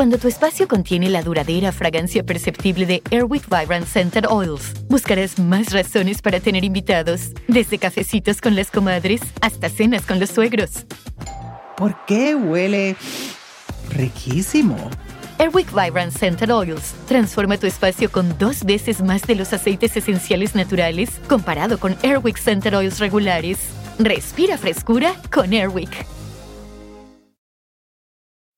Cuando tu espacio contiene la duradera fragancia perceptible de Airwick Vibrant Scented Oils, buscarás más razones para tener invitados, desde cafecitos con las comadres hasta cenas con los suegros. ¿Por qué huele riquísimo? Airwick Vibrant Scented Oils transforma tu espacio con dos veces más de los aceites esenciales naturales comparado con Airwick Scented Oils regulares. Respira frescura con Airwick.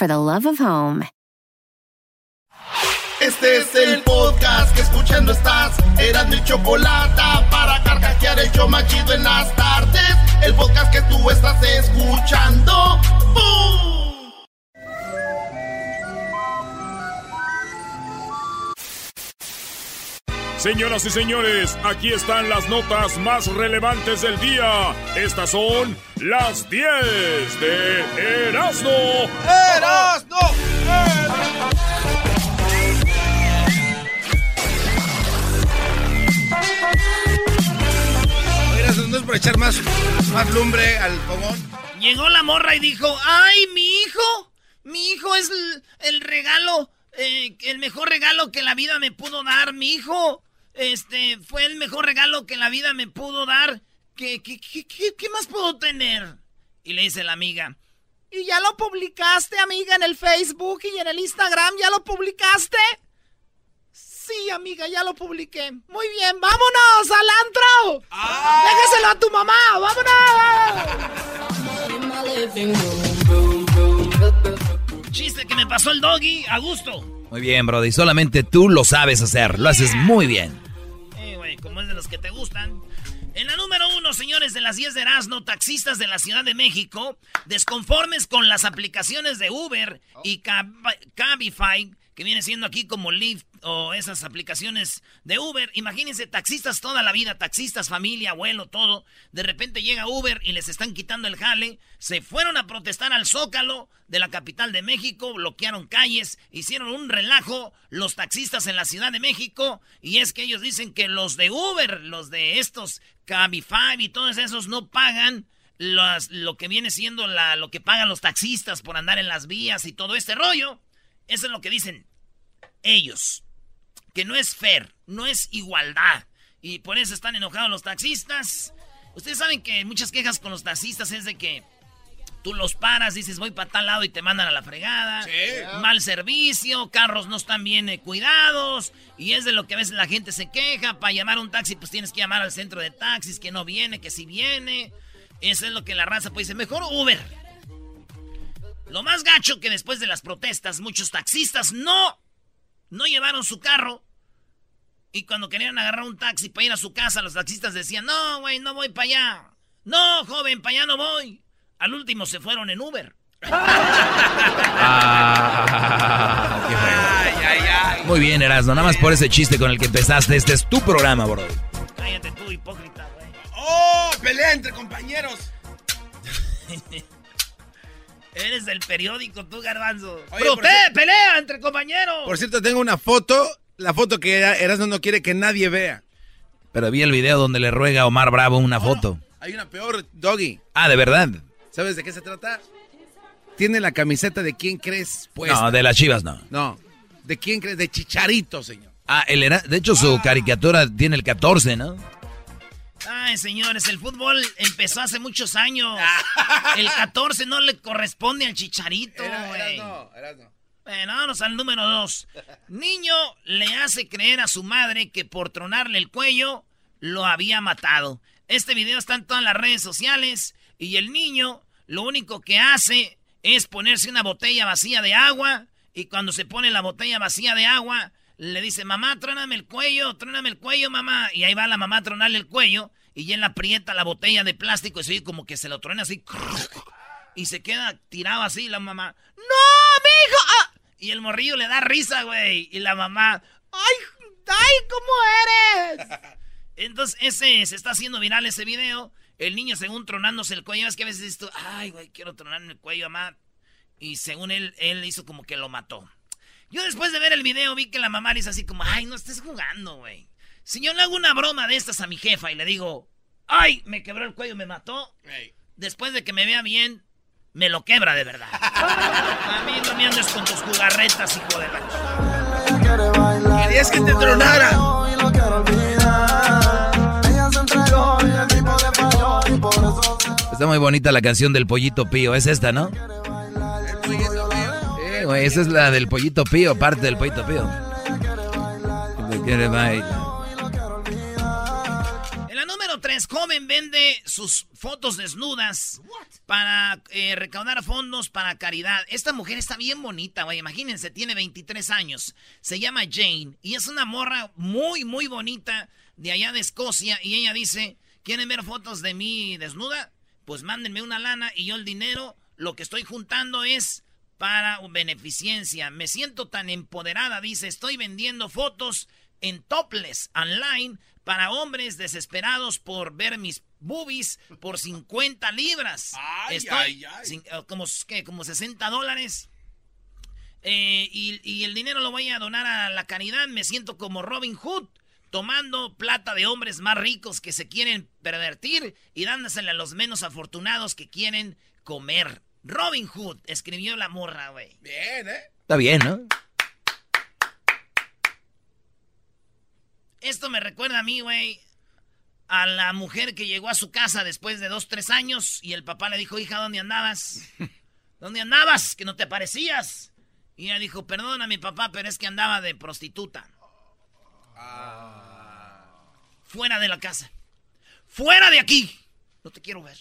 for the love of home. Este es el podcast que escuchando estás. Eran mi chocolate para carcajear el yo machido en las tardes. El podcast que tú estás escuchando. ¡Bum! Señoras y señores, aquí están las notas más relevantes del día. Estas son las 10 de Erasmo. ¡Erasmo! Erasmo, no es por echar más, más lumbre al fogón. Llegó la morra y dijo, ¡ay, mi hijo! Mi hijo es el, el regalo, eh, el mejor regalo que la vida me pudo dar, mi hijo. Este, fue el mejor regalo que la vida me pudo dar. ¿Qué, qué, qué, qué, qué más puedo tener? Y le dice la amiga, ¿y ya lo publicaste, amiga, en el Facebook y en el Instagram? ¿Ya lo publicaste? Sí, amiga, ya lo publiqué. Muy bien, vámonos al antro. Déjaselo a tu mamá, vámonos. Chiste que me pasó el doggy, a gusto. Muy bien, Brody. Solamente tú lo sabes hacer. Lo haces muy bien. Como es de los que te gustan. En la número uno, señores de las 10 de Erasmo, taxistas de la Ciudad de México, desconformes con las aplicaciones de Uber y Cab Cabify, que viene siendo aquí como Lyft o esas aplicaciones de Uber. Imagínense, taxistas toda la vida, taxistas, familia, abuelo, todo. De repente llega Uber y les están quitando el jale. Se fueron a protestar al Zócalo de la capital de México, bloquearon calles, hicieron un relajo los taxistas en la Ciudad de México. Y es que ellos dicen que los de Uber, los de estos Cabify y todos esos no pagan. Las, lo que viene siendo la, lo que pagan los taxistas por andar en las vías y todo este rollo. Eso es lo que dicen ellos que no es fair, no es igualdad. Y por eso están enojados los taxistas. Ustedes saben que muchas quejas con los taxistas es de que tú los paras, dices voy para tal lado y te mandan a la fregada. Mal servicio, carros no están bien eh, cuidados. Y es de lo que a veces la gente se queja. Para llamar a un taxi, pues tienes que llamar al centro de taxis, que no viene, que sí viene. Eso es lo que la raza pues dice, mejor Uber. Lo más gacho que después de las protestas, muchos taxistas no no llevaron su carro. Y cuando querían agarrar un taxi para ir a su casa, los taxistas decían, no, güey, no voy para allá. No, joven, para allá no voy. Al último se fueron en Uber. Ah, ay, ay, ay. Muy bien, Erasmo. Nada más por ese chiste con el que empezaste. Este es tu programa, bro. Cállate tú, hipócrita, güey. ¡Oh! ¡Pelea entre compañeros! Eres del periódico, tú, garbanzo. Oye, Pero cier- pelea entre compañeros. Por cierto, tengo una foto. La foto que Era- Erasmo no quiere que nadie vea. Pero vi el video donde le ruega a Omar Bravo una foto. Hay una peor, Doggy. Ah, ¿de verdad? ¿Sabes de qué se trata? Tiene la camiseta de quién crees puesta. No, de las chivas no. No. ¿De quién crees? De Chicharito, señor. Ah, él era, de hecho su caricatura tiene el 14, ¿no? Señores, el fútbol empezó hace muchos años. El 14 no le corresponde al chicharito, güey. no, Erasmo. Bueno, vámonos al número dos. Niño le hace creer a su madre que por tronarle el cuello lo había matado. Este video está en todas las redes sociales y el niño lo único que hace es ponerse una botella vacía de agua y cuando se pone la botella vacía de agua le dice, mamá, tróname el cuello, tróname el cuello, mamá. Y ahí va la mamá a tronarle el cuello y él aprieta la botella de plástico y se oye como que se lo truena así. Y se queda tirado así la mamá. ¡No, mijo! Ah". Y el morrillo le da risa, güey. Y la mamá, ¡ay, ay, cómo eres! Entonces, ese se está haciendo viral ese video. El niño, según tronándose el cuello, es que a veces esto, ay, güey, quiero tronarme el cuello, mamá. Y según él, él hizo como que lo mató. Yo después de ver el video vi que la mamá le hizo así como, ay, no estés jugando, güey. Si yo le hago una broma de estas a mi jefa y le digo, ay, me quebró el cuello, me mató. Después de que me vea bien, me lo quebra de verdad. a mí no me andes con tus jugarretas, hijo de la... Querías que te tronara. Está muy bonita la canción del pollito pío, es esta, ¿no? Eh, güey, esa es la del pollito pío, parte del pollito pío. La número 3, joven vende sus fotos desnudas para eh, recaudar fondos para caridad. Esta mujer está bien bonita, güey. Imagínense, tiene 23 años. Se llama Jane y es una morra muy, muy bonita de allá de Escocia. Y ella dice, ¿quieren ver fotos de mí desnuda? Pues mándenme una lana y yo el dinero, lo que estoy juntando es para beneficencia. Me siento tan empoderada, dice, estoy vendiendo fotos en topless online para hombres desesperados por ver mis boobies por 50 libras. Ay, Estoy ay, ay. sin- eh, como, ¿qué? como 60 dólares. Eh, y, y el dinero lo voy a donar a la caridad. Me siento como Robin Hood, tomando plata de hombres más ricos que se quieren pervertir y dándosela a los menos afortunados que quieren comer. Robin Hood escribió la morra, güey. Bien, ¿eh? Está bien, ¿no? Esto me recuerda a mí, güey, a la mujer que llegó a su casa después de dos, tres años y el papá le dijo, hija, ¿dónde andabas? ¿Dónde andabas? Que no te parecías. Y ella dijo, perdona mi papá, pero es que andaba de prostituta. Fuera de la casa. Fuera de aquí. No te quiero ver.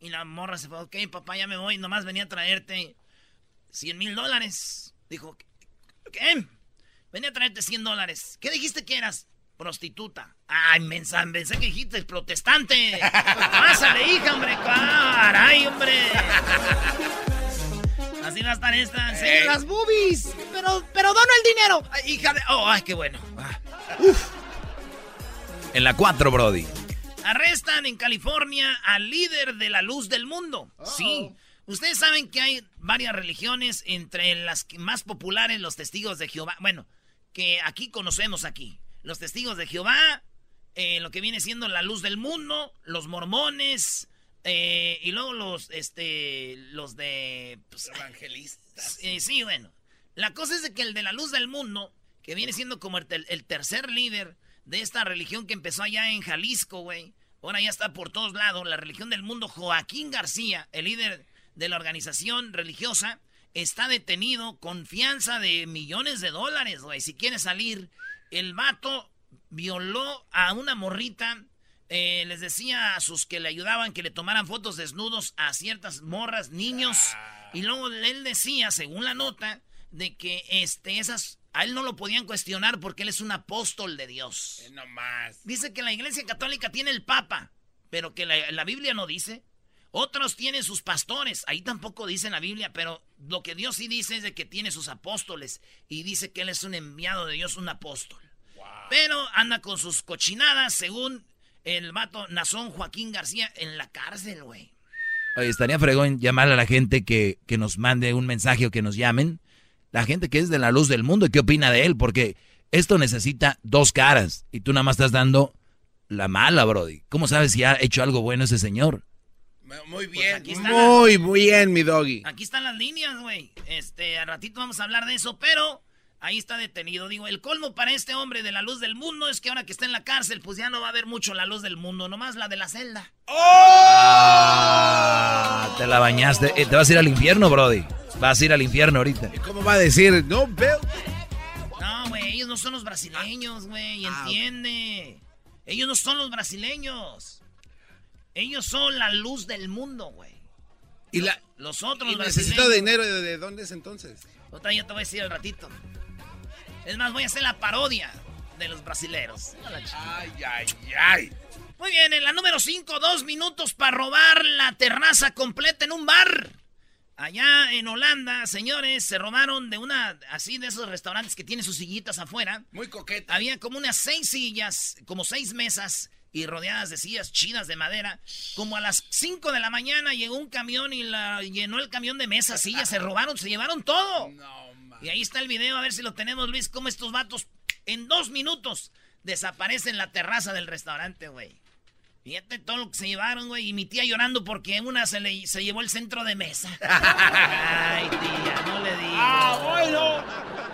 Y la morra se fue, ok, papá, ya me voy. Nomás venía a traerte 100 mil dólares. Dijo, ¿qué? Venía a traerte 100 dólares. ¿Qué dijiste que eras? Prostituta. Ay, mensa, pensé que dijiste protestante. Pásale, hija, hombre. Caray, hombre. Así va a estar esta. Enseña las boobies. Pero, pero dono el dinero. Ay, hija de... Oh, ay, qué bueno. Ah. En la 4, Brody. Arrestan en California al líder de la luz del mundo. Sí. Ustedes saben que hay varias religiones, entre las más populares los testigos de Jehová. Bueno, que aquí conocemos aquí. Los testigos de Jehová, eh, lo que viene siendo la luz del mundo, los mormones, eh, y luego los, este, los de... pues, Evangelistas. eh, sí, bueno. La cosa es de que el de la luz del mundo, que viene siendo como el, el tercer líder de esta religión que empezó allá en Jalisco, güey. Ahora ya está por todos lados. La religión del mundo, Joaquín García, el líder de la organización religiosa, está detenido con fianza de millones de dólares, güey. Si quiere salir, el vato violó a una morrita. eh, les decía a sus que le ayudaban que le tomaran fotos desnudos a ciertas morras, niños. Y luego él decía, según la nota, de que este, esas a él no lo podían cuestionar porque él es un apóstol de Dios. Eh, no más. Dice que la iglesia católica tiene el papa, pero que la, la Biblia no dice. Otros tienen sus pastores, ahí tampoco dice en la Biblia, pero lo que Dios sí dice es de que tiene sus apóstoles y dice que él es un enviado de Dios, un apóstol. Pero anda con sus cochinadas, según el vato Nazón Joaquín García, en la cárcel, güey. Oye, estaría fregón llamar a la gente que, que nos mande un mensaje o que nos llamen. La gente que es de la luz del mundo y qué opina de él, porque esto necesita dos caras y tú nada más estás dando la mala, Brody. ¿Cómo sabes si ha hecho algo bueno ese señor? Muy bien. aquí está muy bien, mi doggy. Aquí están las líneas, güey. Este, al ratito vamos a hablar de eso, pero ahí está detenido. Digo, el colmo para este hombre de la luz del mundo es que ahora que está en la cárcel, pues ya no va a haber mucho la luz del mundo, nomás la de la celda. Ah, te la bañaste. Eh, te vas a ir al infierno, Brody. Vas a ir al infierno ahorita. ¿Cómo va a decir? No, Bill. No, güey, ellos no son los brasileños, güey, Ah, entiende. Ellos no son los brasileños. Ellos son la luz del mundo, güey. Y, la, Los otros y necesito dinero. ¿De, de dónde es entonces? Otra yo te voy a decir al ratito. Es más, voy a hacer la parodia de los brasileros. Ay, ay, ay. Muy bien, en la número 5, dos minutos para robar la terraza completa en un bar. Allá en Holanda, señores, se robaron de una, así de esos restaurantes que tienen sus sillitas afuera. Muy coqueta. Había como unas seis sillas, como seis mesas y rodeadas de sillas chinas de madera. Como a las 5 de la mañana llegó un camión y la, llenó el camión de mesas, sillas, se robaron, se llevaron todo. y ahí está el video, a ver si lo tenemos, Luis, cómo estos vatos en dos minutos desaparecen la terraza del restaurante, güey. Fíjate todo lo que se llevaron, güey. Y mi tía llorando porque una se, le, se llevó el centro de mesa. Ay, tía, no le digas. Ah, bueno.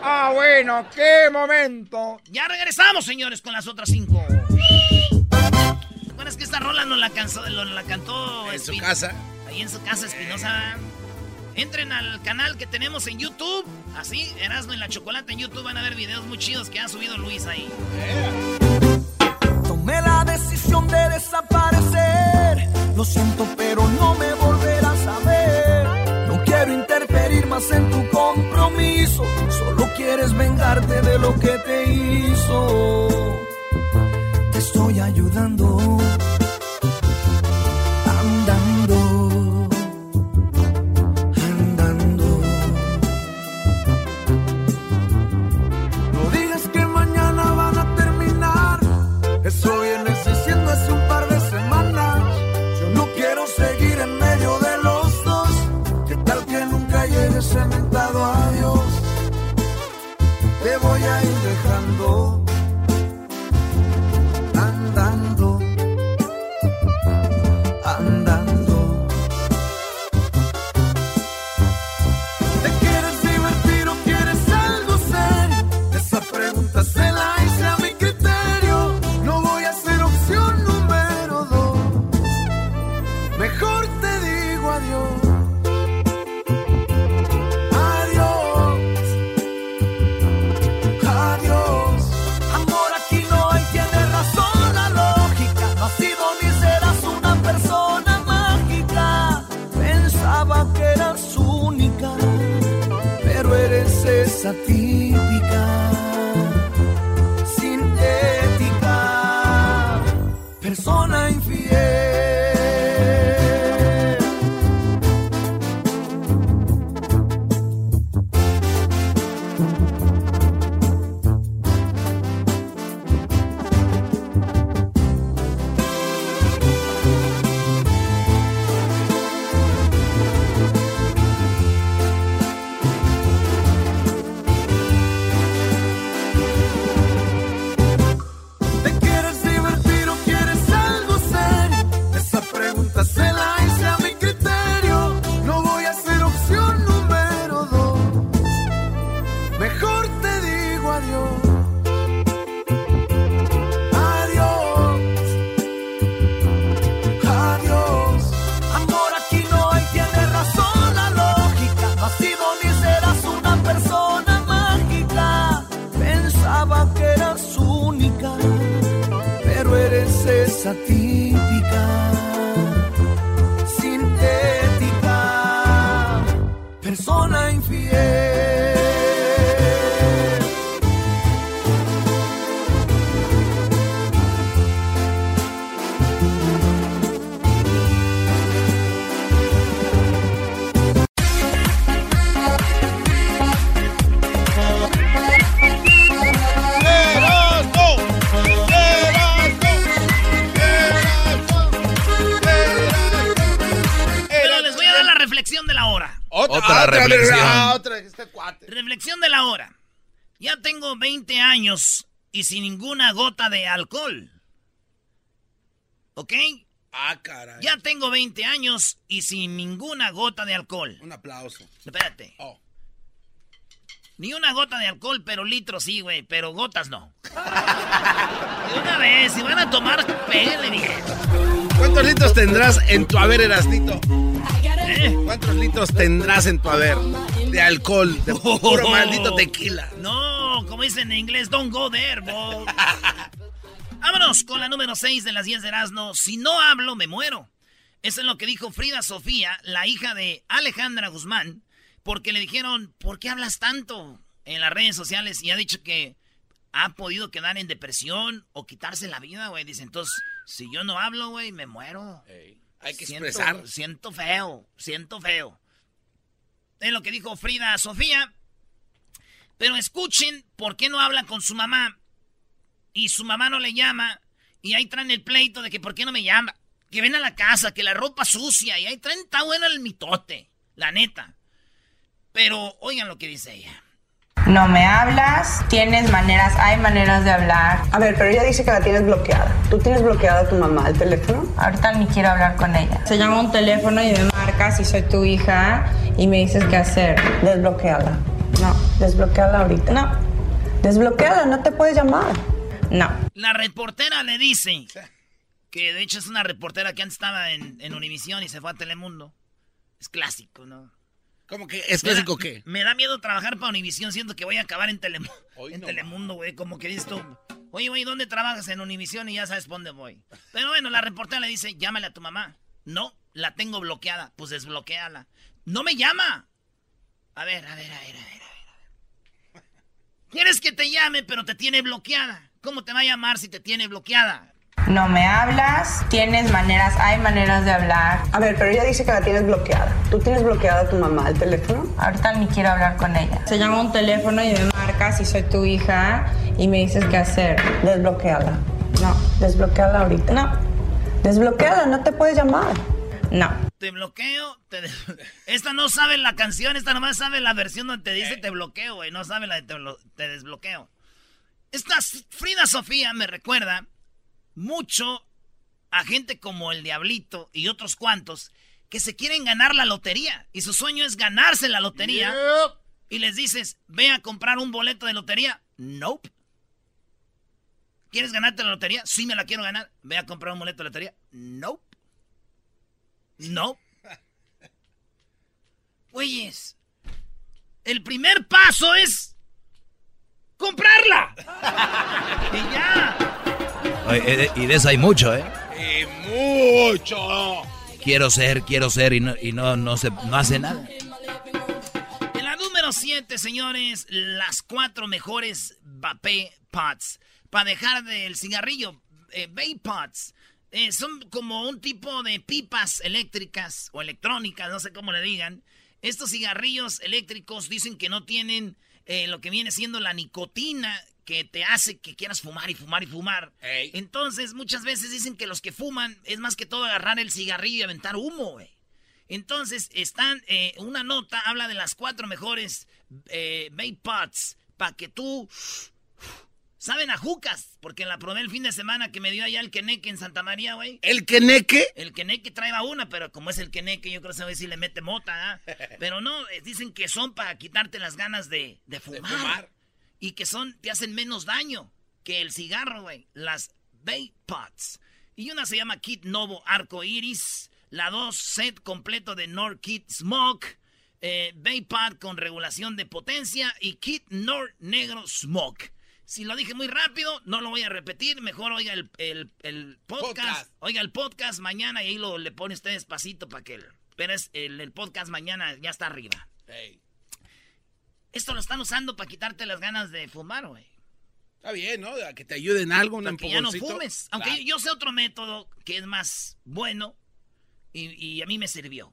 Ah, bueno, qué momento. Ya regresamos, señores, con las otras cinco. Bueno, es que esta rola nos la, cansó, la cantó... En su casa. Ahí en su casa, Espinosa. Entren al canal que tenemos en YouTube. Así, Erasmo y la Chocolate en YouTube van a ver videos muy chidos que ha subido Luis ahí. Tomé la decisión de desaparecer. Lo siento, pero no me volverás a ver. No quiero interferir más en tu compromiso. Solo quieres vengarte de lo que te hizo ayudando. Andando, andando. No digas que mañana van a terminar. Eso esa 20 años y sin ninguna gota de alcohol. ¿Ok? Ah, caray. Ya tengo 20 años y sin ninguna gota de alcohol. Un aplauso. Espérate. Oh. Ni una gota de alcohol, pero litros sí, güey, pero gotas no. de una vez, si van a tomar, pele bien. ¿Cuántos litros tendrás en tu haber, Erasnito? ¿Eh? ¿Cuántos litros tendrás en tu haber de alcohol, de puro maldito tequila? No, como dicen en inglés, don't go there, Bob. Vámonos con la número 6 de las 10 de Erasmo. Si no hablo, me muero. Eso es lo que dijo Frida Sofía, la hija de Alejandra Guzmán, porque le dijeron, ¿por qué hablas tanto en las redes sociales? Y ha dicho que ha podido quedar en depresión o quitarse la vida, güey. Dice, entonces, si yo no hablo, güey, me muero. Hay que expresar. Siento feo, siento feo. Es lo que dijo Frida Sofía. Pero escuchen por qué no habla con su mamá. Y su mamá no le llama. Y ahí traen el pleito de que por qué no me llama. Que ven a la casa, que la ropa sucia. Y ahí traen, está bueno el mitote. La neta. Pero oigan lo que dice ella. No me hablas, tienes maneras, hay maneras de hablar. A ver, pero ella dice que la tienes bloqueada. ¿Tú tienes bloqueada a tu mamá el teléfono? Ahorita ni quiero hablar con ella. Se llama un teléfono y me marcas y soy tu hija y me dices qué hacer. Desbloqueala. No. Desbloqueala ahorita. No. Desbloqueala, no te puedes llamar. No. La reportera le dice que de hecho es una reportera que antes estaba en, en Univisión y se fue a Telemundo. Es clásico, ¿no? ¿Cómo que es Me da- clásico qué? Me da miedo trabajar para Univisión, siento que voy a acabar en, Telemu- en Telemundo, güey. Como que dices tú, oye, güey, ¿dónde trabajas en Univisión? Y ya sabes por dónde voy. Pero bueno, la reportera le dice, llámale a tu mamá. No, la tengo bloqueada. Pues desbloqueala. No me llama. A ver, a ver, a ver, a ver, a ver. Quieres que te llame, pero te tiene bloqueada. ¿Cómo te va a llamar si te tiene bloqueada? No me hablas, tienes maneras, hay maneras de hablar. A ver, pero ella dice que la tienes bloqueada. ¿Tú tienes bloqueada a tu mamá el teléfono? Ahorita ni quiero hablar con ella. Se llama un teléfono y me marcas y soy tu hija y me dices qué hacer. Desbloqueala. No. Desbloqueala ahorita. No. Desbloqueala, no te puedes llamar. No. Te bloqueo. te Esta no sabe la canción, esta nomás sabe la versión donde te dice te bloqueo, güey. No sabe la de te, te desbloqueo. Esta Frida Sofía me recuerda mucho a gente como el Diablito y otros cuantos que se quieren ganar la lotería. Y su sueño es ganarse la lotería. Y les dices, ve a comprar un boleto de lotería. Nope. ¿Quieres ganarte la lotería? Sí, me la quiero ganar. Ve a comprar un boleto de lotería. Nope. No. Güeyes, el primer paso es comprarla. y ya. Oye, eh, y de eso hay mucho, ¿eh? Y mucho. Quiero ser, quiero ser y no, y no, no, se, no hace nada. En la número 7, señores, las cuatro mejores vape pots para dejar del cigarrillo. Eh, vape pots. Eh, son como un tipo de pipas eléctricas o electrónicas, no sé cómo le digan. Estos cigarrillos eléctricos dicen que no tienen eh, lo que viene siendo la nicotina que te hace que quieras fumar y fumar y fumar. Ey. Entonces, muchas veces dicen que los que fuman es más que todo agarrar el cigarrillo y aventar humo, güey. Entonces, están, eh, una nota habla de las cuatro mejores eh, vape pots para que tú... Saben a jucas, porque la probé el fin de semana que me dio allá el Queneque en Santa María, güey. ¿El queneque? El Queneque traeba una, pero como es el Queneque, yo creo que güey sí le mete mota, ¿ah? Pero no, eh, dicen que son para quitarte las ganas de, de fumar. fumar. Y que son, te hacen menos daño que el cigarro, güey. Las vape pots. Y una se llama Kit Novo Arco Iris. La dos, set completo de Nord Kit Smoke. Eh, vape con regulación de potencia. Y Kit Nord Negro Smoke. Si lo dije muy rápido, no lo voy a repetir. Mejor oiga el, el- el podcast. Podcast. Oiga el podcast mañana y ahí lo le pone usted despacito para que... el- Pero es el, el podcast mañana ya está arriba. Esto lo están usando para quitarte las ganas de fumar, güey. Está bien, ¿no? A que te ayude en algo, un que ya no fumes. Aunque Claro. yo sé otro método que es más bueno y, y a mí me sirvió.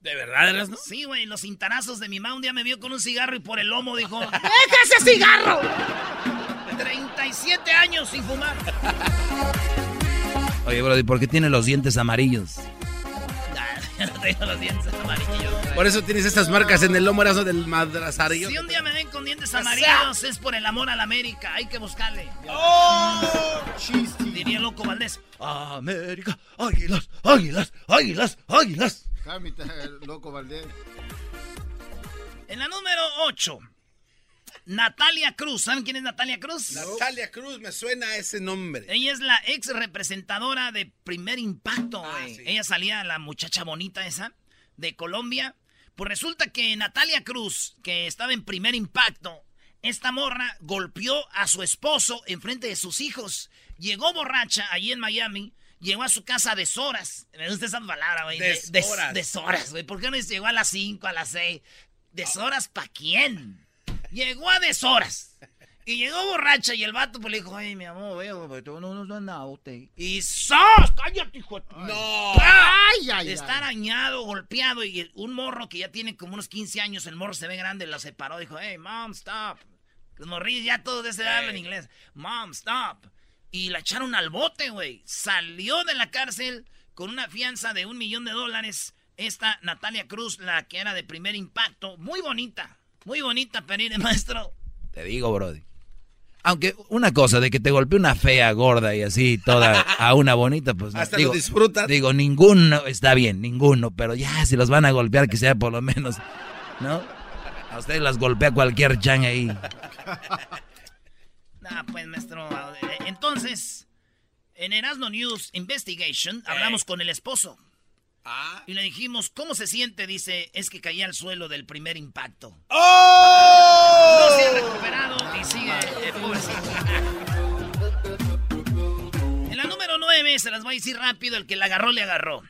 ¿De verdad eras, no? Sí, güey, los cintarazos de mi mamá un día me vio con un cigarro y por el lomo dijo, ¡Deja ese cigarro! 37 años sin fumar. Oye, Brody, ¿por qué tiene los dientes amarillos? Ya no tengo los dientes amarillos. Por eso tienes estas marcas en el lomo Erasmo, del madrazarillo. Si un día me ven con dientes amarillos es por el amor a la América. Hay que buscarle. ¡Oh! Diría Loco Valdés. América, águilas, águilas, águilas, águilas. Cámita, loco Valdés. En la número 8, Natalia Cruz. ¿Saben quién es Natalia Cruz? Natalia Cruz, me suena ese nombre. Ella es la ex representadora de Primer Impacto, Ah, sí. Ella salía, la muchacha bonita esa, de Colombia. Pues resulta que Natalia Cruz, que estaba en Primer Impacto, esta morra golpeó a su esposo enfrente de sus hijos. Llegó borracha allí en Miami, llegó a su casa a deshoras. Me gusta esa palabra, güey. de- des- Deshoras. Deshoras, güey. ¿Por qué no llegó a las 5, a las 6? ¿Deshoras para quién? Llegó a deshoras. Y llegó borracha y el vato pues le dijo, ay, mi amor, veo, pero tú no nos nada usted. Y ¡sos! ¡Cállate, hijo! ¡No! Ay, ay, Está ay. arañado, golpeado y un morro que ya tiene como unos 15 años, el morro se ve grande, lo separó, dijo, hey, mom, stop. Los morrillos ya todos de esa edad hablan inglés. Mom, stop. Y la echaron al bote, güey. Salió de la cárcel con una fianza de un millón de dólares. Esta Natalia Cruz, la que era de primer impacto, muy bonita. Muy bonita, Perine, maestro. Te digo, Brody. Aunque una cosa, de que te golpee una fea, gorda y así, toda a una bonita, pues no. Hasta digo, lo disfrutas. Digo, ninguno está bien, ninguno. Pero ya, si los van a golpear, que sea por lo menos, ¿no? A ustedes las golpea cualquier chan ahí. Ah, pues, maestro. eh, Entonces, en Erasmo News Investigation, hablamos con el esposo. Y le dijimos, ¿cómo se siente? Dice, es que caía al suelo del primer impacto. No se ha recuperado y sigue eh, pobrecito. En la número 9, se las voy a decir rápido, el que la agarró, le agarró.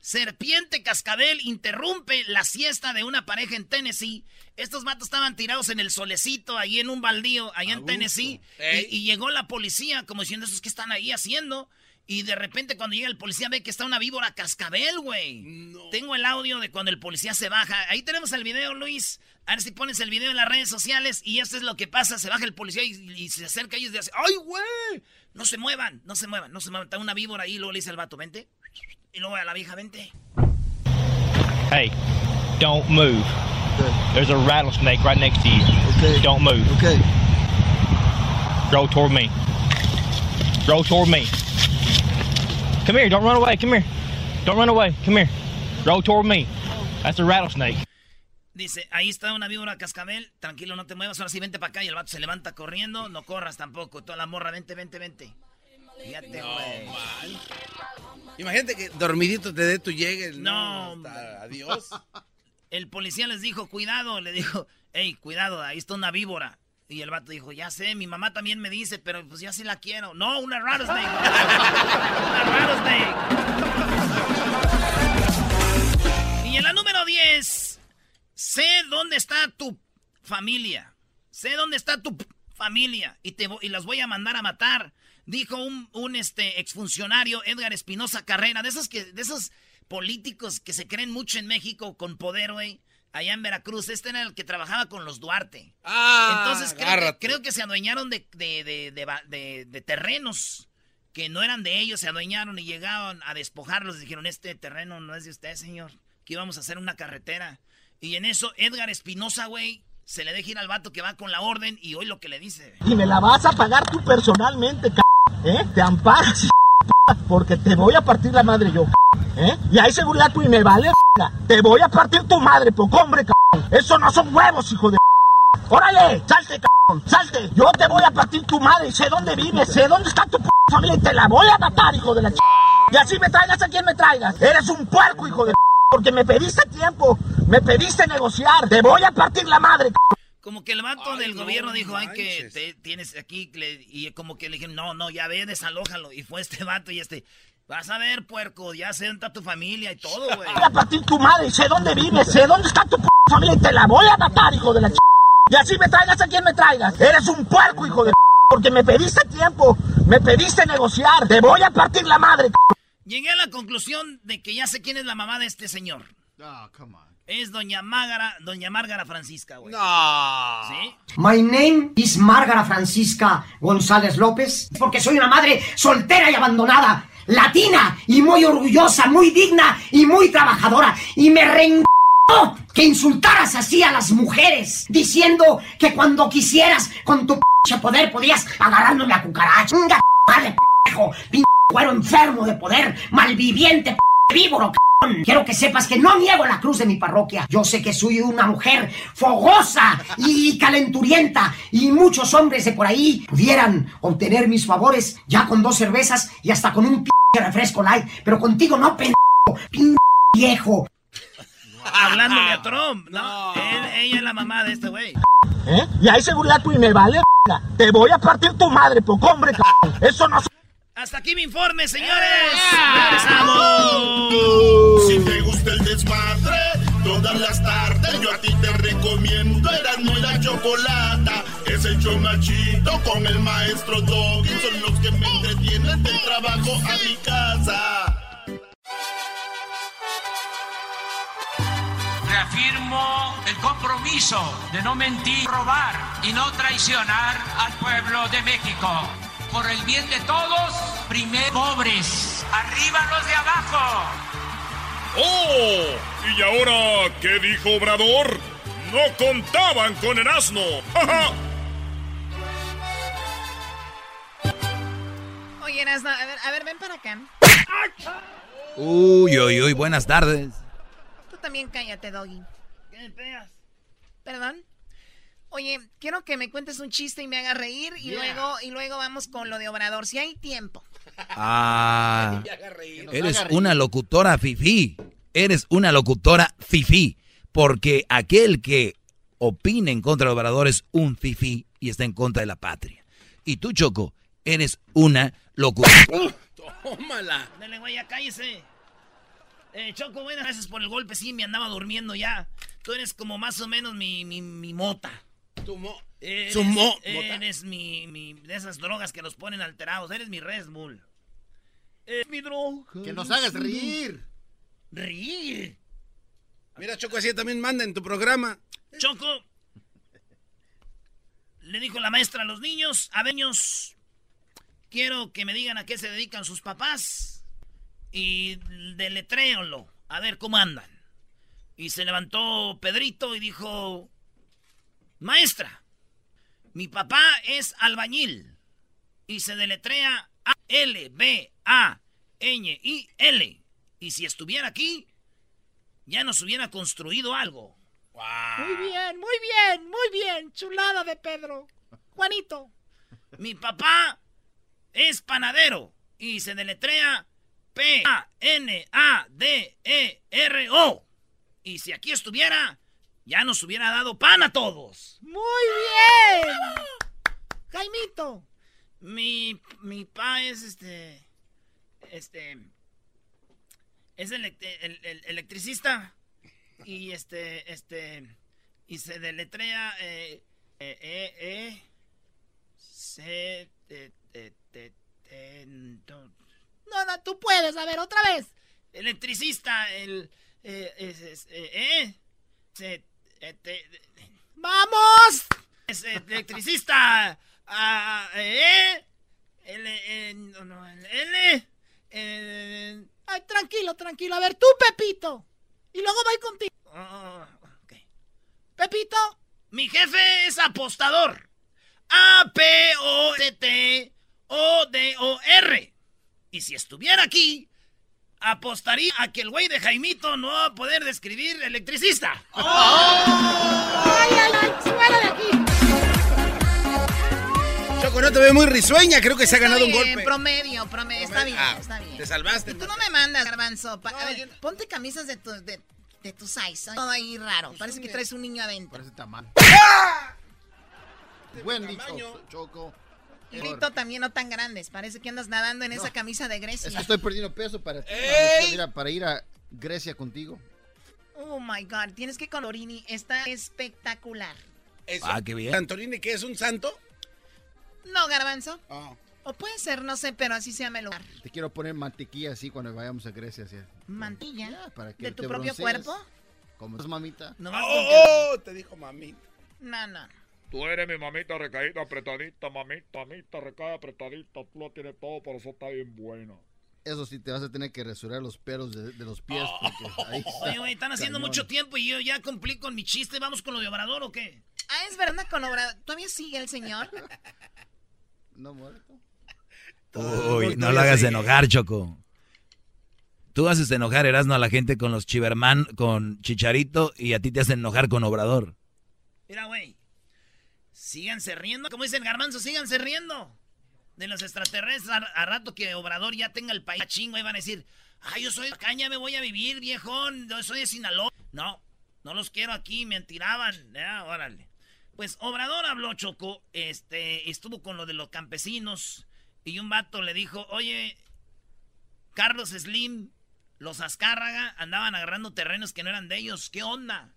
Serpiente cascabel interrumpe la siesta de una pareja en Tennessee. Estos matos estaban tirados en el solecito, ahí en un baldío, allá en Tennessee. Y, y llegó la policía, como diciendo, ¿esos qué están ahí haciendo? Y de repente cuando llega el policía ve que está una víbora cascabel, güey. Tengo el audio de cuando el policía se baja. Ahí tenemos el video, Luis. A ver si pones el video en las redes sociales y esto es lo que pasa. Se baja el policía y, y se acerca y ellos dicen, ¡ay, güey! No se muevan, no se muevan, no se muevan. Está una víbora ahí y luego le dice al vato, vente. Y luego a la vieja, vente. Hey, don't move. There's a rattlesnake right next to you. Don't move. Okay. Roll toward me. Roll toward me. Come here, don't run away. Come here. Don't run away. Come here. Roll toward me. That's a rattlesnake. Dice, ahí está una víbora cascabel. Tranquilo, no te muevas. Ahora sí, vente para acá. Y el vato se levanta corriendo. No corras tampoco. Toda la morra, vente, vente, vente. Fíjate, güey. Imagínate que dormidito te dé tu llegue. No, Adiós. El policía les dijo, cuidado, le dijo, hey, cuidado, ahí está una víbora. Y el vato dijo, ya sé, mi mamá también me dice, pero pues ya sí la quiero. No, una rattlesnake. una rattlesnake. Y en la número 10, sé dónde está tu familia. Sé dónde está tu familia y, te, y las voy a mandar a matar. Dijo un, un este, exfuncionario, Edgar Espinosa Carrera, de esos, que, de esos políticos que se creen mucho en México con poder, güey. Allá en Veracruz, este era el que trabajaba con los Duarte. Ah, Entonces creo que, creo que se adueñaron de, de, de, de ba- de- de terrenos que no eran de ellos, se adueñaron y llegaron a despojarlos. Dijeron, este terreno no es de usted, señor. Que íbamos a hacer una carretera. Y en eso, Edgar Espinosa, güey, se le deja ir al vato que va con la orden y hoy lo que le dice. Y me la vas a pagar tú personalmente, c ¿eh? Te amparas, porque te voy a partir la madre yo, ¿eh? Y hay seguridad tú y me vale. Te voy a partir tu madre, poco hombre, c Eso no son huevos, hijo de. ¡Órale! ¡Salte, c ¡Salte! Yo te voy a partir tu madre, sé dónde vives, sé dónde está tu p familia y te la voy a matar, hijo de la ch... Y así me traigas a quien me traigas. Eres un puerco, hijo de porque me pediste tiempo, me pediste negociar. Te voy a partir la madre, c Como que el vato del gobierno dijo, ay, que te- tienes aquí, le- y como que le dijeron, no, no, ya ve, desalójalo. Y fue este vato y este, vas a ver, puerco, ya sé dónde está tu familia y todo, güey. voy a partir tu madre, sé dónde vives, sé dónde está tu p familia y te la voy a matar, hijo de la ch... Y así me traigas a quien me traigas. Eres un puerco, hijo de p porque me pediste tiempo, me pediste negociar. Te voy a partir la madre, c Llegué a la conclusión de que ya sé quién es la mamá de este señor. Es doña Márgara, doña Márgara Francisca, güey. No. ¿Sí? My name is Márgara Francisca González López, porque soy una madre soltera y abandonada, latina y muy orgullosa, muy digna y muy trabajadora. Y me re que insultaras así a las mujeres, diciendo que cuando quisieras con tu p poder podías agarrándome a cucaracha. Chinga, madre, p***jo, pin cuero enfermo de poder, malviviente, p víboro, c***. Quiero que sepas que no niego la cruz de mi parroquia. Yo sé que soy una mujer fogosa y calenturienta y muchos hombres de por ahí pudieran obtener mis favores ya con dos cervezas y hasta con un p refresco light. Pero contigo no, pendejo, pin viejo. Hablándole a Trump, ¿no? Él- ella es la mamá de este güey. ¿Eh? Y hay seguridad tú y me vale, p Te voy a partir tu madre, poco hombre, c Eso no... Hasta aquí mi informe, señores. Regresamos. Si te gusta el desmadre, Todas las tardes yo a ti te recomiendo Eran muy la chocolata Es el chido con el maestro Doggy Son los que me entretienen del trabajo a mi casa Reafirmo el compromiso de no mentir, robar y no traicionar al pueblo de México. Por el bien de todos, primero pobres, arriba los de abajo. ¡Oh! ¿Y ahora qué dijo Obrador? No contaban con el asno. Oye, Erasno, a ver, a ver, ven para acá. Uy, uy, uy, buenas tardes. Tú también cállate, Doggy. ¿Qué me pegas? ¿Perdón? Oye, quiero que me cuentes un chiste y me hagas reír y luego y luego vamos con lo de Obrador, si hay tiempo. Ah, eres una locutora fifí. Eres una locutora fifí. Porque aquel que opina en contra de Obrador es un fifí y está en contra de la patria. Y tú, Choco, eres una locutora. ¡Tómala! Dale, güey, ya cállese. Eh, Choco, buenas gracias por el golpe. Sí, me andaba durmiendo ya. Tú eres como más o menos mi, mi, mi mota. Tu mo Eres, Su mo- eres mi, mi- de esas drogas que los ponen alterados. Eres mi Red Bull. Es mi droga. Que nos hagas reír. Reír. Mira, Choco, así también manda en tu programa. Choco. Le dijo la maestra a los niños, a niños, quiero que me digan a qué se dedican sus papás. Y deletréonlo, a ver cómo andan. Y se levantó Pedrito y dijo, maestra, mi papá es albañil. Y se deletrea A-L-B-A-N-I-L. Y si estuviera aquí, ya nos hubiera construido algo. Muy bien, muy bien, muy bien. Chulada de Pedro. Juanito. Mi papá es panadero y se deletrea P-A-N-A-D-E-R-O. Y si aquí estuviera, ya nos hubiera dado pan a todos. Muy bien. Jaimito. Mi, mi pa es este. Este. Es el, el- electricista. Y este. Este. Y se deletrea. Eh, eh, eh, eh, se. te- te- te- te- no. No, no, tú puedes. A ver, otra vez. Electricista, el. Eh, es- es- eh, eh, se. Eh, te- ¡Vamos! Es electricista. Ah, eh, L, eh, no, no, L, eh, Ay, tranquilo, tranquilo. A ver, tú, Pepito. Y luego voy contigo. oh, ok. Pepito. Mi jefe es apostador. A-P-O-T-T-O-D-O-R. Y si estuviera aquí, apostaría a que el güey de Jaimito no va a poder describir electricista. ¡Ay, ay, ay! ¡Fuera de aquí! Choco, no te veo muy risueña. Creo que se ha ganado un golpe. Promedio, promedio. Está bien, Ah, está bien. Te salvaste. Y tú no me mandas, garbanzo. Pa- a ver, ponte camisas de tu, de, de tu size. Todo ahí raro. Parece que traes un niño adentro. Parece tamal. Buen dicho, Choco. Y grito también no tan grandes. Parece que andas nadando en esa No. camisa de Grecia. Es que estoy perdiendo peso para para ir a Grecia contigo. Oh my God. Tienes que colorini. Está espectacular. Ah, qué bien. ¿Santorini qué es un santo? No, garbanzo. Ah. O puede ser, no sé, pero así se llama el lugar. Te quiero poner mantequilla así cuando vayamos a Grecia. Así. Mantilla. para que ¿De tu propio broncees. cuerpo? Como es mamita. ¡Oh! Te dijo mamita. No, no. Tú eres mi mamita recaída, apretadita, mamita, mamita, recaída, apretadita. Tú lo tienes todo, por eso está bien buena. Eso sí, te vas a tener que rasurar los pelos de, de los pies. Oh. Ahí está Oye, güey, están haciendo cañón. mucho tiempo y yo ya cumplí con mi chiste. ¿Vamos con lo de Obrador o qué? Ah, es verdad, con obra. ¿Todavía sigue el señor? No muerto. Uy, no lo hagas enojar, Choco. Tú haces enojar, Erasmo, a la gente con los Chiverman, con Chicharito, y a ti te hacen enojar con Obrador. Mira, güey. Síganse riendo. Como dice el garbanzo, síganse riendo. De los extraterrestres a, rato que Obrador ya tenga el país chingo. Ahí van a decir, ay, yo soy caña, me voy a vivir, viejón. Yo soy de Sinaloa. No, no los quiero aquí, me tiraban. Ya, órale. Pues Obrador habló, Choco, este, estuvo con lo de los campesinos. Y un vato le dijo, oye, Carlos Slim, los Azcárraga andaban agarrando terrenos que no eran de ellos. ¿Qué onda?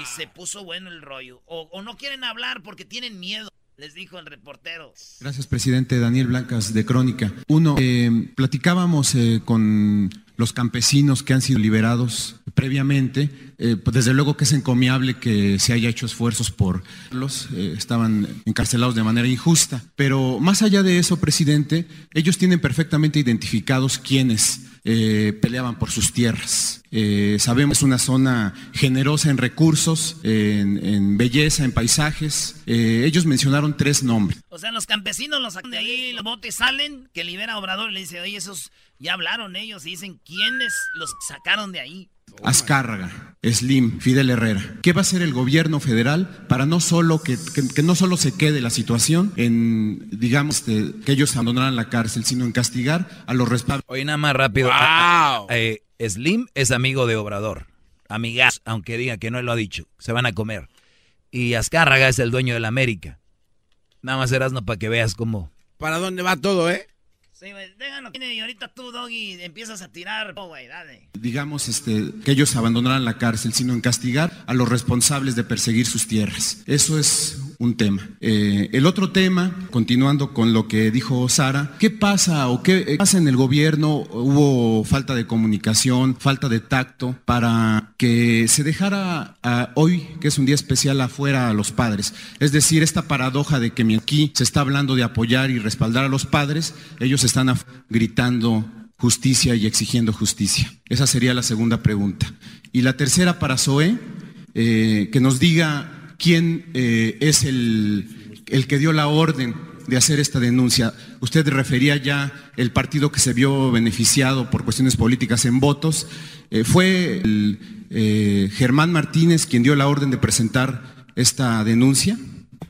Y se puso bueno el rollo. O, o no quieren hablar porque tienen miedo, les dijo el reportero. Gracias, presidente. Daniel Blancas, de Crónica. Uno, eh, platicábamos eh, con los campesinos que han sido liberados previamente. Eh, pues desde luego que es encomiable que se haya hecho esfuerzos por los eh, estaban encarcelados de manera injusta. Pero más allá de eso, presidente, ellos tienen perfectamente identificados quiénes eh, peleaban por sus tierras. Eh, sabemos es una zona generosa en recursos, en, belleza, en paisajes. Eh, ellos mencionaron tres nombres. O sea, los campesinos los sacan de ahí, los botes salen, que libera Obrador y le dice, oye, esos ya hablaron ellos y dicen quiénes los sacaron de ahí. Azcárraga, Slim, Fidel Herrera. ¿Qué va a hacer el gobierno federal para no solo que, que- que no solo se quede la situación en, digamos, este, que ellos abandonaran la cárcel, sino en castigar a los responsables? Oye, nada más rápido. Ah, ah, eh, Slim es amigo de Obrador. Amigas, aunque diga que no lo ha dicho. Se van a comer. Y Azcárraga es el dueño de la América. Nada más Erasmo para que veas cómo. ¿Para dónde va todo, eh? Digamos, este, que ellos abandonaran la cárcel, sino en castigar a los responsables de perseguir sus tierras. Eso es un tema. Eh, el otro tema, continuando con lo que dijo Sara, ¿qué pasa o qué pasa en el gobierno? Hubo falta de comunicación, falta de tacto para que se dejara ah, hoy, que es un día especial, afuera a los padres. Es decir, esta paradoja de que aquí se está hablando de apoyar y respaldar a los padres, ellos están gritando justicia y exigiendo justicia. Esa sería la segunda pregunta. Y la tercera para Zoé, eh, que nos diga quién eh, es el, el que dio la orden de hacer esta denuncia. Usted refería ya el partido que se vio beneficiado por cuestiones políticas en votos. Eh, fue eh, Germán Martínez quien dio la orden de presentar esta denuncia.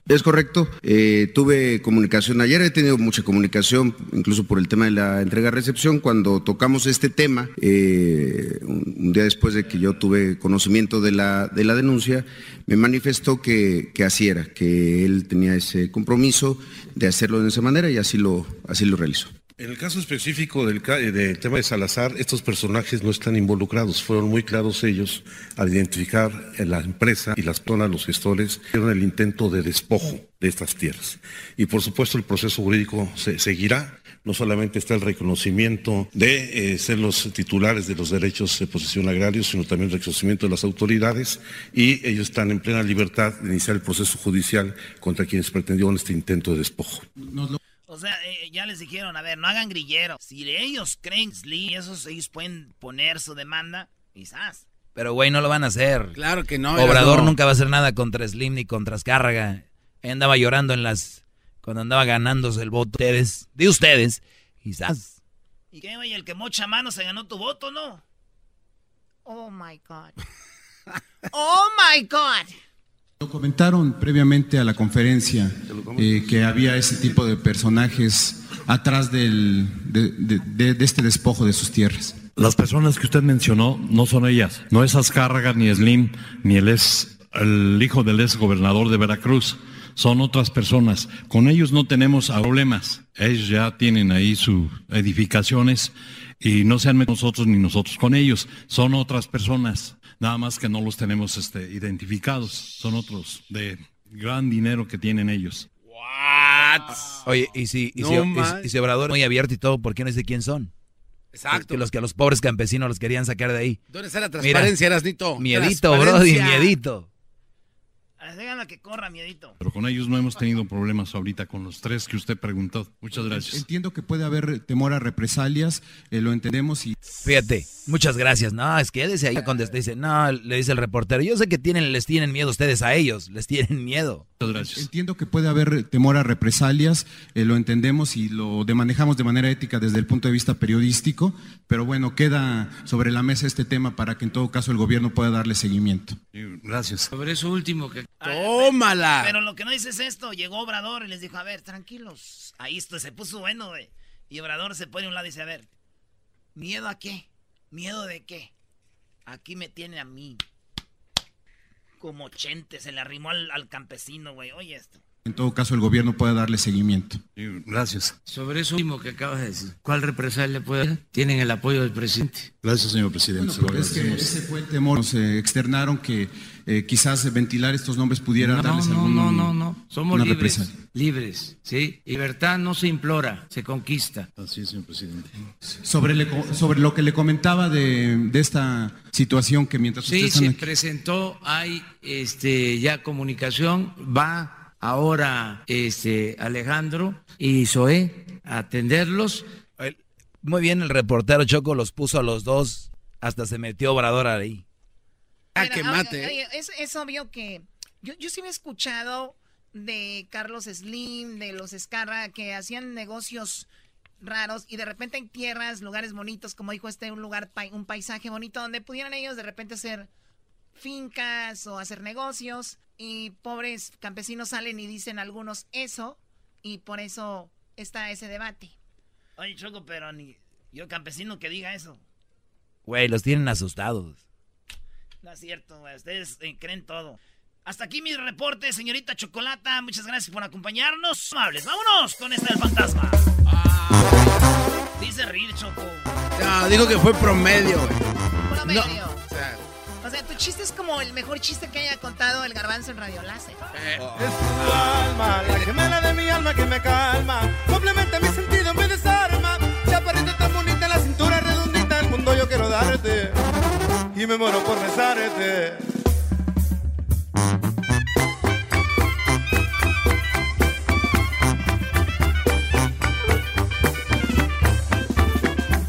Es correcto. Eh, tuve comunicación ayer, he tenido mucha comunicación, incluso por el tema de la entrega-recepción. Cuando tocamos este tema, eh, un, día después de que yo tuve conocimiento de la, de la denuncia, me manifestó que, que así era, que él tenía ese compromiso de hacerlo de esa manera y así lo, así lo realizó. En el caso específico eh, del tema de Salazar, estos personajes no están involucrados. Fueron muy claros ellos al identificar en la empresa y las personas, los gestores, hicieron el intento de despojo de estas tierras. Y por supuesto el proceso jurídico se, seguirá. No solamente está el reconocimiento de eh, ser los titulares de los derechos de posesión agraria, sino también el reconocimiento de las autoridades y ellos están en plena libertad de iniciar el proceso judicial contra quienes pretendieron este intento de despojo. O sea, eh, ya les dijeron, a ver, no hagan grillero. Si ellos creen Slim, esos ellos pueden poner su demanda, quizás. Pero, güey, no lo van a hacer. Claro que no. Obrador Erasmo. nunca va a hacer nada contra Slim ni contra Azcárraga. Él andaba llorando en las... Cuando andaba ganándose el voto de ustedes. De ustedes. Quizás. ¿Y qué, güey? El que mocha mano se ganó tu voto, ¿no? Oh my God. Oh my God. Lo comentaron previamente a la conferencia eh, que había ese tipo de personajes atrás del- de, de- de- de este despojo de sus tierras. Las personas que usted mencionó no son ellas. No es Azcárraga, ni Slim, ni él es el hijo del ex gobernador de Veracruz. Son otras personas. Con ellos no tenemos problemas. Ellos ya tienen ahí sus edificaciones y no sean nosotros ni nosotros con ellos. Son otras personas. Nada más que no los tenemos este, identificados. Son otros de gran dinero que tienen ellos. Oye, y si, y No si, y- y si Obrador es muy abierto y todo, ¿por qué no dice quién son? Exacto. Que los que a los pobres campesinos los querían sacar de ahí. ¿Dónde está la transparencia, Erasnito? Miedito. Brody, miedito. Déjala que corra, miedito. Pero con ellos no hemos tenido problemas ahorita con los tres que usted preguntó. Muchas gracias. Entiendo que puede haber temor a represalias, eh, lo entendemos y Fíjate, muchas gracias. No, es que desde ahí cuando dice, no, le dice el reportero, yo sé que tienen, les tienen miedo ustedes a ellos, les tienen miedo. Entiendo que puede haber temor a represalias, eh, lo entendemos y lo de- manejamos de manera ética desde el punto de vista periodístico, pero bueno, queda sobre la mesa este tema para que en todo caso el gobierno pueda darle seguimiento. Gracias. Sobre eso último que... ¡Tómala! Pero lo que no dices es esto, llegó Obrador y les dijo, a ver, tranquilos. Ahí esto se puso bueno, güey. Y Obrador se pone a un lado y dice, a ver, ¿miedo a qué? ¿Miedo de qué? Aquí me tiene a mí. Como chente, se le arrimó al, al campesino, güey. Oye esto. En todo caso, el gobierno pueda darle seguimiento. Gracias. Sobre eso mismo que acabas de decir, ¿cuál represalia puede haber? Tienen el apoyo del presidente. Gracias, señor presidente. Bueno, es que ese fue el temor. Nos eh, externaron que eh, quizás ventilar estos nombres pudiera No, darles no, algún, no, no, no. Somos una libres. represalia. Libres, ¿sí? Libertad no se implora, se conquista. Así es, señor presidente. Sobre, le co- sobre lo que le comentaba de, de esta situación que mientras Sí, se aquí- presentó, hay este, ya comunicación, va ahora este, Alejandro y Zoé a atenderlos. Muy bien, el reportero Choco los puso a los dos, hasta se metió Obrador ahí. Ah, Mira, que mate. oye, es, es obvio que yo, yo sí me he escuchado de Carlos Slim, de los Escarra, que hacían negocios raros y de repente hay tierras, lugares bonitos, como dijo este, un lugar, un paisaje bonito donde pudieran ellos de repente hacer fincas o hacer negocios y pobres campesinos salen y dicen algunos eso y por eso está ese debate. Oye, Choco, pero ni yo campesino que diga eso. Güey, los tienen asustados. No es cierto, güey. Ustedes eh, creen todo. Hasta aquí mi reporte, señorita Chocolata. Muchas gracias por acompañarnos. Amables, vámonos con esta del fantasma. Dice reír, Choco. No, dijo que fue promedio, güey. Promedio. O sea, sea, tu chiste es como el mejor chiste que haya contado el garbanzo en Radio Láser. Es tu alma, la gemela de mi alma que me calma. Complementa mi sentido, me desarma. Chaparrita tan bonita, la cintura redondita. El mundo yo quiero darte. Y me muero por besarte.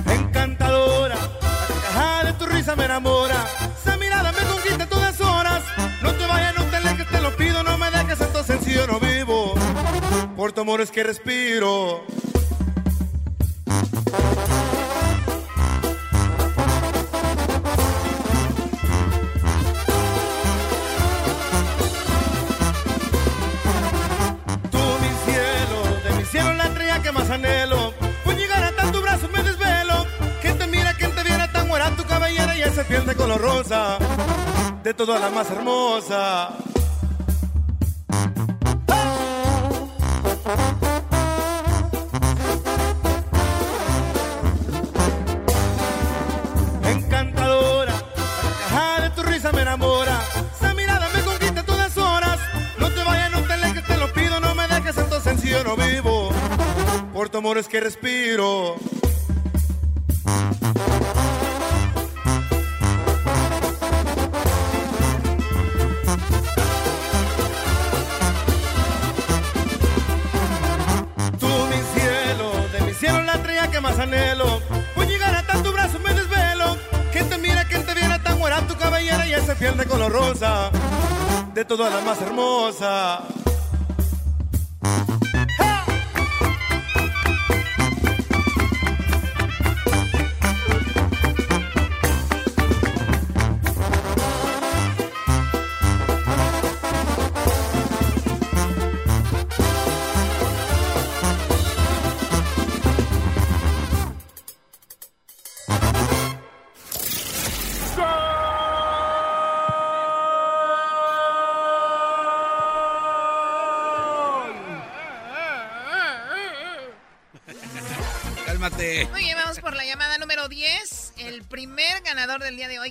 Encantadora, la carcajada de tu risa me enamora. Sencillo, no vivo. Por tu amor es que respiro. Tú, mi cielo, de mi cielo la estrella que más anhelo. Por llegar hasta tu brazo me desvelo. Quien te mira, quien te viera tan buena tu cabellera y esa piel de color rosa. De todas la más hermosa. Encantadora, la de tu risa me enamora. Esa mirada me conquista a todas horas. No te vayas, no te alejes, te lo pido. No me dejes esto sencillo, no vivo. Por tu amor es que respiro. Más anhelo. Por llegar hasta tu brazo me desvelo. Quien te mira, quien te viera tan buena tu cabellera y esa piel de color rosa. De todas las más hermosa.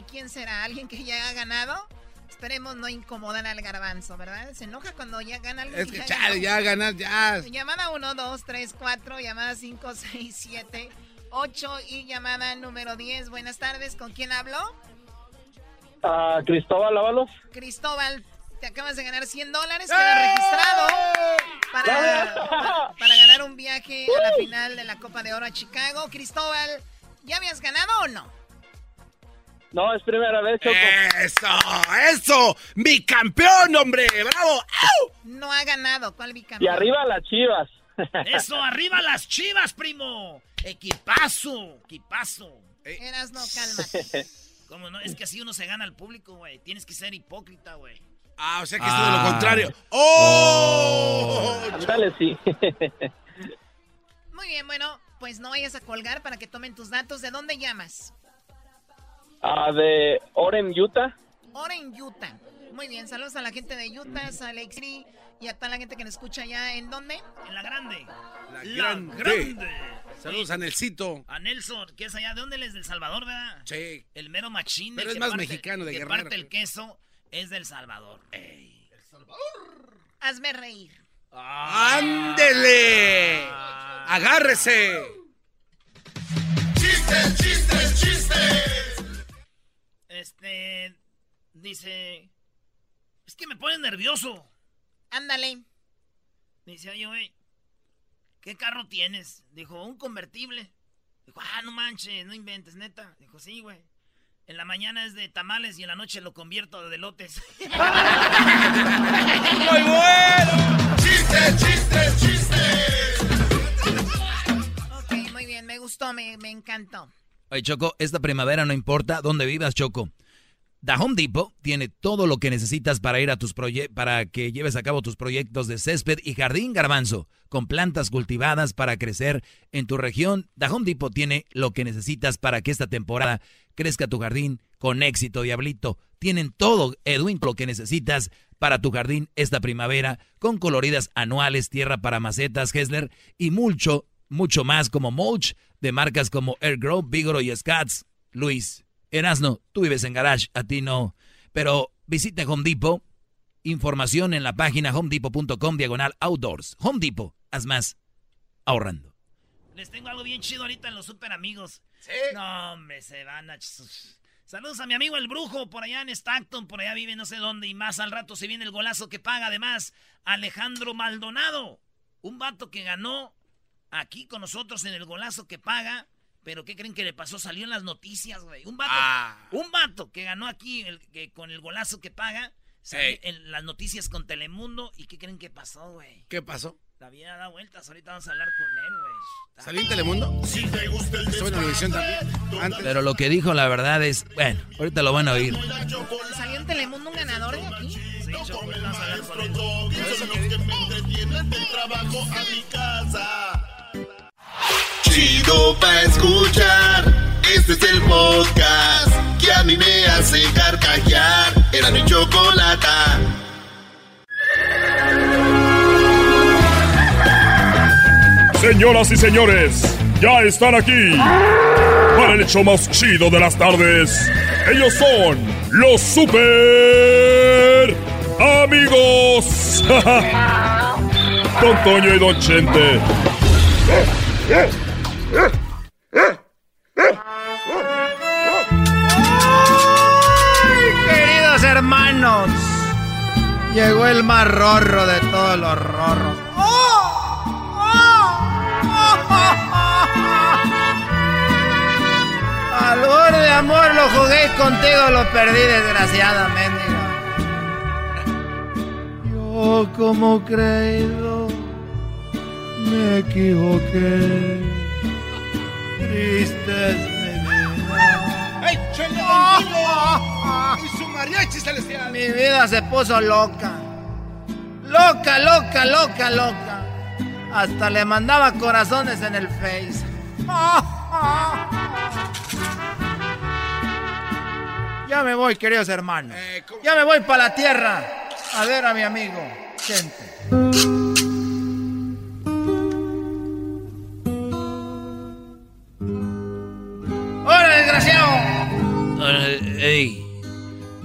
¿Quién será? ¿Alguien que ya ha ganado? Esperemos no incomodar al garbanzo, ¿verdad? Se enoja cuando ya gana alguien. Es que ya chale, ganó. ya ganas, ya. Llamada 1, 2, 3, 4, llamada 5, 6, 7, 8 y llamada número 10. Buenas tardes, ¿con quién hablo? Ah, Cristóbal Ábalos. Cristóbal, te acabas de ganar 100 dólares, queda registrado para, para, para ganar un viaje a la final de la Copa de Oro a Chicago. Cristóbal, ¿ya habías ganado o no? No, es primera vez, Choco. ¡Eso! ¡Eso! ¡Mi campeón, hombre! ¡Bravo! ¡Au! No ha ganado, ¿cuál Y bicampeón? arriba las chivas. Eso, arriba las chivas, primo. Equipazo, equipazo. Eras no, cálmate. ¿Cómo no? Es que así uno se gana al público, güey. Tienes que ser hipócrita, güey. Ah, o sea que esto de lo contrario. ¡Oh! Ándale, sí. Muy bien, bueno, pues no vayas a colgar para que tomen tus datos. ¿De dónde llamas? Ah, de Oren, Utah. Oren, Utah. Muy bien, saludos a la gente de Utah, a Lake City y a toda la gente que nos escucha allá. ¿En dónde? En La Grande. La, La grande. Grande. Saludos a Nelsito. A Nelson, que es allá. ¿De dónde él es? ¿Del Salvador, verdad? Sí. El mero machín. Pero el es que más parte- mexicano de que Guerrero. parte el queso es del Salvador. Ey. Hazme reír. ¡Ándele! ¡Agárrese! Chistes, chistes, chistes. Este. Dice. Es que me pone nervioso. Ándale. Dice, oye, güey. ¿Qué carro tienes? Dijo, un convertible. Dijo, ah, no manches, no inventes, neta. Dijo, sí, güey. En la mañana es de tamales y en la noche lo convierto de lotes. ¡Muy bueno! Chistes, chistes, chistes. Ok, muy bien, me gustó, me, me encantó. Oye, Choco, esta primavera no importa dónde vivas, Choco. The Depot tiene todo lo que necesitas para ir a tus para que lleves a cabo tus proyectos de césped y jardín garbanzo, con plantas cultivadas para crecer en tu región. The Home Depot tiene lo que necesitas para que esta temporada crezca tu jardín con éxito, diablito. Tienen todo, Edwin, lo que necesitas para tu jardín esta primavera, con coloridas anuales, tierra para macetas, Hessler y mucho, mucho más como mulch de marcas como Airgrow, Vigoro y Scats. Luis, Erasno, tú vives en garage, a ti no. Pero visita Home Depot. Información en la página homedepot.com diagonal outdoors. Home Depot, haz más ahorrando. Les tengo algo bien chido ahorita en los super amigos. No, hombre, se van a... Saludos a mi amigo el brujo por allá en Stockton, por allá vive no sé dónde y más al rato se viene el golazo que paga además Alejandro Maldonado, un vato que ganó aquí con nosotros en el golazo que paga, pero ¿qué creen que le pasó? Salió en las noticias, güey. Un vato, Ah. un vato que ganó aquí el- que con el golazo que paga, salió Ey. en las noticias con Telemundo y ¿qué creen que pasó, güey? ¿Qué pasó? La vida da vueltas, ahorita vamos a hablar con él, güey. ¿Salió en Telemundo? Si te gusta el Estuvo en televisión también. Antes. Pero lo que dijo la verdad es, bueno, ahorita lo van a oír. ¿Salió en Telemundo un ganador de aquí? Sí, con él. son los que me entretienen del trabajo a mi casa. Chido pa' escuchar. Este es el podcast que a mí me hace carcajear. Era mi chocolata. Señoras y señores, ya están aquí para el hecho más chido de las tardes. Ellos son los super amigos. Don Toño y Don Chente. Queridos hermanos, llegó el más rorro de todos los rorros. Valor de amor lo jugué contigo, lo perdí desgraciadamente. Yo como creído me equivoqué. Triste es mi vida. ¡Ey, Chela Bandido! ¡Y su mariachi celestial! Mi vida se puso loca. Loca, loca, loca, loca. Hasta le mandaba corazones en el Face. Ya me voy, queridos hermanos. Ya me voy para la tierra a ver a mi amigo. Chente.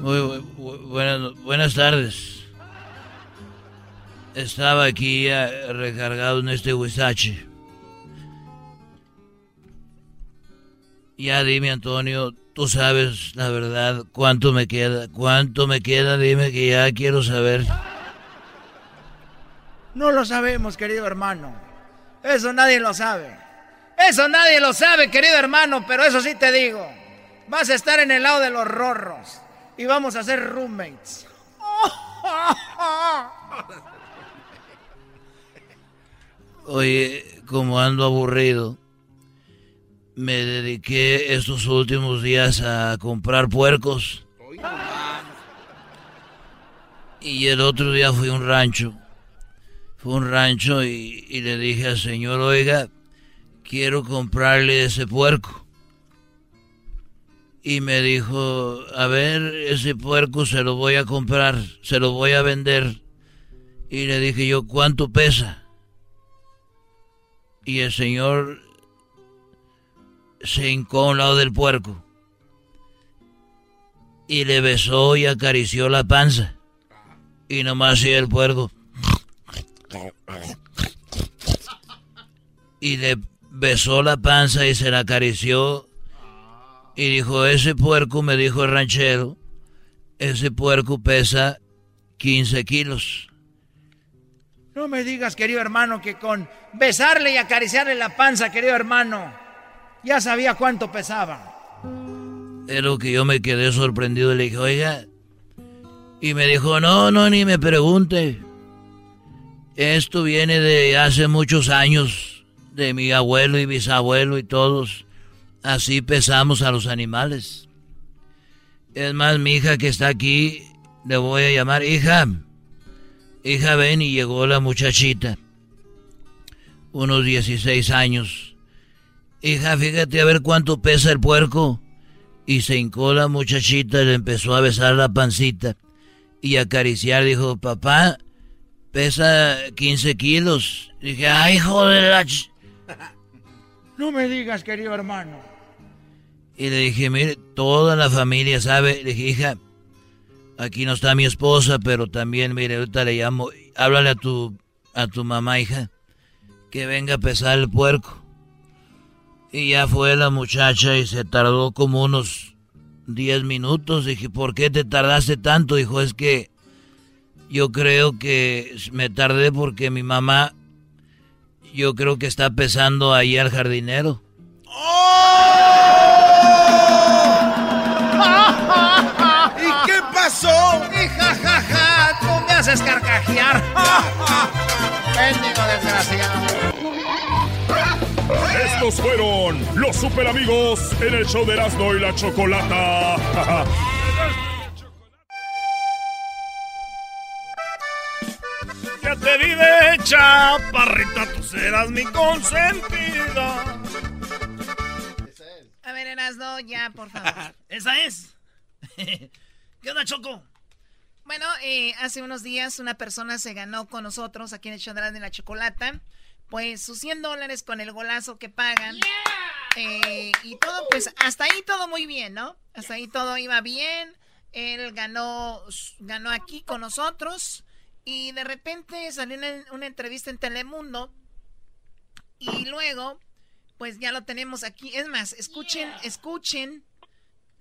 Muy bu- bu- buenas, buenas tardes. Estaba aquí ya recargado en este huizache. Ya dime, Antonio, tú sabes la verdad, cuánto me queda, cuánto me queda, dime que ya quiero saber. No lo sabemos, querido hermano. Eso nadie lo sabe. Eso nadie lo sabe, querido hermano, pero eso sí te digo. Vas a estar en el lado de los rorros y vamos a ser roommates. Oye, como ando aburrido, me dediqué estos últimos días a comprar puercos. Y el otro día fui a un rancho. Fue un rancho y, y le dije al señor, oiga, quiero comprarle ese puerco. Y me dijo, a ver, ese puerco se lo voy a comprar, se lo voy a vender. Y le dije yo, ¿cuánto pesa? Y el señor se hincó a un lado del puerco y le besó y acarició la panza. Y nomás hacía el puerco. Y le besó la panza y se la acarició y dijo, ese puerco, me dijo el ranchero, ese puerco pesa 15 kilos. No me digas, querido hermano, que con besarle y acariciarle la panza, querido hermano, ya sabía cuánto pesaba. Es lo que yo me quedé sorprendido y le dije, oiga, y me dijo, no, no, ni me pregunte. Esto viene de hace muchos años, de mi abuelo y bisabuelo y todos. Así pesamos a los animales. Es más, mi hija que está aquí, le voy a llamar, hija. Hija, ven y llegó la muchachita. Unos 16 años. Hija, fíjate a ver cuánto pesa el puerco. Y se hincó la muchachita y le empezó a besar la pancita. Y acariciar, dijo, papá, pesa 15 kilos. Dije, ay, joder, la... No me digas, querido hermano. Y le dije, mire, toda la familia sabe. Le dije, hija, aquí no está mi esposa, pero también, mire, ahorita le llamo. Háblale a tu, a tu mamá, hija, que venga a pesar el puerco. Y ya fue la muchacha y se tardó como unos 10 minutos. Dije, ¿por qué te tardaste tanto? Dijo, es que yo creo que me tardé porque mi mamá, yo creo que está pesando ahí al jardinero. pasó? Haces carcajear. Bendigo desgraciado. Estos fueron los super amigos en el show de Erasmo y la Chocolata. ya te vi de chaparrita, tú serás mi consentida. A ver, Erasmo, ya, por favor. Esa es. ¿Qué onda, Choco? Bueno, eh, hace unos días una persona se ganó con nosotros aquí en el Chandrán de la Chocolata, pues sus 100 dólares con el golazo que pagan. Eh, y todo, pues hasta ahí todo muy bien, ¿no? Hasta ahí todo iba bien. Él ganó, ganó aquí con nosotros y de repente salió una, una entrevista en Telemundo y luego, pues ya lo tenemos aquí. Es más, escuchen, escuchen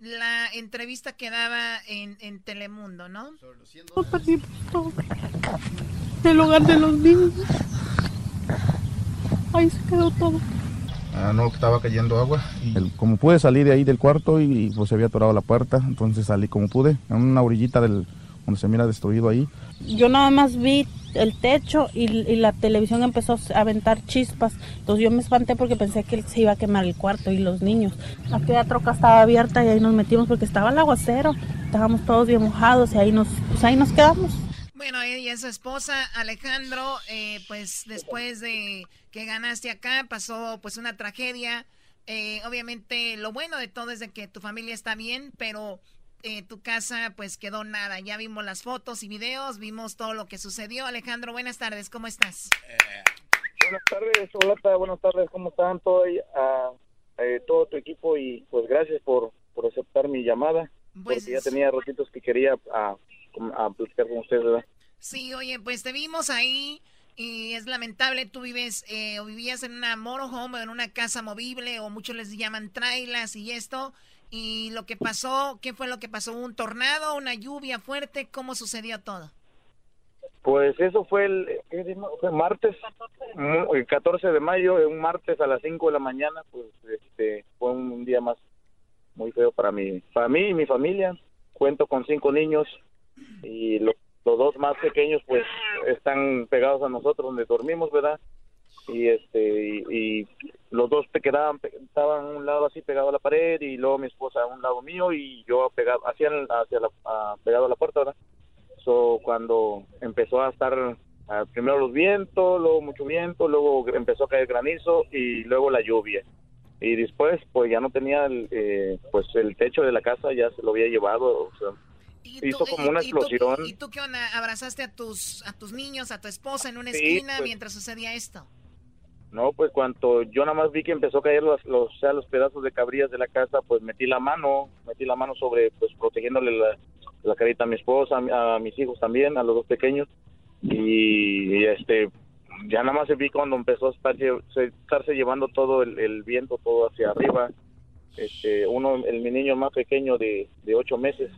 la entrevista que daba en, en Telemundo, ¿no? El hogar de los niños. Ahí se quedó todo. Ah, no, estaba cayendo agua. Y... como pude salir de ahí del cuarto y, pues se había atorado la puerta, entonces salí como pude, en una orillita del, donde se mira destruido ahí. Yo nada más vi el techo y, la televisión empezó a aventar chispas. Entonces yo me espanté porque pensé que se iba a quemar el cuarto y los niños. Aquella troca estaba abierta y ahí nos metimos porque estaba el aguacero. Estábamos todos bien mojados y ahí nos, pues ahí nos quedamos. Bueno, ella es su esposa, Alejandro, eh, pues después de que ganaste acá pasó pues una tragedia. Eh, obviamente lo bueno de todo es de que tu familia está bien, pero eh, tu casa pues quedó nada. Ya vimos las fotos y videos, vimos todo lo que sucedió. Alejandro, buenas tardes, ¿cómo estás? buenas tardes, hola, buenas tardes, ¿cómo están todo, ah, eh, todo tu equipo? Y pues gracias por, por aceptar mi llamada, pues porque ya tenía ratitos que quería a, a platicar con ustedes, ¿verdad? Sí, oye, pues te vimos ahí y es lamentable, tú vives eh, o vivías en una motorhome o en una casa movible o muchos les llaman trailas y esto. Y lo que pasó, ¿qué fue lo que pasó? ¿Un tornado, una lluvia fuerte? ¿Cómo sucedió todo? Pues eso fue el, martes, el 14 de mayo, un martes a las 5 de la mañana, pues este, fue un día más muy feo para mí, para mí y mi familia. Cuento con cinco niños y los, los dos más pequeños pues están pegados a nosotros donde dormimos, ¿verdad? Y este y, los dos te quedaban estaban a un lado así pegado a la pared y luego mi esposa a un lado mío y yo pegado hacia hacia la pegado a la puerta verdad so cuando empezó a estar primero los vientos luego mucho viento luego empezó a caer granizo y luego la lluvia y después pues ya no tenía el, eh, pues el techo de la casa ya se lo había llevado o sea, hizo como una explosión ¿Y tú qué onda? ¿Abrazaste a tus, a tus niños, a tu esposa en una esquina pues. mientras sucedía esto? No pues cuando yo nada más vi que empezó a caer los, los o sea, los pedazos de cabrillas de la casa pues metí la mano metí la mano sobre pues protegiéndole la, la carita a mi esposa a, mi- a mis hijos también a los dos pequeños y, y, este ya nada más vi cuando empezó a estar, estarse llevando todo el, el viento todo hacia arriba este uno el mi niño más pequeño de, de ocho meses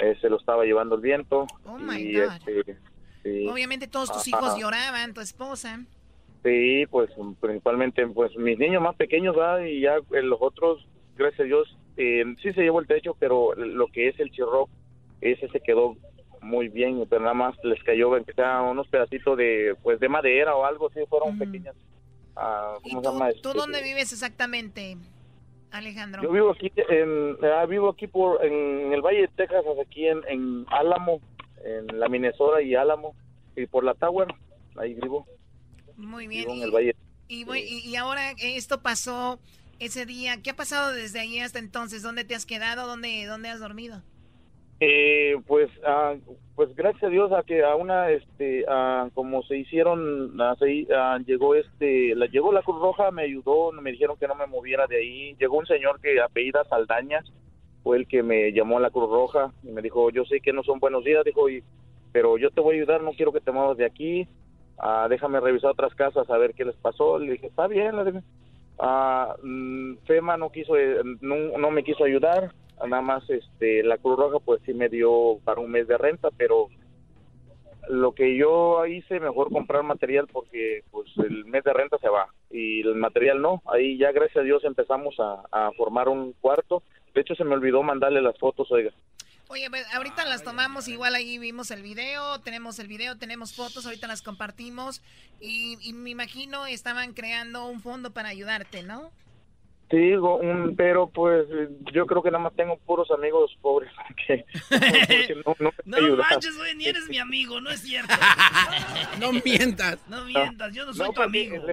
eh, se lo estaba llevando el viento Oh my God. este sí. Obviamente todos tus Ajá. hijos lloraban, tu esposa. Sí, pues principalmente pues mis niños más pequeños ¿verdad? y ya eh, los otros, gracias a Dios, eh, sí se llevó el techo, pero lo que es el chirro, ese se quedó muy bien, pero nada más les cayó aunque sea unos pedacitos de pues de madera o algo, sí fueron pequeñas. ah, ¿Cómo se llama? ¿Tú Este, dónde vives exactamente, Alejandro? Yo vivo aquí, en, ah, vivo aquí por en el Valle de Texas, aquí en, en Álamo, en la Minnesota y Álamo, y por la Tower, ahí vivo, Muy bien. vivo en Y, el Valle. y voy- y- y ahora esto pasó ese día. ¿Qué ha pasado desde ahí hasta entonces? ¿Dónde te has quedado? ¿Dónde, dónde has dormido? Eh, pues, ah, pues gracias a Dios a que a una, este, como se hicieron, se- llegó este, la llegó la Cruz Roja, me ayudó, me dijeron que no me moviera de ahí. Llegó un señor que apellida Saldaña, fue el que me llamó a la Cruz Roja y me dijo, yo sé que no son buenos días, dijo, y, pero yo te voy a ayudar, no quiero que te muevas de aquí. Ah, déjame revisar otras casas a ver qué les pasó. Le dije, está bien. Ah, mm, FEMA no quiso, eh, no, no me quiso ayudar. Nada más, este, la Cruz Roja, pues sí me dio para un mes de renta, pero lo que yo hice, mejor comprar material porque, pues, el mes de renta se va y el material no. Ahí ya, gracias a Dios, empezamos a formar un cuarto. De hecho, se me olvidó mandarle las fotos, oiga. Oye, pues, ahorita las tomamos, igual ahí vimos el video, tenemos el video, tenemos fotos, ahorita las compartimos y, y me imagino estaban creando un fondo para ayudarte, ¿no? Sí, digo, un, pero pues yo creo que nada más tengo puros amigos pobres que, porque no, no me No manches, güey, ni eres mi amigo, no es cierto. No mientas. No mientas, yo no soy tu porque- amigo.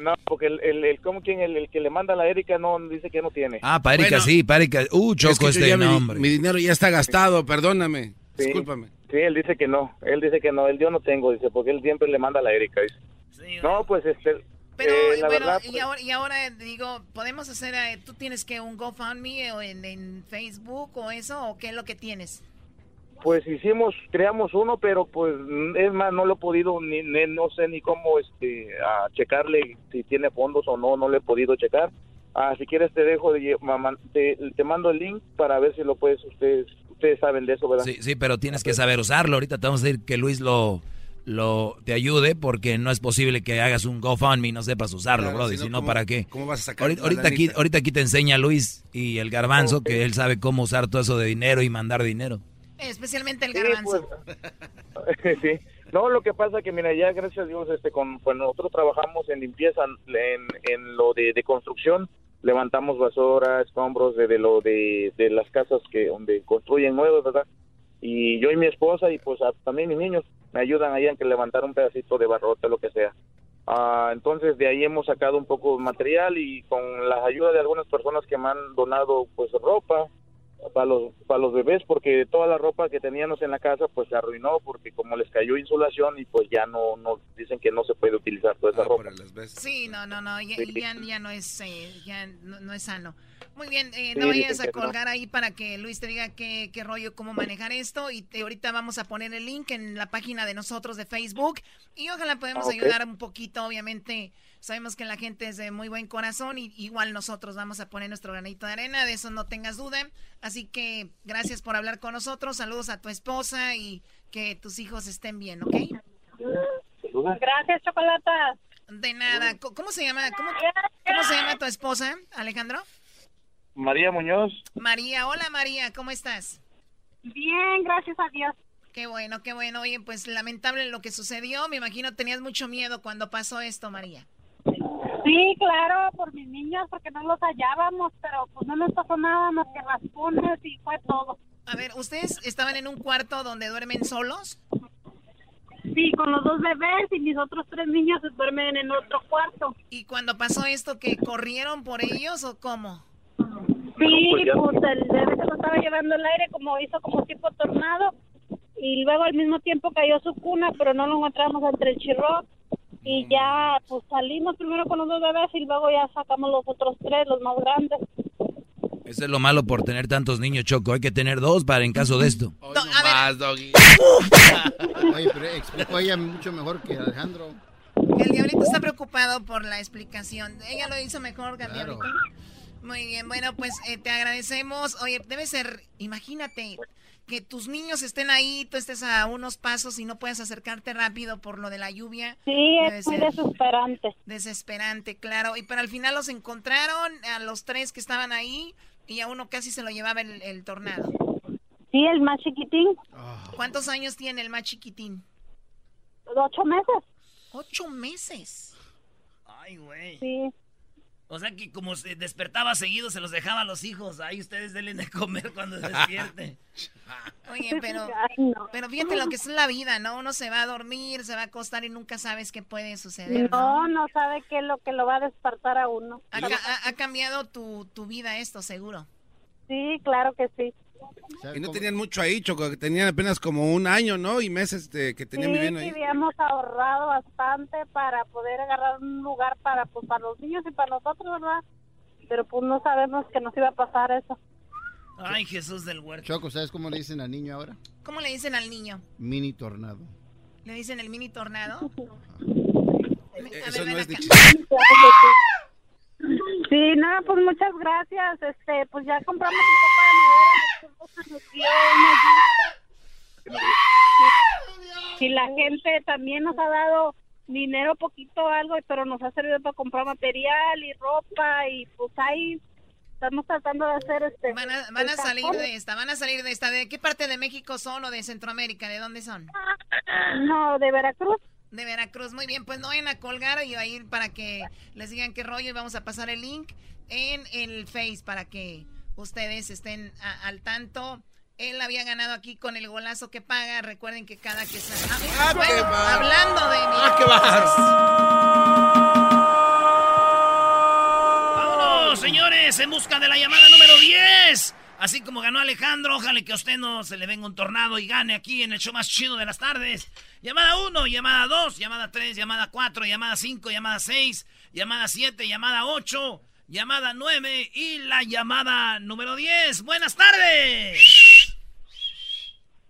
No, porque el, el, el, ¿cómo quién? El, el que le manda a la Erika no dice que no tiene. Ah, para Erika Bueno, sí, para Erika. Uh, Es choco que este mi- nombre. Mi, dinero ya está gastado, perdóname. Sí. Discúlpame. Sí, él dice que no. Él dice que no. Él yo no tengo, dice, porque él siempre le manda a la Erika. Dice. no, pues este. Pero eh, la bueno, verdad, y, pues, ahora, y ahora digo, ¿podemos hacer, eh, tú tienes que un GoFundMe o en, en Facebook o eso, o qué es lo que tienes? Pues hicimos, creamos uno, pero pues es más, no lo he podido, ni, ni- no sé ni cómo este a checarle si tiene fondos o no, no le he podido checar. Ah, si quieres te dejo, de, te, te mando el link para ver si lo puedes, ustedes ustedes saben de eso, ¿verdad? Sí, sí, pero tienes que saber usarlo. Ahorita te vamos a decir que Luis lo, lo te ayude porque no es posible que hagas un GoFundMe y no sepas usarlo, Claro, brother. si no, Si no, ¿cómo- ¿para qué? cómo vas a sacar ahorita, ahorita aquí, ahorita aquí te enseña Luis y el garbanzo que él sabe cómo usar todo eso de dinero y mandar dinero. Especialmente el Sí, garbanzo. sí. No, lo que pasa que, mira, ya gracias a Dios, este, con, pues nosotros trabajamos en limpieza, en, en lo de, de construcción, levantamos basura, escombros de, de lo de, de las casas que donde construyen nuevos, ¿verdad? Y yo y mi esposa y pues a- también mis niños me ayudan ahí en que levantar un pedacito de barrote, lo que sea. Ah, entonces de ahí hemos sacado un poco de material y con la ayuda de algunas personas que me han donado pues ropa, para los para los bebés porque toda la ropa que teníamos en la casa pues se arruinó porque como les cayó insulación y pues ya no no dicen que no se puede utilizar toda esa ropa Sí, no, no, no, ya, Sí. ya, ya no es, eh, ya no, no es sano. Muy bien, eh, Sí, no vayas a no. colgar ahí para que Luis te diga qué, qué rollo, cómo manejar esto y te- ahorita vamos a poner el link en la página de nosotros de Facebook y ojalá podemos Ah, ayudar un poquito, obviamente sabemos que la gente es de muy buen corazón y igual nosotros vamos a poner nuestro granito de arena, de eso no tengas duda. Así que gracias por hablar con nosotros, saludos a tu esposa y que tus hijos estén bien, ¿ok? Gracias, Chocolata. De nada. ¿Cómo se llama? ¿Cómo, cómo se llama tu esposa, Alejandro? María Muñoz María. Hola, María. ¿Cómo estás? Bien, gracias a Dios. Qué bueno, qué bueno. Oye, pues lamentable lo que sucedió. Me imagino tenías mucho miedo cuando pasó esto, María. Sí, claro, por mis niños, porque no los hallábamos, pero pues no nos pasó nada más que raspones y fue todo. A ver, ¿ustedes estaban en un cuarto donde duermen solos? Sí, con los dos bebés y mis otros tres niños se duermen en otro cuarto. ¿Y cuando pasó esto, que corrieron por ellos o cómo? Sí, pues el bebé se lo estaba llevando el aire como hizo como tipo tornado y luego al mismo tiempo cayó su cuna, pero no lo encontramos entre el chirro y ya pues salimos primero con los dos bebés y luego ya sacamos los otros tres, los más grandes. Eso es lo malo por tener tantos niños, Choco. Hay que tener dos para en caso de esto. no más, Doggy. Oye, pero explicó ella mucho mejor que Alejandro. El diablito está preocupado por la explicación. Ella lo hizo mejor que el diablito. Muy bien, bueno, pues eh, te agradecemos. Oye, debe ser, imagínate, que tus niños estén ahí, tú estés a unos pasos y no puedes acercarte rápido por lo de la lluvia. Sí, es muy desesperante. Desesperante, claro. Y pero al final los encontraron a los tres que estaban ahí y a uno casi se lo llevaba el, tornado. Sí, el más chiquitín. ¿Cuántos años tiene el más chiquitín? Ocho meses. Ocho meses. Ay, güey. Sí. O sea que como se despertaba seguido, se los dejaba a los hijos. Ahí ustedes denle de comer cuando se despierte. Oye, pero, pero fíjate lo que es la vida, ¿no? Uno se va a dormir, se va a acostar y nunca sabes qué puede suceder. No, no, sabe qué es lo que lo va a despertar a uno. Ha, cambiado tu, tu vida esto, seguro. Sí, claro que sí. Y no tenían mucho ahí, Choco, que tenían apenas como un año, ¿no? Y meses de, que tenían viviendo ahí. Sí, habíamos ahorrado bastante para poder agarrar un lugar para, pues, para los niños y para nosotros, ¿verdad? Pero pues no sabemos que nos iba a pasar eso. Ay, Jesús del huerto. Choco, ¿sabes cómo le dicen al niño ahora? ¿Cómo le dicen al niño? Mini tornado. ¿Le dicen el mini tornado? Eso no es de Sí, nada, pues muchas gracias. Este, pues ya compramos un poco de madera. Y la gente también nos ha dado dinero poquito algo, pero nos ha servido para comprar material y ropa y pues ahí estamos tratando de hacer este. Van a, van a salir de esta, van a salir de esta. ¿De qué parte de México son o de Centroamérica? ¿De dónde son? No, de Veracruz. De Veracruz, muy bien, pues no vayan a colgar y a ir para que les digan qué rollo y vamos a pasar el link en el Face para que ustedes estén al tanto. Él había ganado aquí con el golazo que paga. Recuerden que cada que se... Ah, bueno, hablando de... Ah, qué señores, en busca de la llamada número 10. Así como ganó Alejandro, ojalá que a usted no se le venga un tornado y gane aquí en el show más chido de las tardes. Llamada 1, llamada 2, llamada 3, llamada 4, llamada 5, llamada 6, llamada 7, llamada 8, llamada 9 y la llamada número 10. Buenas tardes.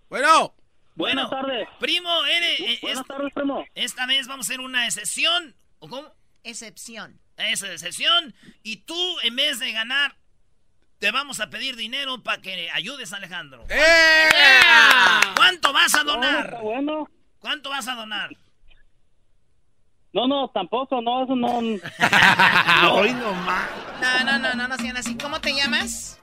Bueno. Buenas tardes. Primo, eres, Buenas tardes, primo. Esta vez vamos a hacer una excepción. ¿O cómo? Excepción esa excepción. Y tú, en vez de ganar, te vamos a pedir dinero para que ayudes a Alejandro. ¡Eh! ¿Cuánto vas a donar? bueno. ¿Cuánto vas a donar? No, no, tampoco, no, eso no. Hoy no más. No, no, no, no, no sean así. ¿Cómo te llamas?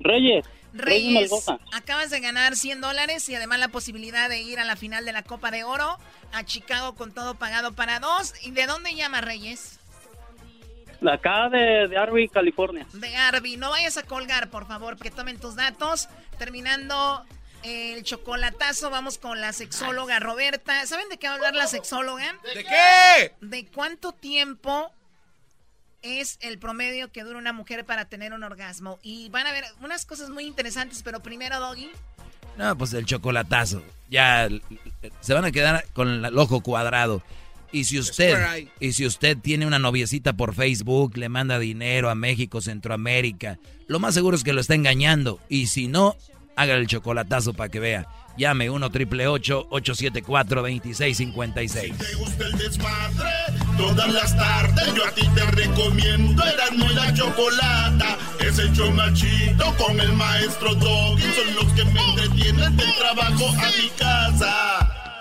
Reyes. Reyes, acabas de ganar 100 dólares y además la posibilidad de ir a la final de la Copa de Oro a Chicago con todo pagado para dos. ¿Y de dónde llama Reyes? De acá de, de Arby, California. De Arby. No vayas a colgar, por favor, que tomen tus datos. Terminando el chocolatazo, vamos con la sexóloga Roberta. ¿Saben de qué va a hablar la sexóloga? ¿De qué? De cuánto tiempo es el promedio que dura una mujer para tener un orgasmo. Y van a ver unas cosas muy interesantes, pero primero, Doggy. No, pues el chocolatazo. Ya se van a quedar con el ojo cuadrado. Y si usted y si usted tiene una noviecita por Facebook, le manda dinero a México, Centroamérica, lo más seguro es que lo está engañando. Y si no, haga el chocolatazo para que vea. Llame 1 triple 874 2656. Si te gusta el desmadre, todas las tardes yo a ti te recomiendo Eran muy la chocolata. Es el chomachito con el maestro Doggy. Son los que me entretienen del trabajo a mi casa.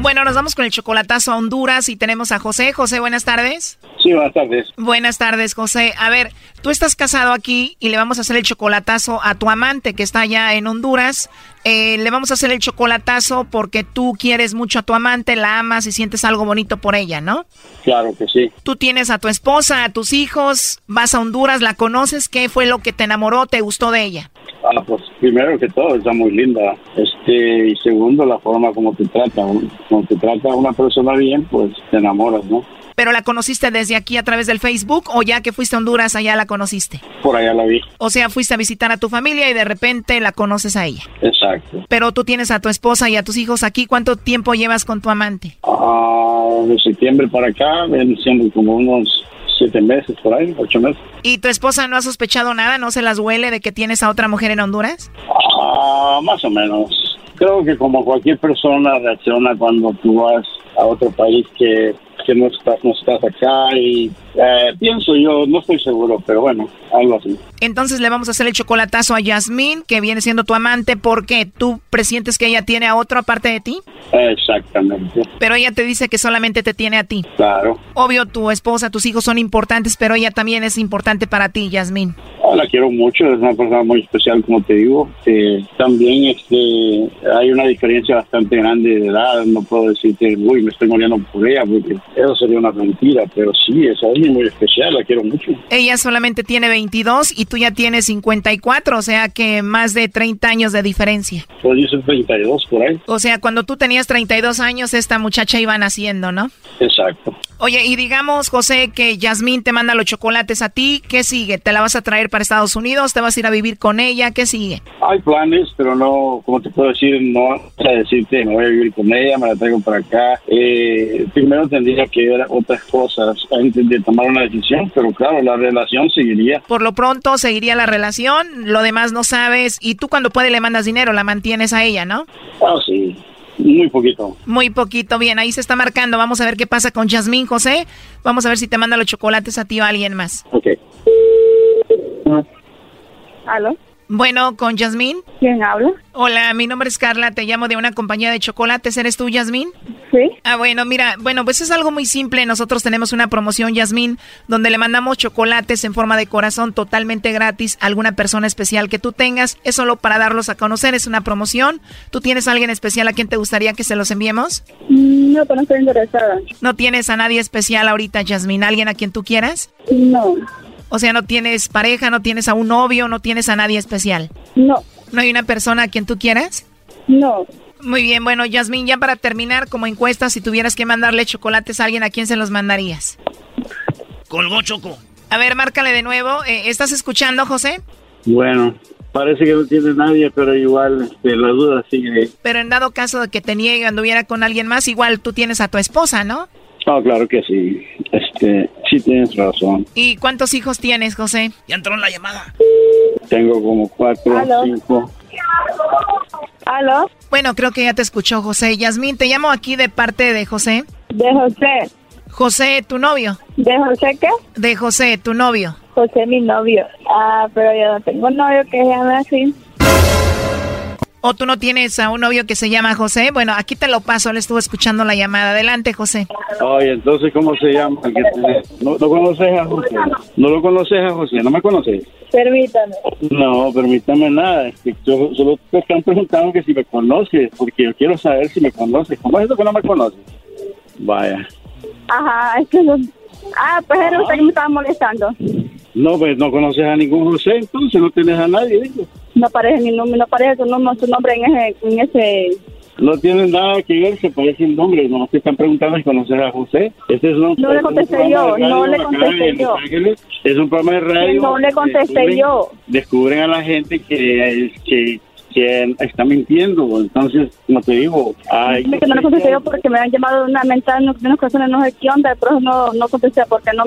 Bueno, nos vamos con el chocolatazo a Honduras y tenemos a José. José, buenas tardes. Sí, buenas tardes. Buenas tardes, José. A ver, tú estás casado aquí y le vamos a hacer el chocolatazo a tu amante que está allá en Honduras. Eh, le vamos a hacer el chocolatazo porque tú quieres mucho a tu amante, la amas y sientes algo bonito por ella, ¿no? Claro que sí. Tú tienes a tu esposa, a tus hijos, vas a Honduras, la conoces, ¿qué fue lo que te enamoró, te gustó de ella? Ah, pues primero que todo, está muy linda. Este, y segundo, la forma como te trata. Como te trata una persona bien, pues te enamoras, ¿no? ¿Pero la conociste desde aquí a través del Facebook o ya que fuiste a Honduras allá la conociste? Por allá la vi. O sea, fuiste a visitar a tu familia y de repente la conoces a ella. Exacto. Pero tú tienes a tu esposa y a tus hijos aquí. ¿Cuánto tiempo llevas con tu amante? Ah, de septiembre para acá, vienen siendo como unos siete meses por ahí, ocho meses. ¿Y tu esposa no ha sospechado nada? ¿No se las huele de que tienes a otra mujer en Honduras? Ah, más o menos. Creo que como cualquier persona reacciona cuando tú vas a otro país que que no estás, no estás acá y eh, pienso yo, no estoy seguro, pero bueno, algo así. Entonces le vamos a hacer el chocolatazo a Yasmín, que viene siendo tu amante, porque tú presientes que ella tiene a otro aparte de ti. Exactamente. Pero ella te dice que solamente te tiene a ti. Claro. Obvio, tu esposa, tus hijos son importantes, pero ella también es importante para ti, Yasmín. Ah, la quiero mucho, es una persona muy especial, como te digo. Eh, también este, hay una diferencia bastante grande de edad, no puedo decirte, uy, me estoy muriendo por ella, porque eso sería una mentira, pero sí, es alguien muy especial, la quiero mucho. Ella solamente tiene 22 y tú ya tienes 54, o sea que más de 30 años de diferencia. Pues yo soy 32 por ahí. O sea, cuando tú tenías 32 años, esta muchacha iba naciendo, ¿no? Exacto. Oye, y digamos, José, que Yasmín te manda los chocolates a ti, ¿qué sigue? ¿Te la vas a traer para Estados Unidos? ¿Te vas a ir a vivir con ella? ¿Qué sigue? Hay planes, pero no, como te puedo decir, no a decirte, me voy a vivir con ella, me la traigo para acá. Eh, primero tendría que ver otras cosas antes de tomar una decisión, pero claro, la relación seguiría. Por lo pronto seguiría la relación, lo demás no sabes, y tú cuando puedes le mandas dinero, la mantienes a ella, ¿no? Ah, sí. Muy poquito. Muy poquito, bien, ahí se está marcando. Vamos a ver qué pasa con Yasmín, José. Vamos a ver si te manda los chocolates a ti o a alguien más. Ok. ¿Aló? Bueno, con Yasmín. ¿Quién habla? Hola, mi nombre es Carla, te llamo de una compañía de chocolates. ¿Eres tú, Yasmín? Sí. Ah, bueno, mira, bueno, pues es algo muy simple. Nosotros tenemos una promoción, Yasmín, donde le mandamos chocolates en forma de corazón totalmente gratis a alguna persona especial que tú tengas. Es solo para darlos a conocer, es una promoción. ¿Tú tienes a alguien especial a quien te gustaría que se los enviemos? Mm, No, pero no estoy interesada. ¿No tienes a nadie especial ahorita, Yasmín? ¿Alguien a quien tú quieras? No. O sea, no tienes pareja, no tienes a un novio, no tienes a nadie especial. No. ¿No hay una persona a quien tú quieras? No. Muy bien, bueno, Yasmín, ya para terminar, como encuesta, si tuvieras que mandarle chocolates a alguien, ¿a quién se los mandarías? Colgó Choco. A ver, márcale de nuevo. Eh, ¿Estás escuchando, José? Bueno, parece que no tiene nadie, pero igual este, la duda sigue. Pero en dado caso de que te niegue anduviera con alguien más, igual tú tienes a tu esposa, ¿no? Ah, claro que sí. Este, sí tienes razón. ¿Y cuántos hijos tienes, José? Ya entró en la llamada. Tengo como cuatro, Aló. cinco. ¿Aló? Bueno, creo que ya te escuchó, José. Yasmín, te llamo aquí de parte de José. ¿De José? José, tu novio. ¿De José qué? De José, tu novio. José, mi novio. Ah, pero yo no tengo novio que se llame así. ¿O tú no tienes a un novio que se llama José? Bueno, aquí te lo paso, él estuvo escuchando la llamada. Adelante, José. Oye, entonces, ¿cómo se llama? ¿No, ¿No conoces a José? ¿No lo conoces a José? ¿No me conoces? Permítame. No, permítame nada. Es que yo- solo te están preguntando que si me conoces, porque yo quiero saber si me conoces. ¿Cómo es eso que no me conoces? Vaya. Ajá, es que no... Ah, pues era usted que me estaba molestando. No, pues no conoces a ningún José, entonces no tienes a nadie, digo. No aparece mi nombre, no aparece tu nombre, su nombre en ese, en ese... No tienen nada que ver, se parece el nombre. No te están preguntando si conoces a José. Este es un, No le contesté yo, no le contesté yo. Ángeles. Es un programa de radio. No le contesté Descubren- yo. Descubren a la gente que, que, que está mintiendo. Entonces, como te digo, Dime que no le contesté yo porque me han llamado de una mental de unas personas, no sé qué onda, pero no, no contesté porque no...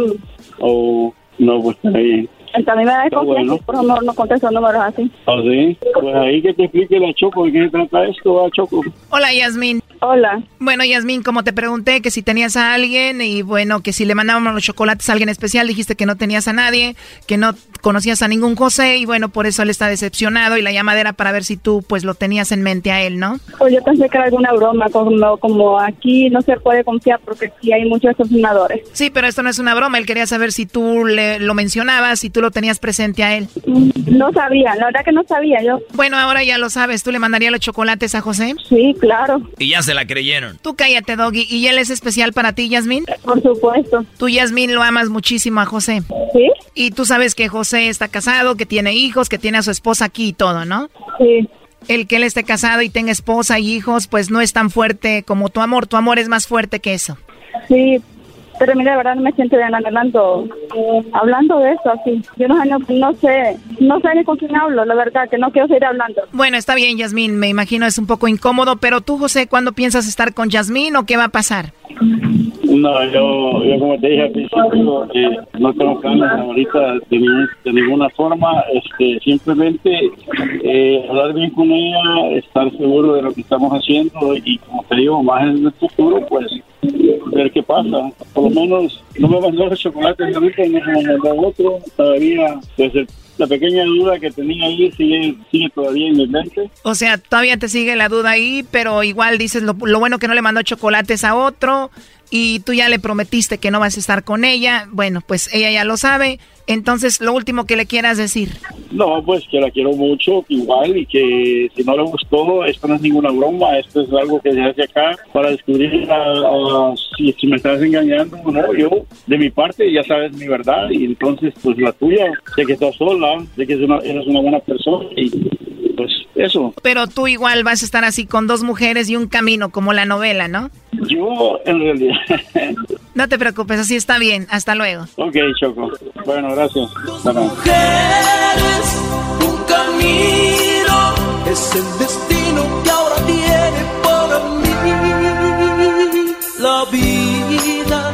no, pues está bien. Entonces, a mí me da desconfianza bueno. por favor no contesto números así. ¿Ah, sí? Pues ahí que te explique la Choco, ¿de qué se trata esto, ah, Choco? Hola, Yasmín. Hola. Bueno, Yasmín, como te pregunté que si tenías a alguien y bueno, que si le mandábamos los chocolates a alguien especial, dijiste que no tenías a nadie, que no conocías a ningún José y bueno, por eso él está decepcionado y la llamadera para ver si tú pues lo tenías en mente a él, ¿no? Pues yo pensé que era alguna broma, como, como aquí no se puede confiar porque aquí hay muchos extorsionadores. Sí, pero esto no es una broma, él quería saber si tú le, lo mencionabas, si tú lo tenías presente a él. No sabía, la verdad que no sabía yo. Bueno, ahora ya lo sabes, ¿tú le mandarías los chocolates a José? Sí, claro. Y ya se la creyeron. Tú cállate, Doggy. ¿Y él es especial para ti, Yasmín? Por supuesto. Tú, Yasmín, lo amas muchísimo a José. Sí. Y tú sabes que José está casado, que tiene hijos, que tiene a su esposa aquí y todo, ¿no? Sí. El que él esté casado y tenga esposa y hijos, pues no es tan fuerte como tu amor. Tu amor es más fuerte que eso. Sí, pero mira, de verdad no me siento bien hablando, hablando de eso así. Yo no, no, no sé, no sé ni con quién hablo, la verdad, que no quiero seguir hablando. Bueno, está bien, Yasmín. Me imagino es un poco incómodo, pero tú, José, ¿cuándo piensas estar con Yasmín o qué va a pasar? No, yo, yo como te dije al principio, eh, no tengo planes ahorita de, ningún- de ninguna forma, este, simplemente eh, hablar bien con ella, estar seguro de lo que estamos haciendo y como te digo, más en el futuro, pues ver qué pasa. Por lo menos no me mandó los chocolates ahorita, no me mandó otro, todavía, pues el- la pequeña duda que tenía ahí sigue, sigue todavía en mi mente. O sea, todavía te sigue la duda ahí, pero igual dices lo, lo bueno que no le mandó chocolates a otro y tú ya le prometiste que no vas a estar con ella. Bueno, pues ella ya lo sabe. Entonces, lo último que le quieras decir. No, pues que la quiero mucho, igual, y que si no le gustó, esto no es ninguna broma, esto es algo que se hace acá para descubrir si me estás engañando o no. Yo, de mi parte, ya sabes mi verdad, y entonces, pues la tuya, de que estás sola, de que eres una, eres una buena persona, y pues eso. Pero tú igual vas a estar así con dos mujeres y un camino, como la novela, ¿no? Yo, en realidad. No te preocupes, así está bien. Hasta luego. ok, Choco. Bueno, gracias. Bye, bye. un camino es el destino que ahora tiene para mí la vida.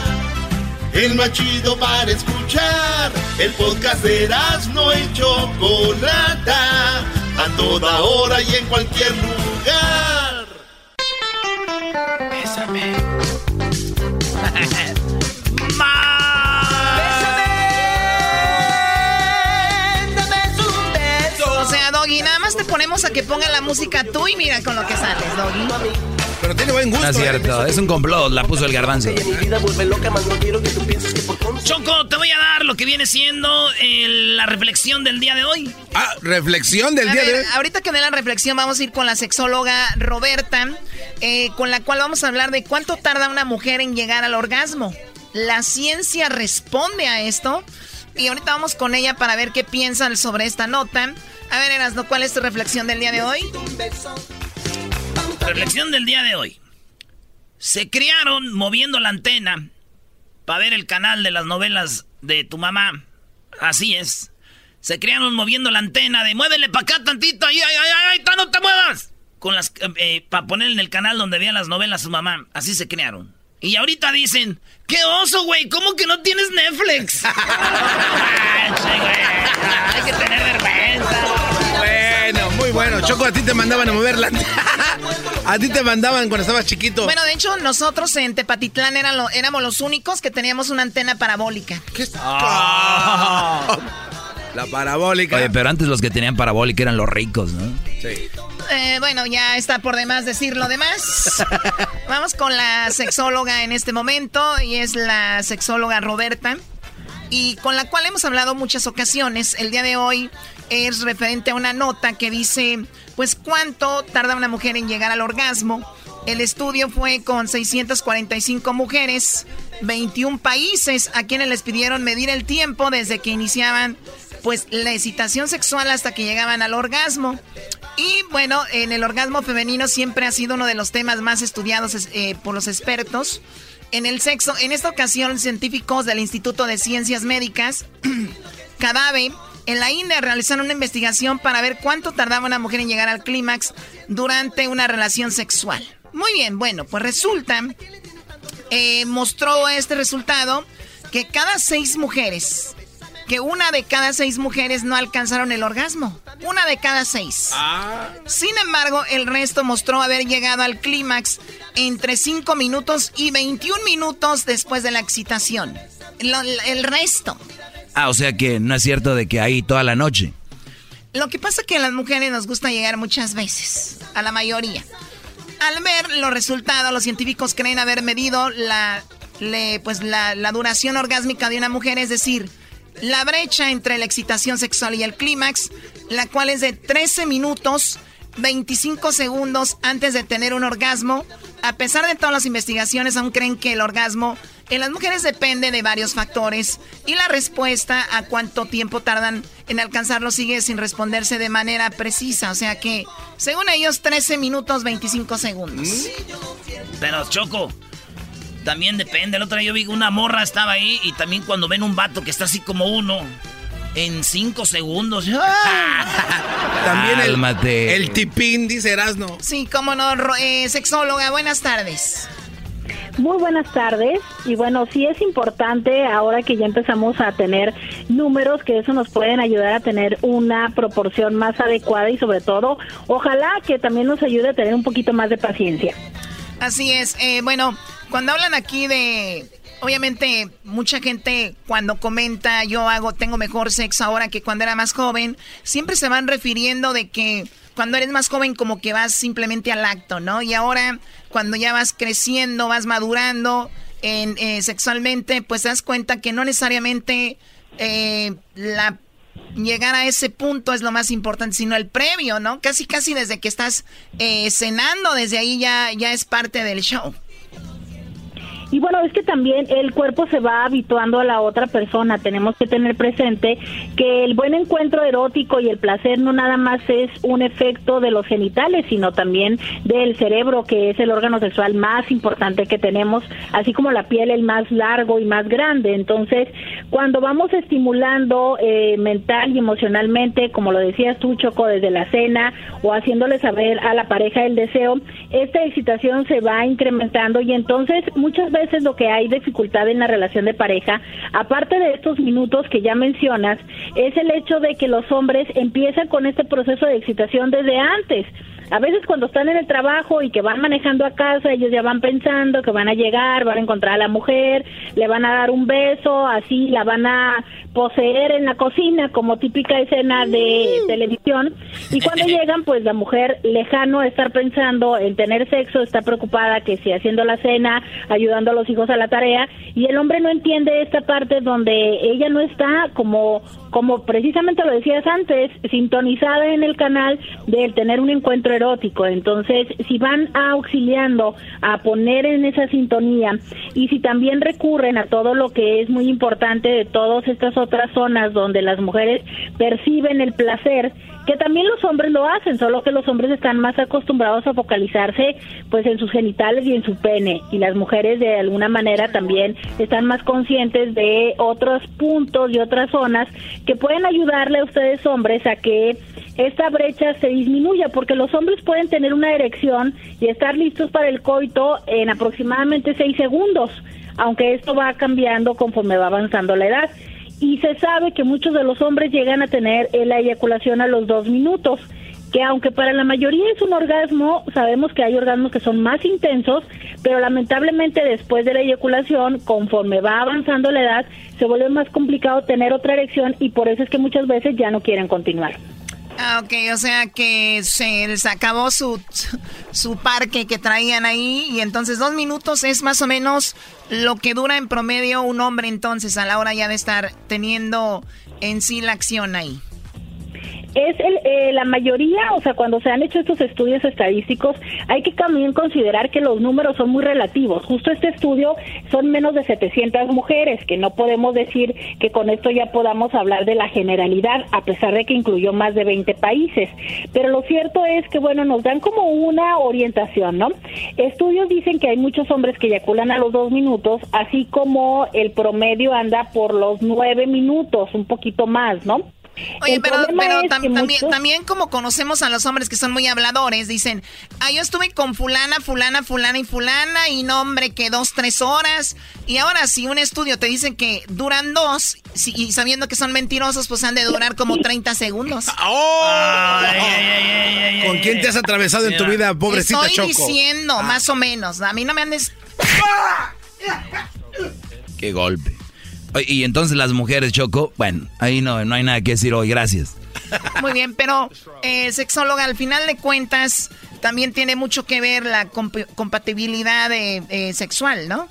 El más chido para escuchar. El podcast de no y Chocolata. A toda hora y en cualquier lugar. Bésame. O sea, Doggy, nada más te ponemos a que ponga la música tú y mira con lo que sales, Doggy. Pero tiene buen gusto. No es cierto, es un complot, la puso el garbanzo. Choco, te voy a dar lo que viene siendo eh, la reflexión del día de hoy. Ah, reflexión del A día ver, de hoy. Ahorita que dé la reflexión, vamos a ir con la sexóloga Roberta, eh, con la cual vamos a hablar de cuánto tarda una mujer en llegar al orgasmo. La ciencia responde a esto. Y ahorita vamos con ella para ver qué piensan sobre esta nota. A ver, Erasno, ¿cuál es tu reflexión del día de hoy? Reflexión del día de hoy. Se criaron moviendo la antena para ver el canal de las novelas de tu mamá. Así es. Se criaron moviendo la antena de muévele para acá tantito. ¡Ay, ay, ay, ay! ay, ¡No te muevas! Con las, eh, para poner en el canal donde vean las novelas su mamá. Así se criaron. Y ahorita dicen, ¡qué oso, güey! ¿Cómo que no tienes Netflix? Hay que tener vergüenza. Bueno, muy bueno. Choco, a ti te mandaban a mover la... a ti te mandaban cuando estabas chiquito. Bueno, de hecho, nosotros en Tepatitlán eran lo- éramos los únicos que teníamos una antena parabólica. Ah. La parabólica. Oye, pero antes los que tenían parabólica eran los ricos, ¿no? Sí. Eh, bueno, ya está por demás decir lo demás. Vamos con la sexóloga en este momento y es la sexóloga Roberta y con la cual hemos hablado muchas ocasiones. El día de hoy es referente a una nota que dice, pues cuánto tarda una mujer en llegar al orgasmo. El estudio fue con 645 mujeres, 21 países a quienes les pidieron medir el tiempo desde que iniciaban pues la excitación sexual hasta que llegaban al orgasmo. Y bueno, en el orgasmo femenino siempre ha sido uno de los temas más estudiados eh, por los expertos en el sexo. En esta ocasión, científicos del Instituto de Ciencias Médicas, CADAVE, en la India realizaron una investigación para ver cuánto tardaba una mujer en llegar al clímax durante una relación sexual. Muy bien, bueno, pues resulta, eh, mostró este resultado que cada seis mujeres, que una de cada seis mujeres no alcanzaron el orgasmo. Una de cada seis. Ah. Sin embargo, el resto mostró haber llegado al clímax entre 5 minutos y 21 minutos después de la excitación. el resto. Ah, o sea que no es cierto de que ahí toda la noche. Lo que pasa es que a las mujeres nos gusta llegar muchas veces, a la mayoría. Al ver los resultados, los científicos creen haber medido la, pues la, duración orgásmica de una mujer, es decir, la brecha entre la excitación sexual y el clímax, la cual es de 13 minutos 25 segundos antes de tener un orgasmo. A pesar de todas las investigaciones, aún creen que el orgasmo en las mujeres depende de varios factores y la respuesta a cuánto tiempo tardan en alcanzarlo sigue sin responderse de manera precisa. O sea que, según ellos, 13 minutos 25 segundos. Pero Choco, también depende. El otro día yo vi una morra estaba ahí y también cuando ven un vato que está así como uno en cinco segundos. También el, el tipín, dice Erasno. Sí, cómo no, eh, sexóloga, buenas tardes. Muy buenas tardes y bueno, sí es importante ahora que ya empezamos a tener números que eso nos pueden ayudar a tener una proporción más adecuada y sobre todo, ojalá que también nos ayude a tener un poquito más de paciencia. Así es, eh, bueno, cuando hablan aquí de obviamente mucha gente cuando comenta yo hago tengo mejor sexo ahora que cuando era más joven, siempre se van refiriendo de que cuando eres más joven como que vas simplemente al acto, ¿no? Y ahora cuando ya vas creciendo, vas madurando en, eh, sexualmente, pues te das cuenta que no necesariamente eh, la llegar a ese punto es lo más importante, sino el previo, ¿no? Casi, casi desde que estás eh, cenando, desde ahí ya, ya es parte del show. Y bueno, es que también el cuerpo se va habituando a la otra persona. Tenemos que tener presente que el buen encuentro erótico y el placer no nada más es un efecto de los genitales, sino también del cerebro, que es el órgano sexual más importante que tenemos, así como la piel el más largo y más grande. Entonces, cuando vamos estimulando eh, mental y emocionalmente, como lo decías tú, Choco, desde la cena o haciéndole saber a la pareja el deseo, esta excitación se va incrementando y entonces muchas veces es lo que hay dificultad en la relación de pareja, aparte de estos minutos que ya mencionas, es el hecho de que los hombres empiezan con este proceso de excitación desde antes. A veces cuando están en el trabajo y que van manejando a casa, ellos ya van pensando que van a llegar, van a encontrar a la mujer, le van a dar un beso, así la van a poseer en la cocina como típica escena de mm. televisión. Y cuando llegan, pues la mujer lejano a estar pensando en tener sexo, está preocupada que si haciendo la cena, ayudando a los hijos a la tarea, y el hombre no entiende esta parte donde ella no está como como precisamente lo decías antes, sintonizada en el canal del tener un encuentro erótico. Entonces, si van auxiliando a poner en esa sintonía y si también recurren a todo lo que es muy importante de todas estas otras zonas donde las mujeres perciben el placer, que también los hombres lo hacen, solo que los hombres están más acostumbrados a focalizarse pues en sus genitales y en su pene y las mujeres de alguna manera también están más conscientes de otros puntos y otras zonas que pueden ayudarle a ustedes hombres a que esta brecha se disminuya porque los hombres pueden tener una erección y estar listos para el coito en aproximadamente seis segundos, aunque esto va cambiando conforme va avanzando la edad y se sabe que muchos de los hombres llegan a tener la eyaculación a los dos minutos, que aunque para la mayoría es un orgasmo, sabemos que hay orgasmos que son más intensos, pero lamentablemente después de la eyaculación, conforme va avanzando la edad, se vuelve más complicado tener otra erección y por eso es que muchas veces ya no quieren continuar. Ah, ok, o sea que se les acabó su, su parque que traían ahí y entonces dos minutos es más o menos lo que dura en promedio un hombre entonces a la hora ya de estar teniendo en sí la acción ahí. Es el, eh, la mayoría, o sea, cuando se han hecho estos estudios estadísticos, hay que también considerar que los números son muy relativos. Justo este estudio son menos de 700 mujeres, que no podemos decir que con esto ya podamos hablar de la generalidad, a pesar de que incluyó más de 20 países. Pero lo cierto es que, bueno, nos dan como una orientación, ¿no? Estudios dicen que hay muchos hombres que eyaculan a los dos minutos, así como el promedio anda por los nueve minutos, un poquito más, ¿no? Oye, pero, también, también como conocemos a los hombres que son muy habladores, dicen, ah, yo estuve con fulana, fulana, fulana y fulana, y no, hombre, que dos, tres horas. Y ahora si un estudio te dicen que duran dos, y sabiendo que son mentirosos, pues han de durar como 30 segundos. ¡Oh! ¿Con quién te has atravesado en tu vida, pobrecita Estoy diciendo, ah. más o menos. A mí no me andes... ¡Qué golpe! Y entonces las mujeres, Choco, bueno, ahí no, no hay nada que decir hoy, gracias. Muy bien, pero eh, sexóloga, al final de cuentas, también tiene mucho que ver la compatibilidad eh, sexual, ¿no?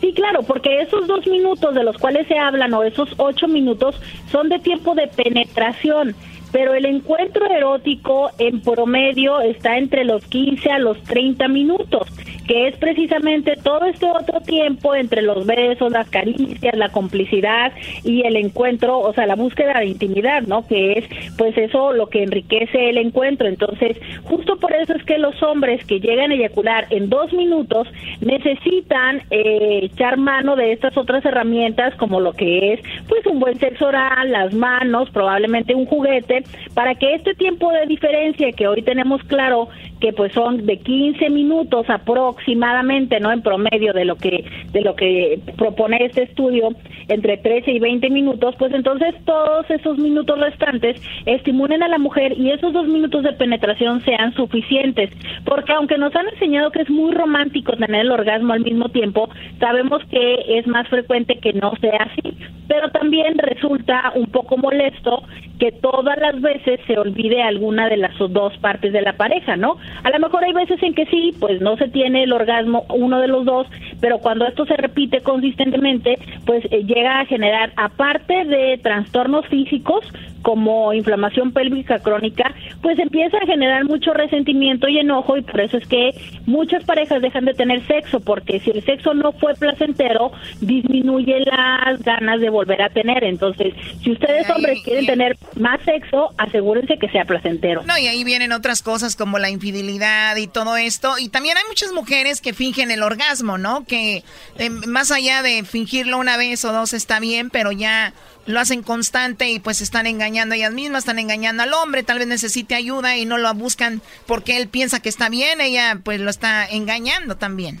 Sí, claro, porque esos dos minutos de los cuales se hablan o esos ocho minutos son de tiempo de penetración pero el encuentro erótico en promedio está entre los 15 a los 30 minutos, que es precisamente todo este otro tiempo entre los besos, las caricias, la complicidad y el encuentro, o sea, la búsqueda de intimidad, ¿no? Que es pues eso lo que enriquece el encuentro. Entonces, justo por eso es que los hombres que llegan a eyacular en dos minutos necesitan eh, echar mano de estas otras herramientas como lo que es pues un buen sexo oral, las manos, probablemente un juguete para que este tiempo de diferencia que hoy tenemos claro que pues son de 15 minutos aproximadamente, ¿no? En promedio de lo que de lo que propone este estudio entre 13 y 20 minutos, pues entonces todos esos minutos restantes estimulen a la mujer y esos dos minutos de penetración sean suficientes, porque aunque nos han enseñado que es muy romántico tener el orgasmo al mismo tiempo, sabemos que es más frecuente que no sea así, pero también resulta un poco molesto que todas las veces se olvide alguna de las dos partes de la pareja, ¿no? A lo mejor hay veces en que sí, pues no se tiene el orgasmo uno de los dos, pero cuando esto se repite consistentemente, pues eh, llega a generar, aparte de trastornos físicos, como inflamación pélvica crónica, pues empieza a generar mucho resentimiento y enojo y por eso es que muchas parejas dejan de tener sexo, porque si el sexo no fue placentero, disminuye las ganas de volver a tener. Entonces, si ustedes hombres quieren tener más sexo, asegúrense que sea placentero. No, y ahí vienen otras cosas como la infidelidad y todo esto. Y también hay muchas mujeres que fingen el orgasmo, ¿no? Que eh, más allá de fingirlo una vez o dos está bien, pero ya lo hacen constante y pues están engañando a ellas mismas, están engañando al hombre, tal vez necesite ayuda y no lo buscan porque él piensa que está bien, ella pues lo está engañando también.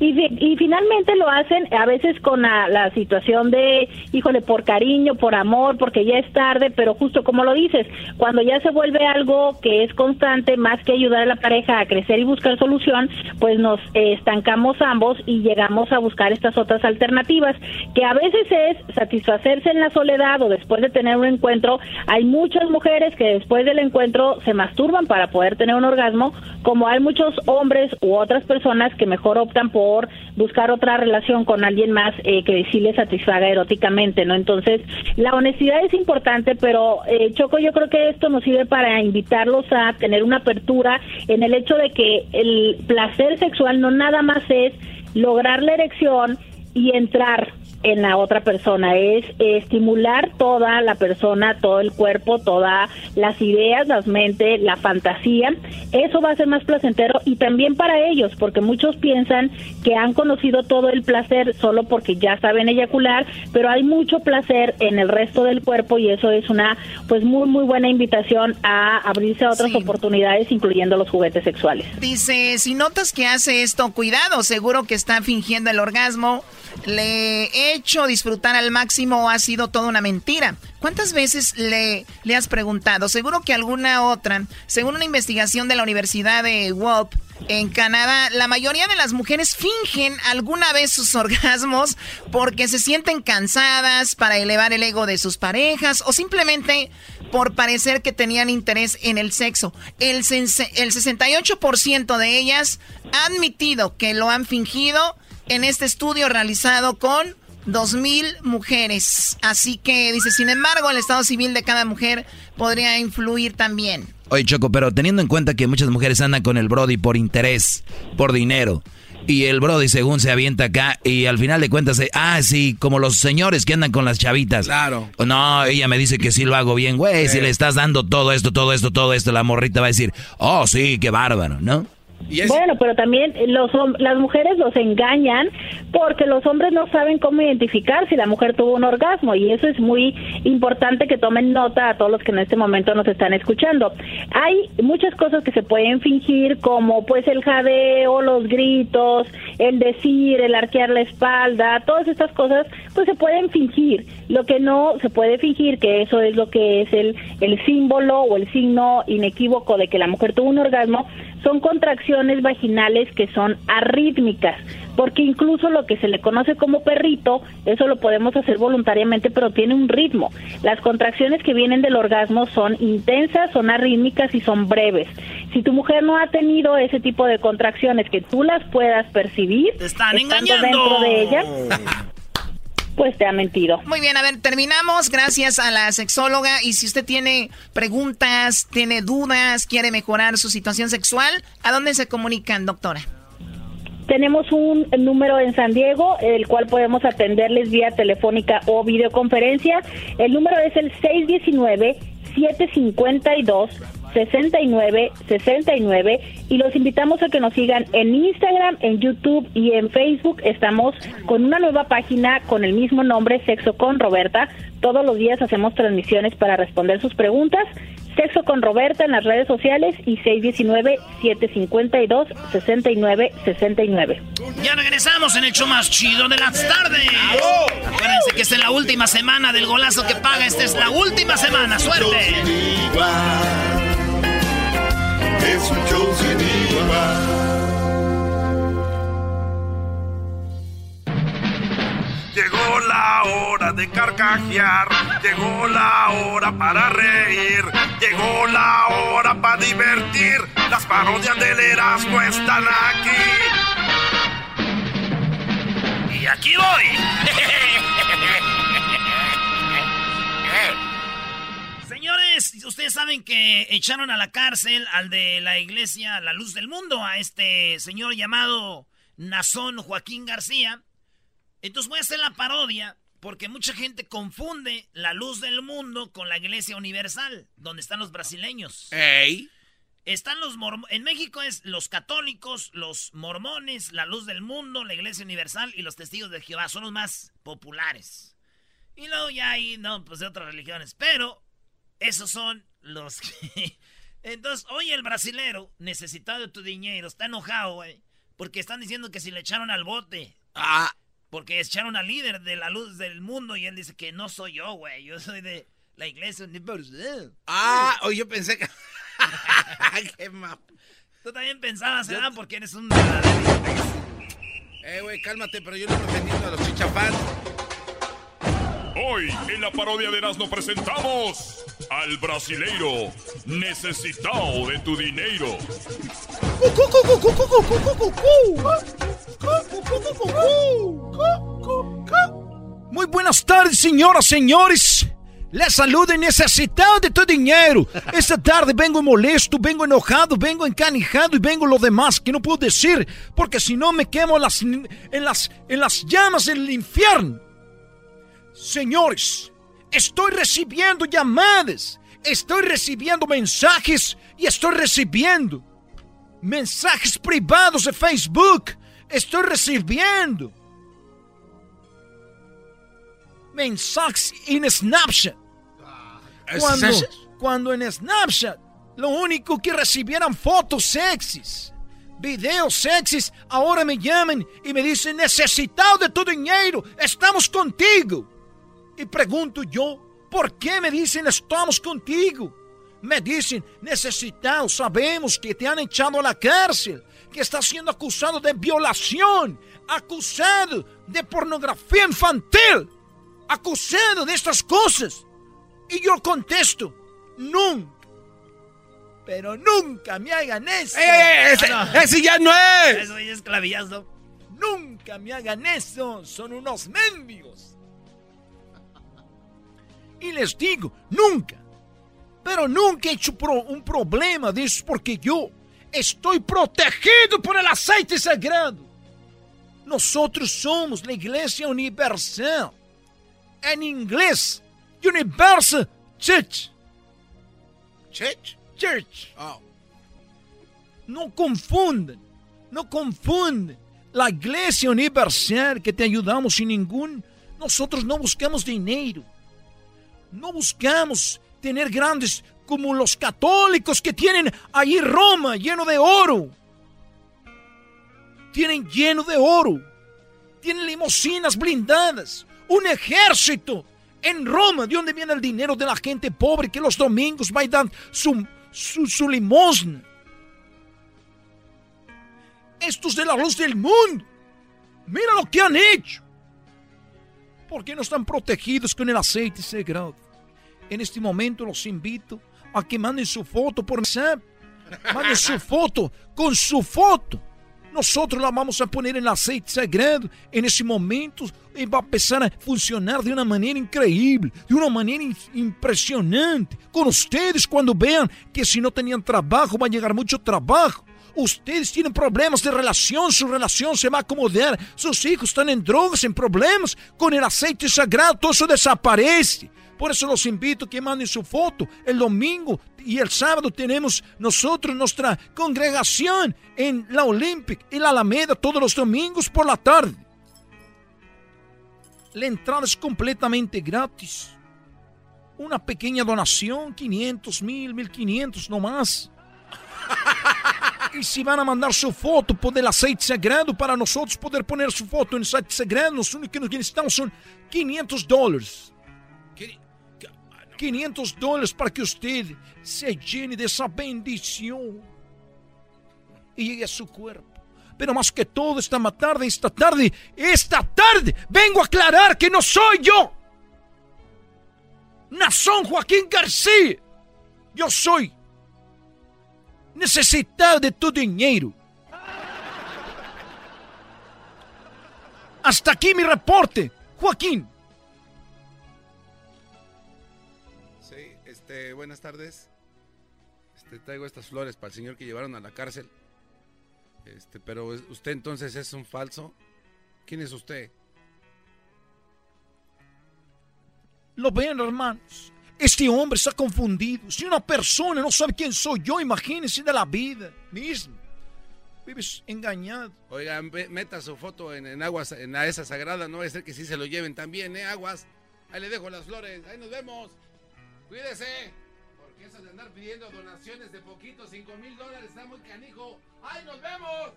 Y, y finalmente lo hacen a veces con la, situación de, híjole, por cariño, por amor, porque ya es tarde, pero justo como lo dices, cuando ya se vuelve algo que es constante, más que ayudar a la pareja a crecer y buscar solución, pues nos estancamos ambos y llegamos a buscar estas otras alternativas, que a veces es satisfacerse en la soledad o después de tener un encuentro. Hay muchas mujeres que después del encuentro se masturban para poder tener un orgasmo, como hay muchos hombres u otras personas que mejor optan por buscar otra relación con alguien más eh, que sí le satisfaga eróticamente, ¿no? Entonces, la honestidad es importante, pero eh, Choco, yo creo que esto nos sirve para invitarlos a tener una apertura en el hecho de que el placer sexual no nada más es lograr la erección y entrar en la otra persona, es estimular toda la persona, todo el cuerpo, todas las ideas, las mentes, la fantasía. Eso va a ser más placentero y también para ellos, porque muchos piensan que han conocido todo el placer solo porque ya saben eyacular, pero hay mucho placer en el resto del cuerpo y eso es una pues muy muy buena invitación a abrirse a otras oportunidades, incluyendo los juguetes sexuales. Dice, si notas que hace esto, cuidado, seguro que está fingiendo el orgasmo le he hecho disfrutar al máximo o ha sido toda una mentira? ¿Cuántas veces le, le has preguntado? Seguro que alguna otra. Según una investigación de la Universidad de Wop en Canadá, la mayoría de las mujeres fingen alguna vez sus orgasmos porque se sienten cansadas para elevar el ego de sus parejas o simplemente por parecer que tenían interés en el sexo. El, el 68% de ellas ha admitido que lo han fingido en este estudio realizado con dos mil mujeres. Así que dice, sin embargo, el estado civil de cada mujer podría influir también. Oye, Choco, pero teniendo en cuenta que muchas mujeres andan con el Brody por interés, por dinero, y el Brody según se avienta acá y al final de cuentas, eh, ah, sí, como los señores que andan con las chavitas. Claro. No, ella me dice que sí lo hago bien, güey, si le estás dando todo esto, todo esto, todo esto, la morrita va a decir, oh, sí, qué bárbaro, ¿no? Bueno, pero también los, las mujeres los engañan porque los hombres no saben cómo identificar si la mujer tuvo un orgasmo y eso es muy importante que tomen nota a todos los que en este momento nos están escuchando. Hay muchas cosas que se pueden fingir como pues el jadeo, los gritos, el decir, el arquear la espalda, todas estas cosas pues se pueden fingir. Lo que no se puede fingir que eso es lo que es el, el símbolo o el signo inequívoco de que la mujer tuvo un orgasmo son contracciones vaginales que son arrítmicas, porque incluso lo que se le conoce como perrito, eso lo podemos hacer voluntariamente, pero tiene un ritmo. Las contracciones que vienen del orgasmo son intensas, son arrítmicas y son breves. Si tu mujer no ha tenido ese tipo de contracciones que tú las puedas percibir, están estando dentro de ella, pues te ha mentido. Muy bien, a ver, terminamos. Gracias a la sexóloga. Y si usted tiene preguntas, tiene dudas, quiere mejorar su situación sexual, ¿a dónde se comunican, doctora? Tenemos un número en San Diego, el cual podemos atenderles vía telefónica o videoconferencia. El número es el 619 752 69 69 y los invitamos a que nos sigan en Instagram, en YouTube y en Facebook. Estamos con una nueva página con el mismo nombre, Sexo con Roberta. Todos los días hacemos transmisiones para responder sus preguntas. Sexo con Roberta en las redes sociales y 619-752-6969. Ya regresamos en el show más chido de las tardes. Acuérdense que esta es la última semana del golazo que paga. Esta es la última semana. ¡Suerte! Es sin igual. Llegó la hora de carcajear, llegó la hora para reír, llegó la hora para divertir. Las parodias del Erasmo están aquí. Y aquí voy. Señores, ustedes saben que echaron a la cárcel al de la iglesia La Luz del Mundo, a este señor llamado Nazón Joaquín García. Entonces voy a hacer la parodia porque mucha gente confunde la luz del mundo con la iglesia universal, donde están los brasileños. Están los en México es los católicos, los mormones, la luz del mundo, la iglesia universal y los testigos de Jehová son los más populares. Y luego ya hay, no, pues de otras religiones. Pero esos son los que... Entonces, oye, el brasilero, necesitado de tu dinero, está enojado, güey. Porque están diciendo que si le echaron al bote. Ah. Porque echaron al líder de la luz del mundo y él dice que no soy yo, güey. Yo soy de la iglesia universal. Ah, oye, yo pensé que... Qué Tú también pensabas, ¿verdad? Porque eres un... Eh, güey, cálmate, pero yo no estoy defendiendo a los chichafans. Hoy en la parodia de Erasmo presentamos al brasileiro necesitado de tu dinero. Muy buenas tardes, señoras, señores. Les saludo necesitado de tu dinero. Esta tarde vengo molesto, vengo enojado, vengo encanijado y vengo lo demás que no puedo decir, porque si no me quemo las, en, las, en las llamas del infierno. Señores, estoy recibiendo llamadas, estoy recibiendo mensajes y estoy recibiendo mensajes privados de Facebook. Estoy recibiendo mensajes en Snapchat. Cuando, cuando en Snapchat lo único que recibieran fotos sexys, videos sexys, ahora me llaman y me dicen necesitado de tu dinero, estamos contigo. Y pregunto yo, ¿por qué me dicen estamos contigo? Me dicen, necesitamos, sabemos que te han echado a la cárcel, que estás siendo acusado de violación, acusado de pornografía infantil, acusado de estas cosas. Y yo contesto, nunca, pero nunca me hagan eso. ¡Eh, ese, ese, ya no es! Eso es clavillazo. Nunca me hagan eso, son unos mendigos. Y les digo, nunca, pero nunca he hecho un problema de eso porque yo estoy protegido por el aceite sagrado. Nosotros somos la iglesia universal. En inglés, Universal Church. Church? Church. Oh. No confunden, no confunden. La iglesia universal que te ayudamos sin ningún... Nosotros no buscamos dinero. No buscamos tener grandes como los católicos que tienen ahí Roma lleno de oro. Tienen lleno de oro. Tienen limosinas blindadas. Un ejército en Roma, de donde viene el dinero de la gente pobre que los domingos va a dar su, su, su limosna. Estos de la luz del mundo. Mira lo que han hecho. ¿Por qué no están protegidos con el aceite sagrado? En este momento los invito a que manden su foto por WhatsApp. Manden su foto con su foto. Nosotros la vamos a poner en el aceite sagrado. En ese momento y va a empezar a funcionar de una manera increíble, de una manera impresionante. Con ustedes cuando vean que si no tenían trabajo va a llegar mucho trabajo. Ustedes tienen problemas de relación, su relación se va a acomodar. Sus hijos están en drogas, en problemas. Con el aceite sagrado todo eso desaparece. Por eso los invito a que manden su foto. El domingo y el sábado tenemos nosotros nuestra congregación en la Olympic y la Alameda todos los domingos por la tarde. La entrada es completamente gratis. Una pequeña donación, 500 mil, 1500 no más. Y si van a mandar su foto por el aceite sagrado para nosotros poder poner su foto en el aceite sagrado, lo único que necesitamos son 500 dólares. 500 dólares para que usted se llene de esa bendición y llegue a su cuerpo. Pero más que todo, esta tarde, esta tarde, esta tarde, vengo a aclarar que no soy yo. Nazón Joaquín García. Yo soy necesitado de tu dinero. Hasta aquí mi reporte, Joaquín. Este, buenas tardes. Este, traigo estas flores para el señor que llevaron a la cárcel. Este, pero usted entonces es un falso. ¿Quién es usted? Lo ven, hermanos. Este hombre está confundido. Si una persona no sabe quién soy yo, imagínese de la vida misma. Vives engañado. Oiga, meta su foto en, en aguas, en la esa sagrada. No va a ser que sí se lo lleven también, ¿eh? Aguas. Ahí le dejo las flores. Ahí nos vemos. Cuídese. Porque eso de andar pidiendo donaciones de poquito, 5 mil dólares, está muy canijo. ¡Ay, nos vemos!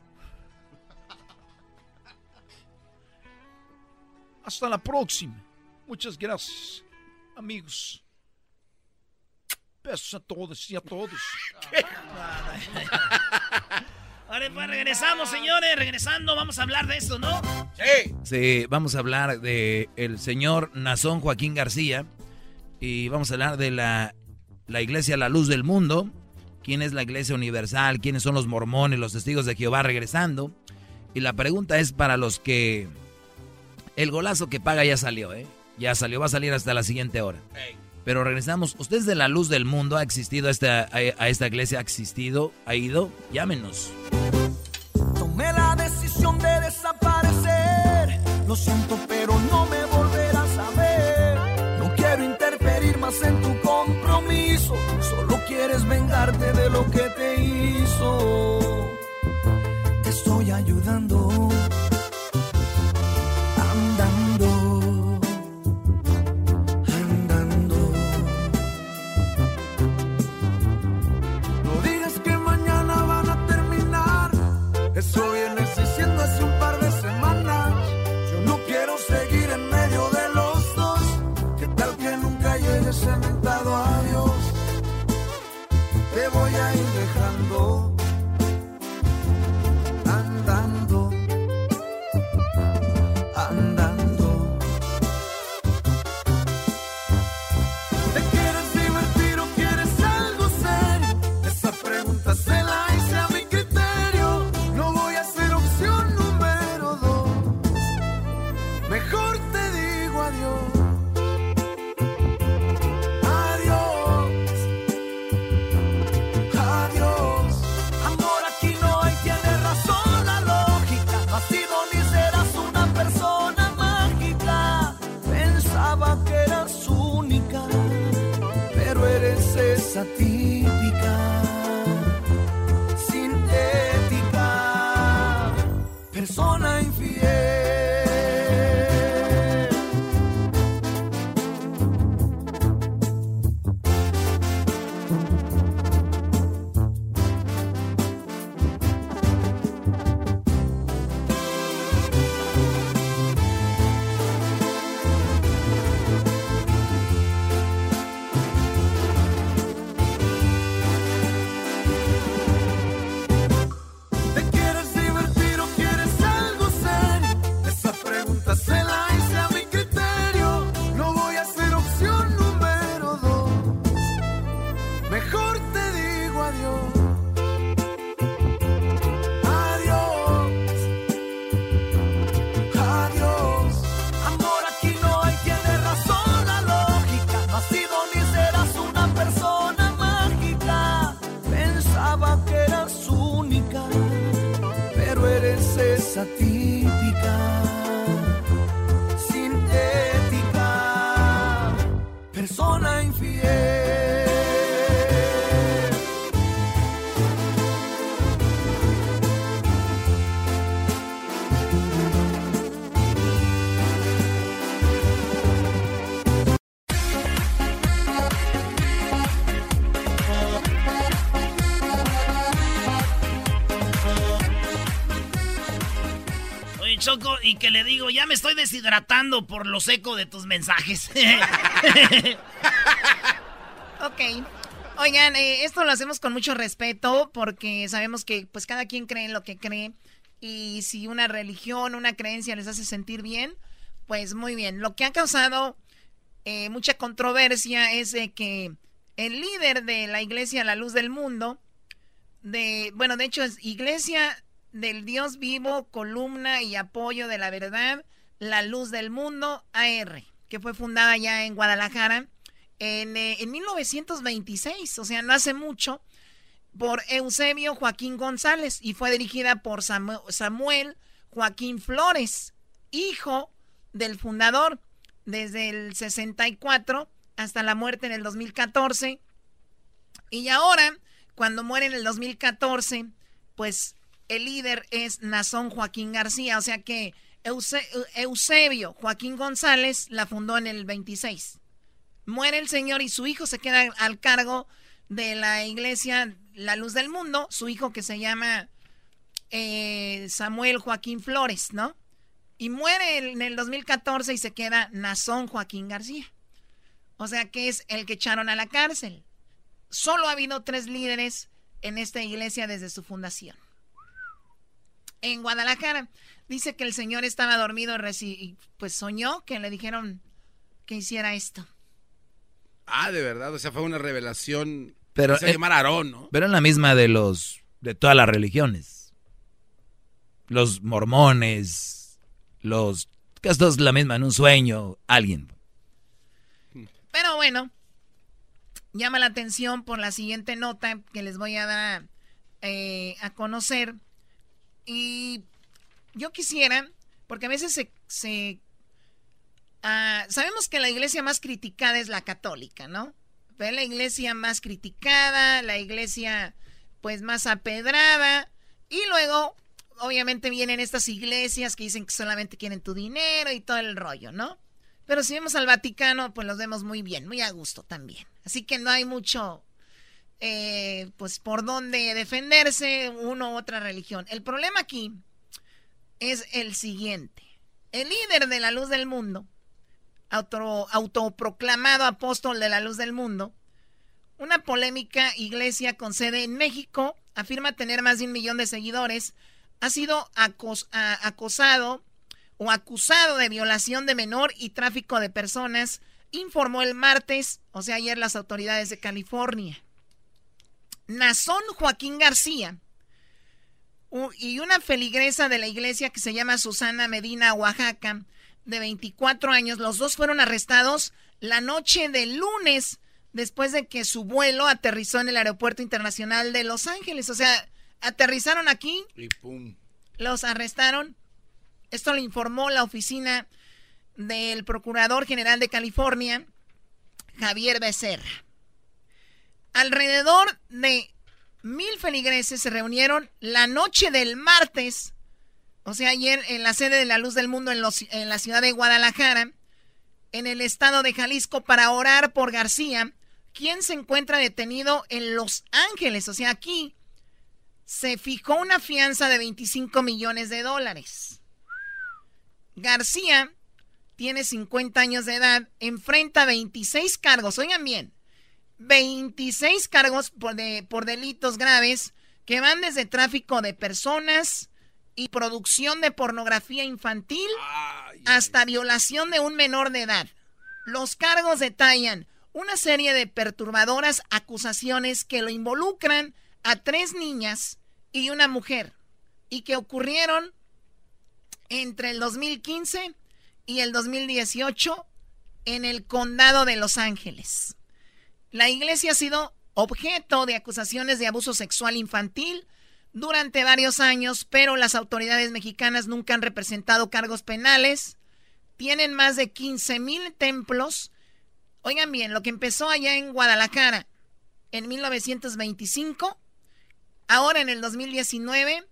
Hasta la próxima. Muchas gracias, amigos. Besos a todos y a todos. Ahora pues regresamos, señores. Regresando, vamos a hablar de esto, ¿no? Sí. Sí, vamos a hablar de el señor Nazón Joaquín García y vamos a hablar de la, la iglesia La Luz del Mundo. ¿Quién es la iglesia universal? ¿Quiénes son los mormones, los testigos de Jehová regresando? Y la pregunta es para los que... El golazo que paga ya salió, ¿eh? Ya salió, va a salir hasta la siguiente hora. Pero regresamos. ¿Usted es de la luz del mundo? ¿Ha existido a esta, a esta iglesia? ¿Ha existido? ¿Ha ido? Llámenos. Tomé la decisión de desaparecer. Lo siento, pero no me en tu compromiso, solo quieres vengarte de lo que te hizo. Te estoy ayudando y que le digo, ya me estoy deshidratando por lo seco de tus mensajes. ok. Oigan, eh, esto lo hacemos con mucho respeto porque sabemos que pues cada quien cree en lo que cree y si una religión, una creencia les hace sentir bien, pues muy bien. Lo que ha causado eh, mucha controversia es de que el líder de la iglesia La Luz del Mundo, de, bueno, de hecho es Iglesia del Dios vivo, columna y apoyo de la verdad, la luz del mundo, AR, que fue fundada ya en Guadalajara en, 1926, eh, o sea, no hace mucho, por Eusebio Joaquín González y fue dirigida por Samuel Joaquín Flores, hijo del fundador, desde el 64 hasta la muerte en el 2014. Y ahora, cuando muere en el 2014, pues el líder es Nazón Joaquín García, o sea que Eusebio Joaquín González la fundó en el 26. Muere el señor y su hijo se queda al cargo de la iglesia La Luz del Mundo, su hijo que se llama eh, Samuel Joaquín Flores, ¿no? Y muere en el 2014 y se queda Nazón Joaquín García. O sea que es el que echaron a la cárcel. Solo ha habido tres líderes en esta iglesia desde su fundación en Guadalajara. Dice que el señor estaba dormido y pues soñó que le dijeron que hiciera esto. Ah, de verdad, o sea, fue una revelación. Pero se llamar Aarón, ¿no? Pero en la misma de los de todas las religiones. Los mormones, los que esto es la misma en un sueño, alguien. Pero bueno, llama la atención por la siguiente nota que les voy a dar eh, a conocer y yo quisiera, porque a veces se... Ah, sabemos que la iglesia más criticada es la católica, ¿no? Pero la iglesia más criticada, la iglesia pues más apedrada. Y luego, obviamente, vienen estas iglesias que dicen que solamente quieren tu dinero y todo el rollo, ¿no? Pero si vemos al Vaticano, pues los vemos muy bien, muy a gusto también. Así que no hay mucho eh, pues por dónde defenderse uno u otra religión. El problema aquí es el siguiente. El líder de la luz del mundo, auto, autoproclamado apóstol de la luz del mundo, una polémica iglesia con sede en México, afirma tener más de un millón de seguidores, ha sido acosado o acusado de violación de menor y tráfico de personas, informó el martes, o sea, ayer las autoridades de California. Nazón Joaquín García y una feligresa de la iglesia que se llama Susana Medina, Oaxaca, de 24 años. Los dos fueron arrestados la noche del lunes después de que su vuelo aterrizó en el Aeropuerto Internacional de Los Ángeles. O sea, aterrizaron aquí. Y pum. Los arrestaron. Esto lo informó la oficina del Procurador General de California, Javier Becerra. Alrededor de mil feligreses se reunieron la noche del martes, o sea, ayer en la sede de la Luz del Mundo en, en la ciudad de Guadalajara, en el estado de Jalisco, para orar por García, quien se encuentra detenido en Los Ángeles. O sea, aquí se fijó una fianza de 25 millones de dólares. García tiene 50 años de edad, enfrenta 26 cargos, oigan bien, 26 cargos por, por delitos graves que van desde tráfico de personas y producción de pornografía infantil hasta violación de un menor de edad. Los cargos detallan una serie de perturbadoras acusaciones que lo involucran a tres niñas y una mujer y que ocurrieron entre el 2015 y el 2018 en el condado de Los Ángeles. La iglesia ha sido objeto de acusaciones de abuso sexual infantil durante varios años, pero las autoridades mexicanas nunca han representado cargos penales. Tienen más de 15 mil templos. Oigan bien, lo que empezó allá en Guadalajara en 1925, ahora en el 2019,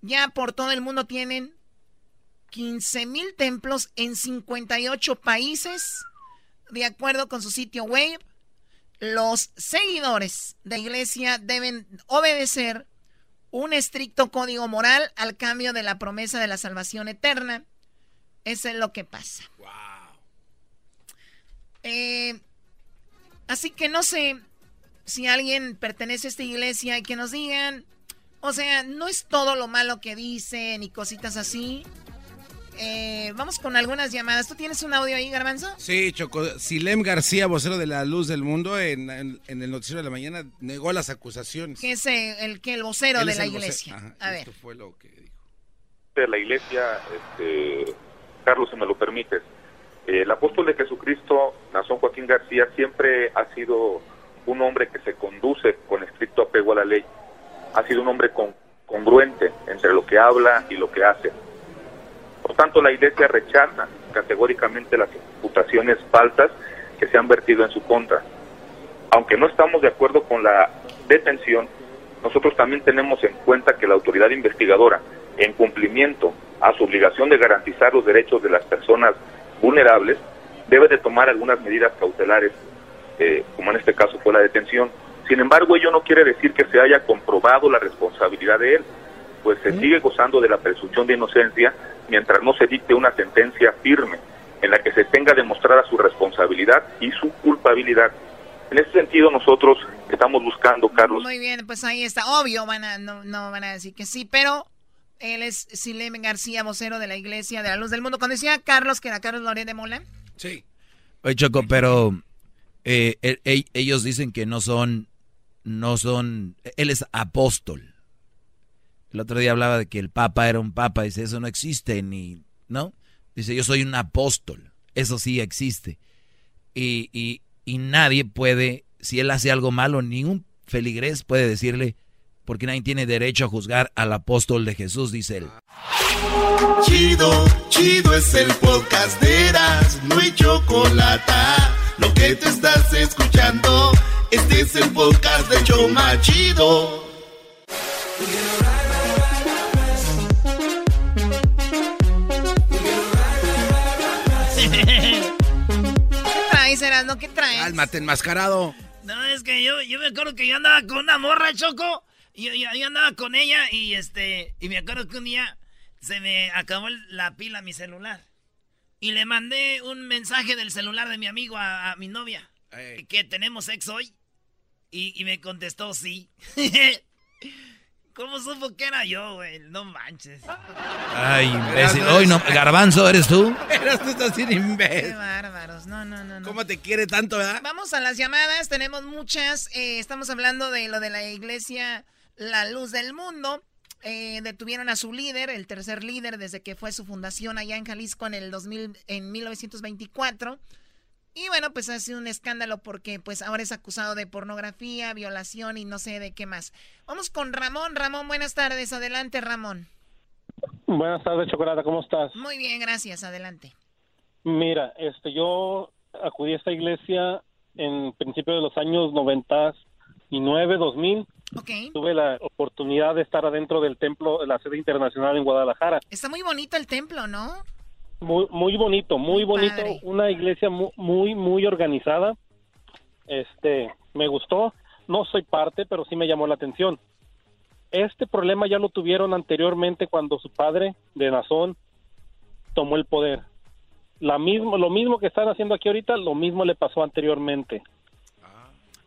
ya por todo el mundo tienen 15 mil templos en 58 países, de acuerdo con su sitio web. Los seguidores de iglesia deben obedecer un estricto código moral al cambio de la promesa de la salvación eterna. Eso es lo que pasa. Eh, así que no sé si alguien pertenece a esta iglesia y que nos digan, o sea, no es todo lo malo que dicen y cositas así. Eh, vamos con algunas llamadas. ¿Tú tienes un audio ahí, Garbanzo? Sí, Choco. Silem García, vocero de la Luz del Mundo, en, el noticiero de la mañana negó las acusaciones. ¿Qué es el, que el vocero de la iglesia? A ver. Esto fue lo que dijo. De la iglesia, este, Carlos, si me lo permites. el apóstol de Jesucristo, Nazón Joaquín García, siempre ha sido un hombre que se conduce con estricto apego a la ley. Ha sido un hombre congruente entre lo que habla y lo que hace por tanto, la Iglesia rechaza categóricamente las imputaciones falsas que se han vertido en su contra. Aunque no estamos de acuerdo con la detención, nosotros también tenemos en cuenta que la autoridad investigadora, en cumplimiento a su obligación de garantizar los derechos de las personas vulnerables, debe de tomar algunas medidas cautelares, eh, como en este caso fue la detención. Sin embargo, ello no quiere decir que se haya comprobado la responsabilidad de él, pues se sigue gozando de la presunción de inocencia mientras no se dicte una sentencia firme en la que se tenga demostrada su responsabilidad y su culpabilidad. En ese sentido nosotros estamos buscando, Carlos. Muy bien, pues ahí está. Obvio, van a, no, no van a decir que sí, pero él es Sileme García, vocero de la Iglesia de la Luz del Mundo. Cuando decía Carlos, que era Carlos Loré de Mola. Sí. Oye, Choco, pero eh, ellos dicen que no son, no son, él es apóstol. El otro día hablaba de que el papa era un papa, dice, eso no existe ni, ¿no? Dice, yo soy un apóstol, eso sí existe. Y, y, nadie puede, si él hace algo malo, ningún feligrés puede decirle, porque nadie tiene derecho a juzgar al apóstol de Jesús, dice él. Chido, chido es el podcast de Eras, no hay chocolate. Lo que te estás escuchando, este es el podcast de Choma Chido. ¿Qué traes? Cálmate, enmascarado. No, es que yo, yo me acuerdo que yo andaba con una morra, Choco. Y yo, yo, andaba con ella y este. Y me acuerdo que un día se me acabó la pila a mi celular. Y le mandé un mensaje del celular de mi amigo a, mi novia. Que tenemos sexo hoy. Y, y me contestó sí. ¿Cómo supo que era yo, güey? No manches. Ay, imbécil. Hoy no, Garbanzo, ¿eres tú? Eras tú, estás sin imbécil. Qué bárbaros. No, no, no, no. ¿Cómo te quiere tanto, verdad? Vamos a las llamadas. Tenemos muchas. Eh, estamos hablando de lo de la iglesia La Luz del Mundo. eh, detuvieron a su líder, el tercer líder desde que fue su fundación allá en Jalisco en el 2000, en 1924. Y bueno, pues ha sido un escándalo porque pues ahora es acusado de pornografía, violación y no sé de qué más. Vamos con Ramón. Ramón, buenas tardes. Adelante, Ramón. Buenas tardes, Chocolata. ¿Cómo estás? Muy bien, gracias. Adelante. Mira, este, yo acudí a esta iglesia en principio de los años 99, 2000. Okay. Tuve la oportunidad de estar adentro del templo, de la sede internacional en Guadalajara. Está muy bonito el templo, ¿no? Muy, muy bonito, muy, bonito. Una iglesia muy, muy, muy organizada. Este, me gustó. No soy parte, pero sí me llamó la atención. Este problema ya lo tuvieron anteriormente cuando su padre de Nazón tomó el poder. La mismo, lo mismo que están haciendo aquí ahorita, lo mismo le pasó anteriormente.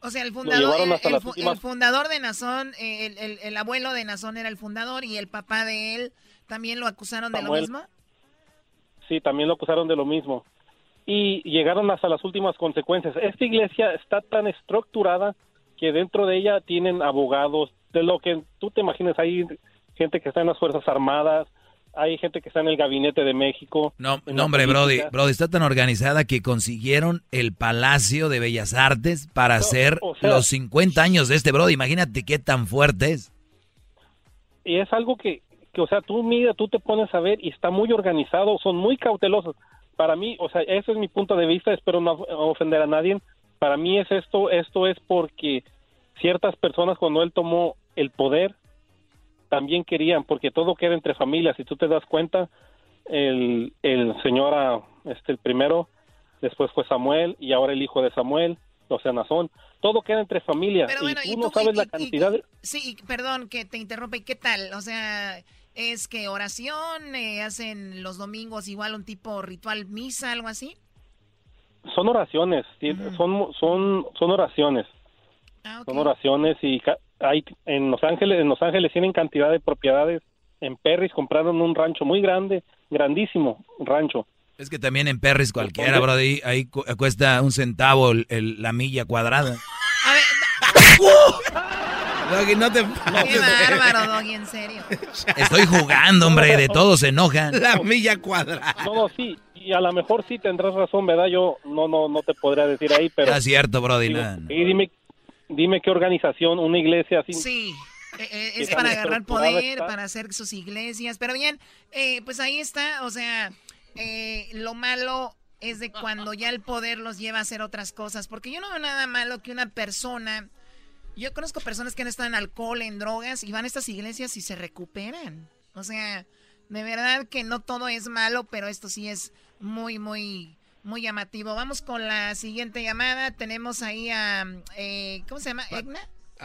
O sea, el fundador, el, fundador de Nazón, eh, el, el, abuelo de Nazón era el fundador y el papá de él también lo acusaron de lo mismo. Sí, también lo acusaron de lo mismo. Y llegaron hasta las últimas consecuencias. Esta iglesia está tan estructurada que dentro de ella tienen abogados, de lo que tú te imaginas, hay gente que está en las Fuerzas Armadas, hay gente que está en el gabinete de México. No, no hombre, Brody, Brody, está tan organizada que consiguieron el Palacio de Bellas Artes para hacer los 50 años de este Brody. Imagínate qué tan fuerte es. Y es algo que, que, o sea, tú mira, tú te pones a ver y está muy organizado, son muy cautelosos. Para mí, o sea, ese es mi punto de vista, espero no ofender a nadie. Para mí es esto, esto es porque ciertas personas cuando él tomó el poder también querían, porque todo queda entre familias. Si tú te das cuenta, el, el señor, ah, este, el primero, después fue Samuel y ahora el hijo de Samuel, o sea, Nazón. Todo queda entre familias. y tú, no sabes la cantidad de... Sí, perdón que te interrumpa. ¿Y qué tal? O sea, es que oración, eh, hacen los domingos igual un tipo ritual misa, algo así. Son oraciones, son, son, son oraciones. Ah, son oraciones y hay en Los Ángeles, en Los Ángeles tienen cantidad de propiedades. En Perris compraron un rancho muy grande, grandísimo rancho. Es que también en Perris cualquiera, bro, ahí, cuesta un centavo el, la milla cuadrada. A ver, Doggy, no te Qué bárbaro, Doggy, en serio. Estoy jugando, hombre, de todos se enojan. La milla cuadrada. No, no, sí, y a lo mejor sí tendrás razón, ¿verdad? Yo no no no te podría decir ahí, pero... Es cierto, Brody. Y dime, dime qué organización, una iglesia así. Sí. Eh, eh, es para agarrar poder, para hacer sus iglesias. Pero bien, eh, pues ahí está. O sea, lo malo es de cuando ya el poder los lleva a hacer otras cosas. Porque yo no veo nada malo que una persona. Yo conozco personas que han estado en alcohol, en drogas, y van a estas iglesias y se recuperan. O sea, de verdad que no todo es malo, pero esto sí es muy, muy muy llamativo. Vamos con la siguiente llamada. Tenemos ahí a, eh, ¿cómo se llama? ¿Egna?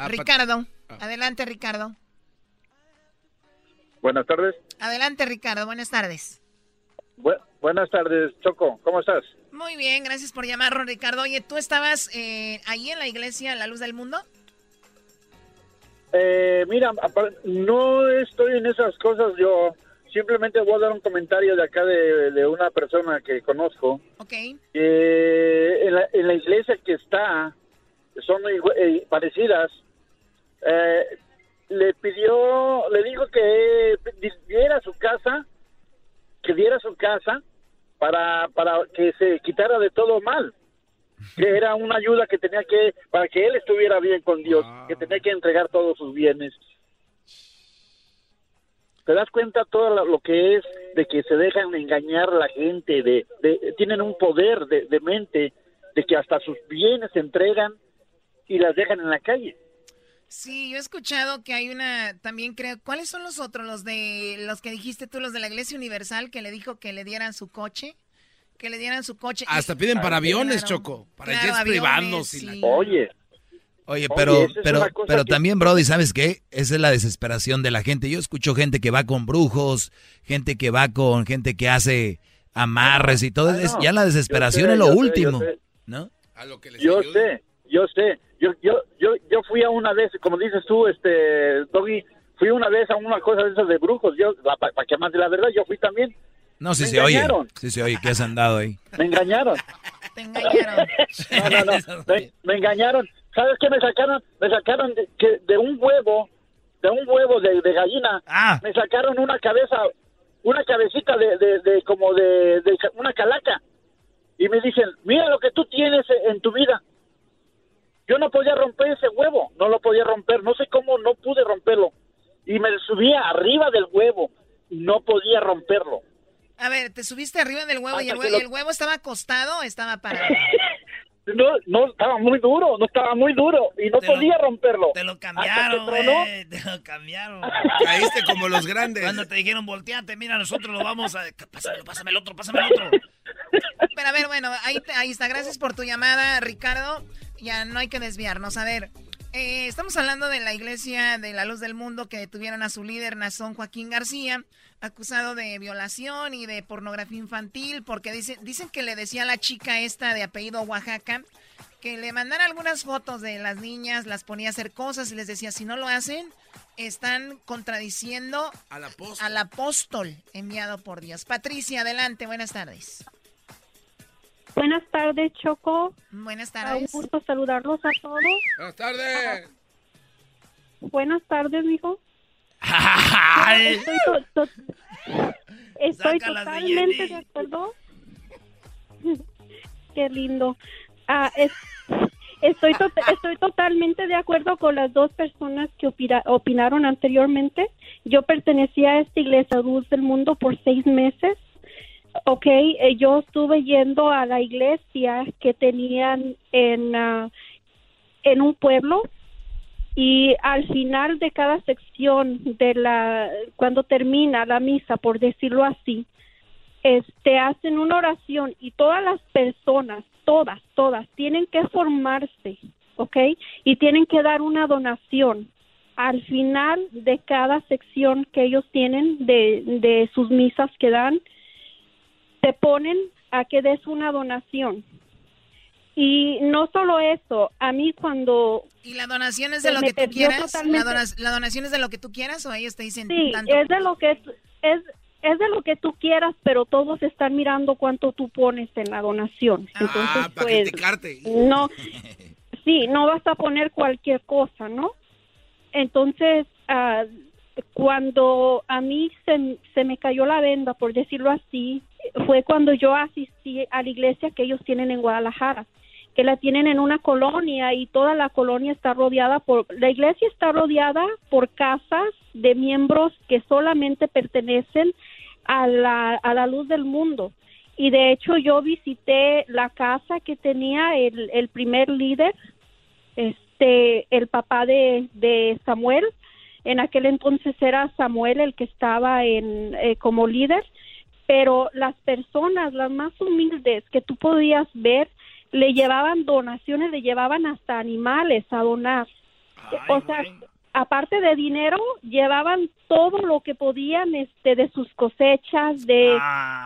Ricardo. Ah. Adelante, Ricardo. Buenas tardes. Adelante, Ricardo. Buenas tardes. buenas tardes, Choco. ¿Cómo estás? Muy bien, gracias por llamarlo, Ricardo. Oye, ¿tú estabas eh, ahí en la iglesia La Luz del Mundo? Eh, mira, no estoy en esas cosas. Yo simplemente voy a dar un comentario de acá de, una persona que conozco. Ok. en, la, iglesia que está, son eh, parecidas, eh, le pidió, le dijo que diera su casa, que diera su casa para, para que se quitara de todo mal. Que era una ayuda que tenía que, para que él estuviera bien con Dios, que tenía que entregar todos sus bienes te das cuenta todo lo que es de que se dejan engañar a la gente, de, tienen un poder de, de, mente, de que hasta sus bienes se entregan y las dejan en la calle. Sí, yo he escuchado que hay una, también creo, ¿cuáles son los otros? Los de, los que dijiste tú, los de la Iglesia Universal, que le dijo que le dieran su coche, que le dieran su coche. Hasta piden para aviones, Choco, para jets privados. Oye, Oye, pero, pero, pero también, Brody, ¿sabes qué? Esa es la desesperación de la gente. Yo escucho gente que va con brujos, gente que va con gente que hace amarres y todo. eso. ya la desesperación es lo último, ¿no? yo sé, yo sé. Yo, yo, yo, yo fui a una vez, como dices tú, este, Doggy, fui una vez a una cosa de esas de brujos. Yo, para que más de la verdad, yo fui también. No, sí se oye. Sí se oye que has andado ahí. Me engañaron. Te engañaron. No, no, no. me engañaron. ¿Sabes qué me sacaron? Me sacaron de, que de un huevo de un huevo de, de gallina, Ah. me sacaron una cabeza, una cabecita de, de, de como de, una calaca. Y me dicen, mira lo que tú tienes en tu vida. Yo no podía romper ese huevo, no lo podía romper, no sé cómo no pude romperlo. Y me subía arriba del huevo, no podía romperlo. A ver, te subiste arriba del huevo y el, Hasta que hue- lo- el huevo estaba acostado o estaba parado. No, no, estaba muy duro, no estaba muy duro y no Te lo- podía romperlo. Te lo cambiaron, güey. Te lo cambiaron. Caíste como los grandes. Cuando te dijeron volteate, mira, nosotros lo vamos a. Pásame, pásame el otro, pásame el otro. Pero a ver, bueno, ahí, te- ahí está. Gracias por tu llamada, Ricardo. Ya no hay que desviarnos. A ver, eh, estamos hablando de la iglesia de la luz del mundo que detuvieron a su líder, Nazón Joaquín García, acusado de violación y de pornografía infantil, porque dice, dicen que le decía a la chica esta de apellido Oaxaca que le mandara algunas fotos de las niñas, las ponía a hacer cosas y les decía, si no lo hacen, están contradiciendo Al apóstol. al apóstol enviado por Dios. Patricia, adelante, buenas tardes. Buenas tardes, Choco. Buenas Un tardes. gusto saludarlos a todos. Buenas tardes. Buenas tardes, mijo. Estoy, to- to- estoy totalmente de acuerdo. Qué lindo. Ah, es- estoy, to- estoy totalmente de acuerdo con las dos personas que opinaron anteriormente. Yo pertenecía a esta iglesia Luz del Mundo por seis meses. Ok, eh, yo estuve yendo a la iglesia que tenían en, ah, en un pueblo y al final de cada sección de la cuando termina la misa por decirlo así este hacen una oración y todas las personas todas todas tienen que formarse ¿ok? y tienen que dar una donación al final de cada sección que ellos tienen de, de sus misas que dan te ponen a que des una donación y no solo eso a mí cuando ¿Y la donación es de lo que tú quieras? ¿La, dona- la donación es de lo que tú quieras o ellos te dicen Sí, tanto? es de lo que es es de lo que tú quieras, pero todos están mirando cuánto tú pones en la donación. Entonces, Ah, para pues, criticarte. no, sí, no vas a poner cualquier cosa, ¿no? Entonces, ah, cuando a mí se, se me cayó la venda, por decirlo así, fue cuando yo asistí a la iglesia que ellos tienen en Guadalajara, que la tienen en una colonia y toda la colonia está rodeada por, la iglesia está rodeada por casas de miembros que solamente pertenecen a la, a la luz del mundo. Y de hecho yo visité la casa que tenía el, el primer líder, este, el papá de, de Samuel. En aquel entonces era Samuel el que estaba en, eh, como líder, pero las personas, las más humildes que tú podías ver, le llevaban donaciones, le llevaban hasta animales a donar. o sea, aparte de dinero, llevaban todo lo que podían este, de sus cosechas, de,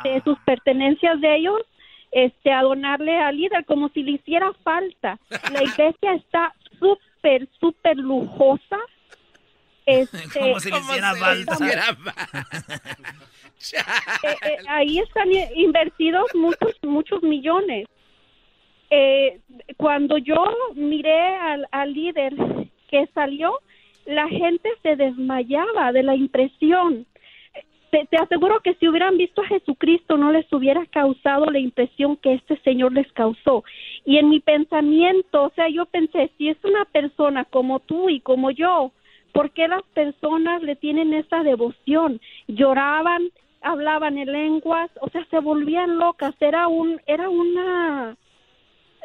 de sus pertenencias de ellos, este, a donarle al líder, como si le hiciera falta. La iglesia está súper, súper lujosa. Este, Como si le hiciera falta. eh, eh, ahí están invertidos muchos muchos millones. Eh, cuando yo miré al, al líder que salió, la gente se desmayaba de la impresión. Te, te aseguro que si hubieran visto a Jesucristo no les hubiera causado la impresión que este señor les causó. Y en mi pensamiento, o sea, yo pensé, si es una persona como tú y como yo, ¿por qué las personas le tienen esa devoción? Lloraban, hablaban en lenguas, o sea, se volvían locas, era un era una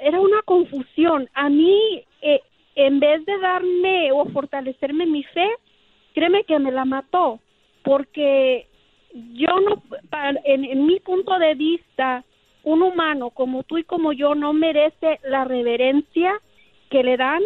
era una confusión. A mí eh, en vez de darme o fortalecerme mi fe, créeme que me la mató, porque yo no, en, en mi punto de vista, un humano como tú y como yo no merece la reverencia que le dan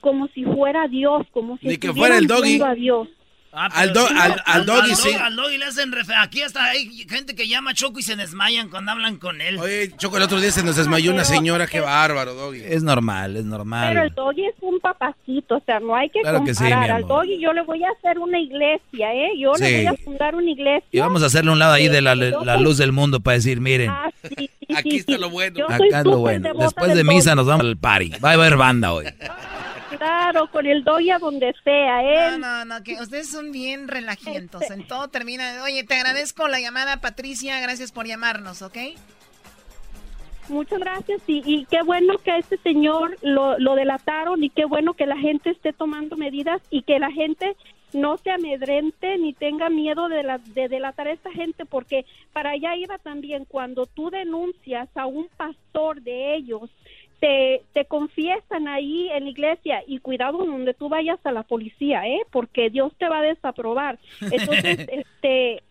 como si fuera Dios, como si Ni que estuvieran fuera el doggy. a Dios. Ah, Al do- al- al doggy, sí. Al doggy le hacen refe- Aquí hasta hay gente que llama a Choco y se desmayan cuando hablan con él. Oye, Choco, el otro día se nos desmayó una señora. Qué bárbaro, Doggy. Es normal, es Pero el normal. doggy es un papacito, o sea, no hay que Claro que sí, comparar. Al doggy yo le voy a hacer una iglesia, ¿eh? Yo Sí. le voy a fundar una iglesia. Y vamos a hacerle un lado ahí de la, la luz del mundo para decir, miren, Ah, sí, sí, Aquí sí, está sí. lo bueno. Yo acá es lo bueno. Después de misa doggy. nos vamos al party. Va a haber banda hoy. O con el doy a donde sea, ¿eh? No, no, no, que ustedes son bien relajientos. En todo termina. Oye, te agradezco la llamada, Patricia. Gracias por llamarnos, ¿ok? Muchas gracias y, y qué bueno que a este señor lo, lo delataron y qué bueno que la gente esté tomando medidas y que la gente no se amedrente ni tenga miedo de, la, de delatar a esta gente porque para allá iba también cuando tú denuncias a un pastor de ellos te, te confiesan ahí en la iglesia y cuidado donde tú vayas a la policía, ¿eh? Porque Dios te va a desaprobar. Entonces, este...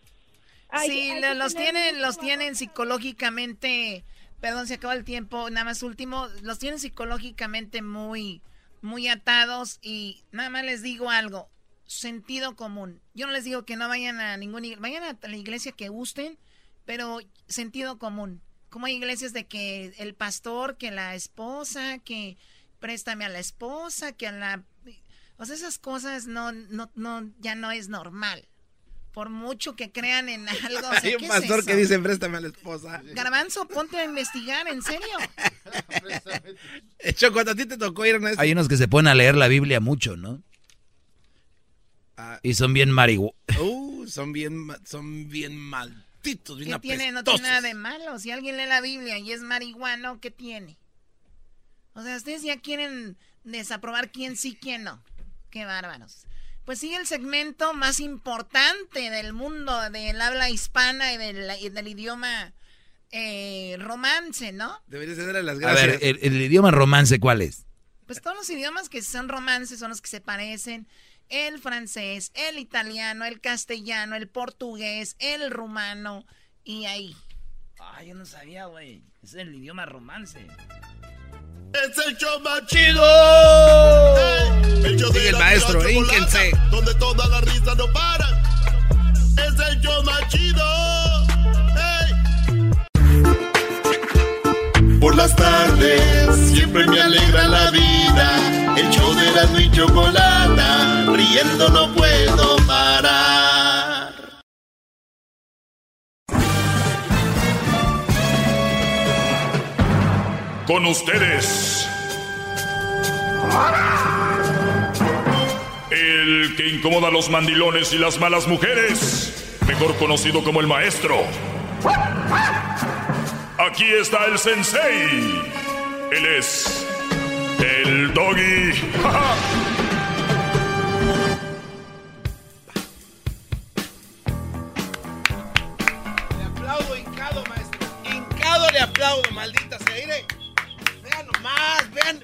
sí, los tienen, los tienen psicológicamente, perdón, se acabó el tiempo, nada más último, los tienen psicológicamente muy, muy atados y nada más les digo algo, sentido común. Yo no les digo que no vayan a ninguna vayan a la iglesia que gusten, pero sentido común. Como hay iglesias de que el pastor, que la esposa, que préstame a la esposa, que a la o sea, esas cosas no no no ya no es normal. Por mucho que crean en algo. Hay un pastor que dice préstame a la esposa. Garbanzo, ponte a investigar, ¿en serio? Choco, a ti te tocó ir a una... Hay unos que se ponen a leer la Biblia mucho, ¿no? y son bien marihuanos. Uh, son bien, son bien bien ¿Qué tiene? No tiene nada de malo. Si alguien lee la Biblia y es marihuano, ¿qué tiene? O sea, ustedes ya quieren desaprobar quién sí, quién no. Qué bárbaros. Pues sigue el segmento más importante del mundo, del habla hispana y del, idioma eh, romance, ¿no? Debería ser las gracias. A ver, el, el idioma romance, ¿cuál es? Pues todos los idiomas que son romances son los que se parecen el francés, el italiano, el castellano, el portugués, el rumano y ahí. Ay, yo no sabía, güey. Es el idioma romance. Es el show más chido. el show de el maestro, ínquense. Donde toda la risa no para. Es el show más chido. Por las tardes siempre me alegra la vida. El show de la y chocolata, riendo no puedo parar. Con ustedes. El que incomoda a los mandilones y las malas mujeres, mejor conocido como el maestro. Aquí está el sensei. Él es el doggy. le aplaudo hincado, maestro. Hincado le aplaudo, maldita sea. Vean nomás, vean.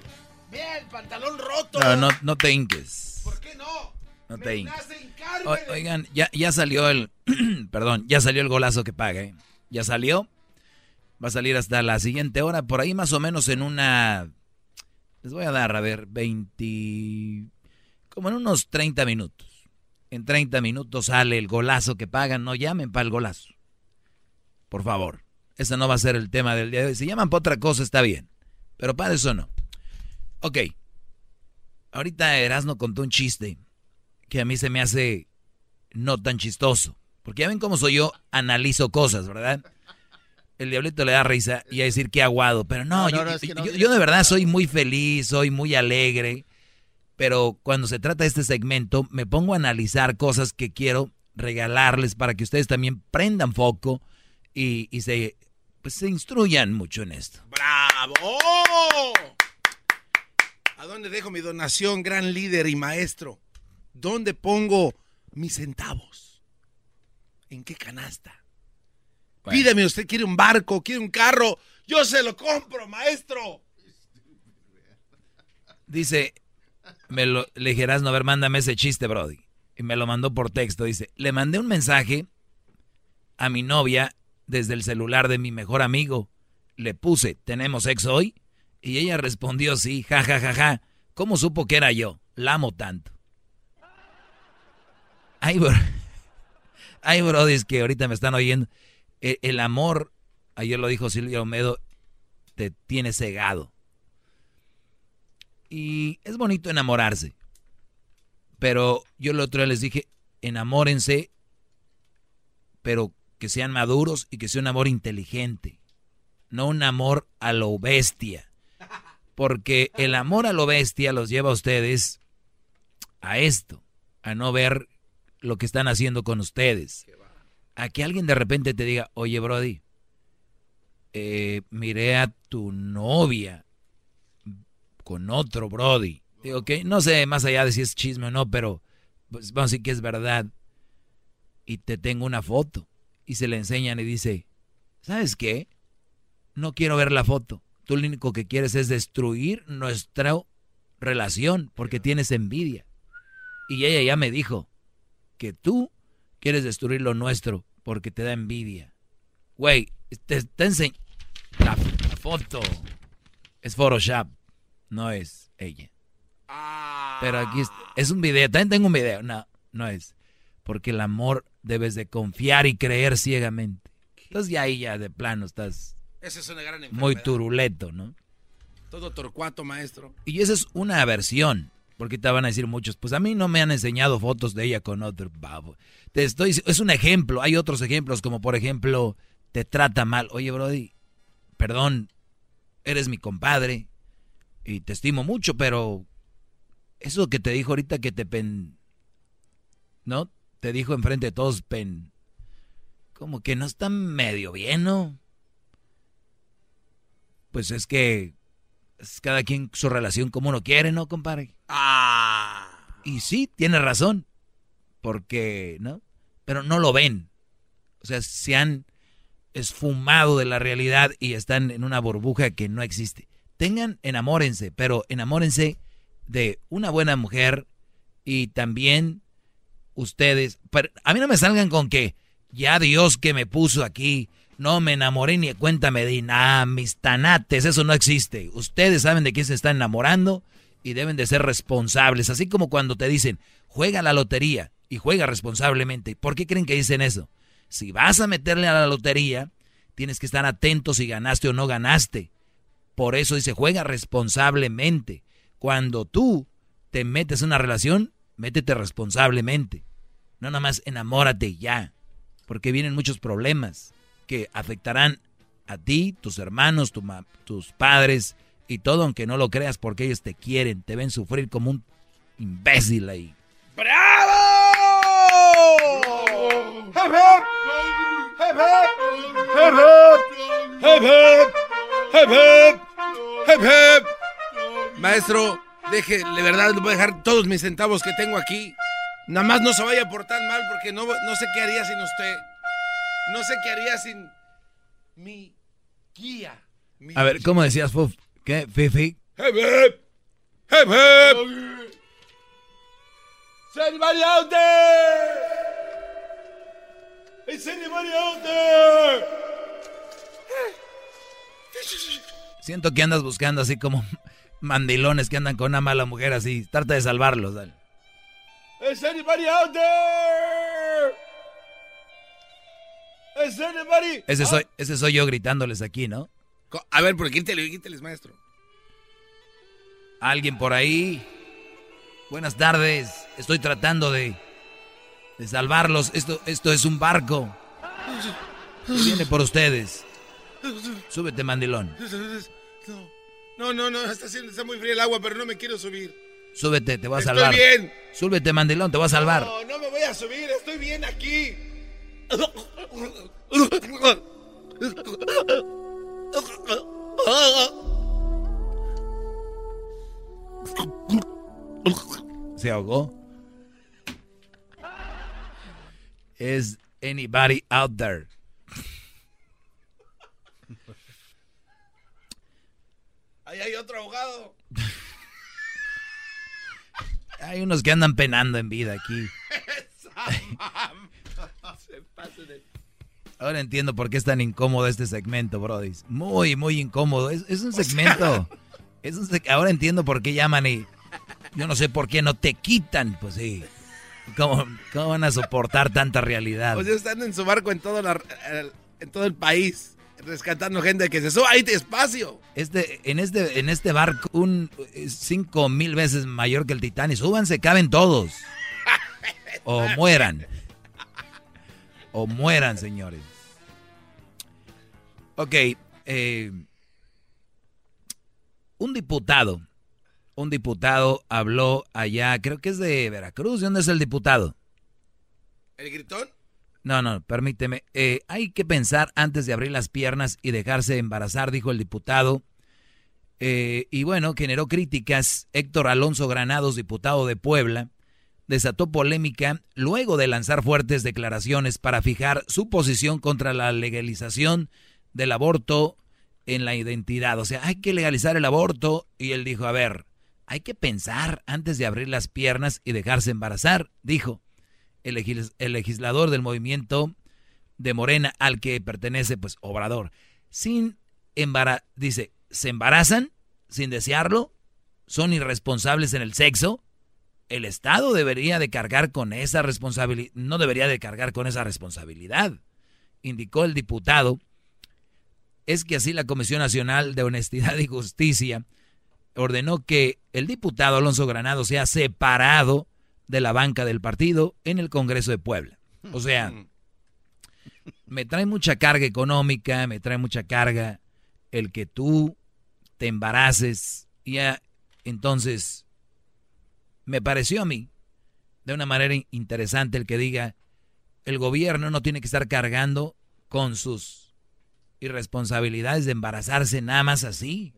Vean el pantalón roto. No, no, no te hinques. ¿Por qué no? No te hinques. oigan, ya, ya salió el. perdón, ya salió el golazo que paga, ¿eh? Ya salió. Va a salir hasta la siguiente hora, por ahí más o menos en una... Les voy a dar, a ver, 20... como en unos 30 minutos. En 30 minutos sale el golazo que pagan, no llamen para el golazo. Por favor. Ese no va a ser el tema del día de hoy. Si llaman para otra cosa está bien, pero para eso no. Ok. Ahorita Erasno contó un chiste que a mí se me hace no tan chistoso. Porque ya ven cómo soy yo, analizo cosas, ¿verdad? El diablito le da risa y a decir que aguado. Pero no, yo, de verdad soy muy feliz, soy muy alegre. Pero cuando se trata de este segmento, me pongo a analizar cosas que quiero regalarles para que ustedes también prendan foco y, se, pues, se instruyan mucho en esto. ¡Bravo! ¿A dónde dejo mi donación, gran líder y maestro? ¿Dónde pongo mis centavos? ¿En qué canasta? Pídeme, usted quiere un barco, quiere un carro, yo se lo compro, maestro. Dice, me lo, le dijeras, no, a ver, mándame ese chiste, Brody. Y me lo mandó por texto. Dice, le mandé un mensaje a mi novia desde el celular de mi mejor amigo. Le puse, ¿tenemos sexo hoy? Y ella respondió, sí, ja, ja, ja, ja. ¿Cómo supo que era yo? La amo tanto. Ay, bro. Ay, Brody, es que ahorita me están oyendo. E, el, amor, ayer lo dijo Silvia Omedo, te tiene cegado. Y es bonito enamorarse. Pero yo el otro día les dije, enamórense, pero que sean maduros y que sea un amor inteligente. No un amor a lo bestia. Porque el amor a lo bestia los lleva a ustedes a esto, a no ver lo que están haciendo con ustedes. A que alguien de repente te diga, oye Brody, eh, miré a tu novia con otro Brody. Digo, que no sé más allá de si es chisme o no, pero pues, vamos a decir que es verdad. Y te tengo una foto. Y se le enseñan y dice, ¿sabes qué? No quiero ver la foto. Tú lo único que quieres es destruir nuestra relación porque tienes envidia. Y ella ya me dijo que tú quieres destruir lo nuestro porque te da envidia. Güey, te, te enseño. La, la, foto es Photoshop, no es ella. Pero aquí es, es, un video, también tengo un video. No, no es. Porque el amor debes de confiar y creer ciegamente. Entonces ya ahí ya de plano estás esa es una gran muy turuleto, ¿no? Todo torcuato, maestro. Y esa es una aversión. Porque te van a decir muchos, pues a mí no me han enseñado fotos de ella con otro babo. Te estoy, es un ejemplo, hay otros ejemplos, como por ejemplo, te trata mal. Oye, Brody, perdón, eres mi compadre y te estimo mucho, pero eso que te dijo ahorita que te pen... ¿No? Te dijo enfrente de todos pen... Como que no está medio bien, ¿no? Pues es que es cada quien su relación como uno quiere, ¿no, compadre? Ah. Y sí, tiene razón. Porque, ¿no? Pero no lo ven. O sea, se han esfumado de la realidad y están en una burbuja que no existe. Tengan, enamórense, pero enamórense de una buena mujer y también ustedes. Pero a mí no me salgan con que ya Dios que me puso aquí, no me enamoré ni cuéntame de nada, mis tanates, eso no existe. Ustedes saben de quién se están enamorando y deben de ser responsables. Así como cuando te dicen, juega la lotería y juega responsablemente. ¿Por qué creen que dicen eso? Si vas a meterle a la lotería, tienes que estar atento si ganaste o no ganaste. Por eso dice, juega responsablemente. Cuando tú te metes en una relación, métete responsablemente. No nada más enamórate ya, porque vienen muchos problemas que afectarán a ti, tus hermanos, tus padres y todo, aunque no lo creas, porque ellos te quieren, te ven sufrir como un imbécil ahí. ¡Bravo! Maestro, deje, de verdad, le voy a dejar todos mis centavos que tengo aquí. Nada más no se vaya a portar mal porque no, no sé qué haría sin usted. No sé qué haría sin mi guía. Mi a ver, ¿cómo decías, Fuf? ¿Qué? ¿Fifi? ¡Hep, hep! ¡Hep, hep! ¡Is anybody out there? Is anybody out there? Siento que andas buscando así como mandilones que andan con una mala mujer así. Trata de salvarlos, dale. Is anybody out there? Is anybody? Ese soy, ese soy yo gritándoles aquí, ¿no? A ver, por quítale, quíteles, maestro. Alguien por ahí. Buenas tardes. Estoy tratando de, de salvarlos. Esto, esto es un barco. Viene por ustedes. Súbete, mandilón. No, no, no, está, está muy fría el agua, pero no me quiero subir. Súbete, te voy a salvar. Estoy bien. Súbete, mandilón, te voy a salvar. No, no me voy a subir, estoy bien aquí. ¿Se ahogó? Is anybody out there? Ahí hay otro ahogado. Hay unos que andan penando en vida aquí. Ahora entiendo por qué es tan incómodo este segmento, Brody. Muy, muy incómodo. Es, es un segmento. Es un ahora entiendo por qué llaman y. Yo no sé por qué no te quitan. Pues sí. ¿Cómo, cómo van a soportar tanta realidad? Pues están en su barco en todo, la, en todo el país. Rescatando gente que se suba ahí despacio. Este, en este, en este barco, un cinco mil veces mayor que el Titanic. Súbanse, caben todos. O mueran. O mueran, señores. Ok. Eh, un diputado, un diputado habló allá, creo que es de Veracruz. ¿De dónde es el diputado? ¿El gritón? No, no, permíteme. Eh, hay que pensar antes de abrir las piernas y dejarse embarazar, dijo el diputado. Eh, y bueno, generó críticas. Héctor Alonso Granados, diputado de Puebla, desató polémica luego de lanzar fuertes declaraciones para fijar su posición contra la legalización del aborto en la identidad. O sea, hay que legalizar el aborto. Y él dijo, a ver, hay que pensar antes de abrir las piernas y dejarse embarazar, dijo el, legislador del movimiento de Morena al que pertenece, pues, Obrador. Sin embarazar, dice, ¿se embarazan sin desearlo? ¿Son irresponsables en el sexo? El Estado debería de cargar con esa responsabilidad, no debería de cargar con esa responsabilidad, indicó el diputado es que así la Comisión Nacional de Honestidad y Justicia ordenó que el diputado Alonso Granado sea separado de la banca del partido en el Congreso de Puebla. O sea, me trae mucha carga económica, me trae mucha carga el que tú te embaraces. Ya, entonces, me pareció a mí de una manera interesante el que diga, el gobierno no tiene que estar cargando con sus y responsabilidades de embarazarse nada más así.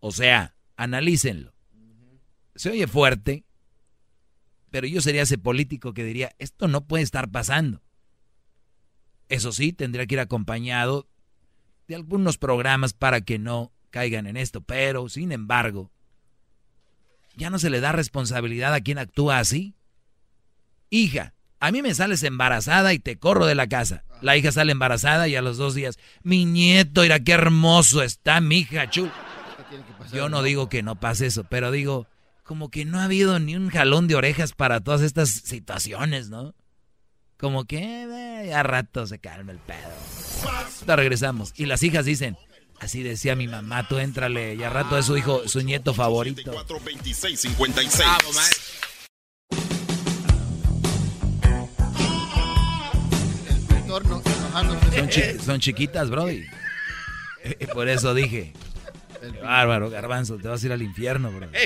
O sea, analícenlo. Se oye fuerte, pero yo sería ese político que diría, esto no puede estar pasando. Eso sí, tendría que ir acompañado de algunos programas para que no caigan en esto, pero sin embargo, ya no se le da responsabilidad a quien actúa así. Hija, a mí me sales embarazada y te corro de la casa. La hija sale embarazada y a los dos días, mi nieto, mira qué hermoso está mi hija, chul. Yo no digo que no pase eso, pero digo, como que no ha habido ni un jalón de orejas para todas estas situaciones, ¿no? Como que eh, a rato se calma el pedo. Ya regresamos. Y las hijas dicen, así decía mi mamá, tú éntrale, y a rato es su hijo, su nieto favorito. 26, 56. Son, chiquitas, Brody. Por eso dije. bárbaro, garbanzo, te vas a ir al infierno, bro.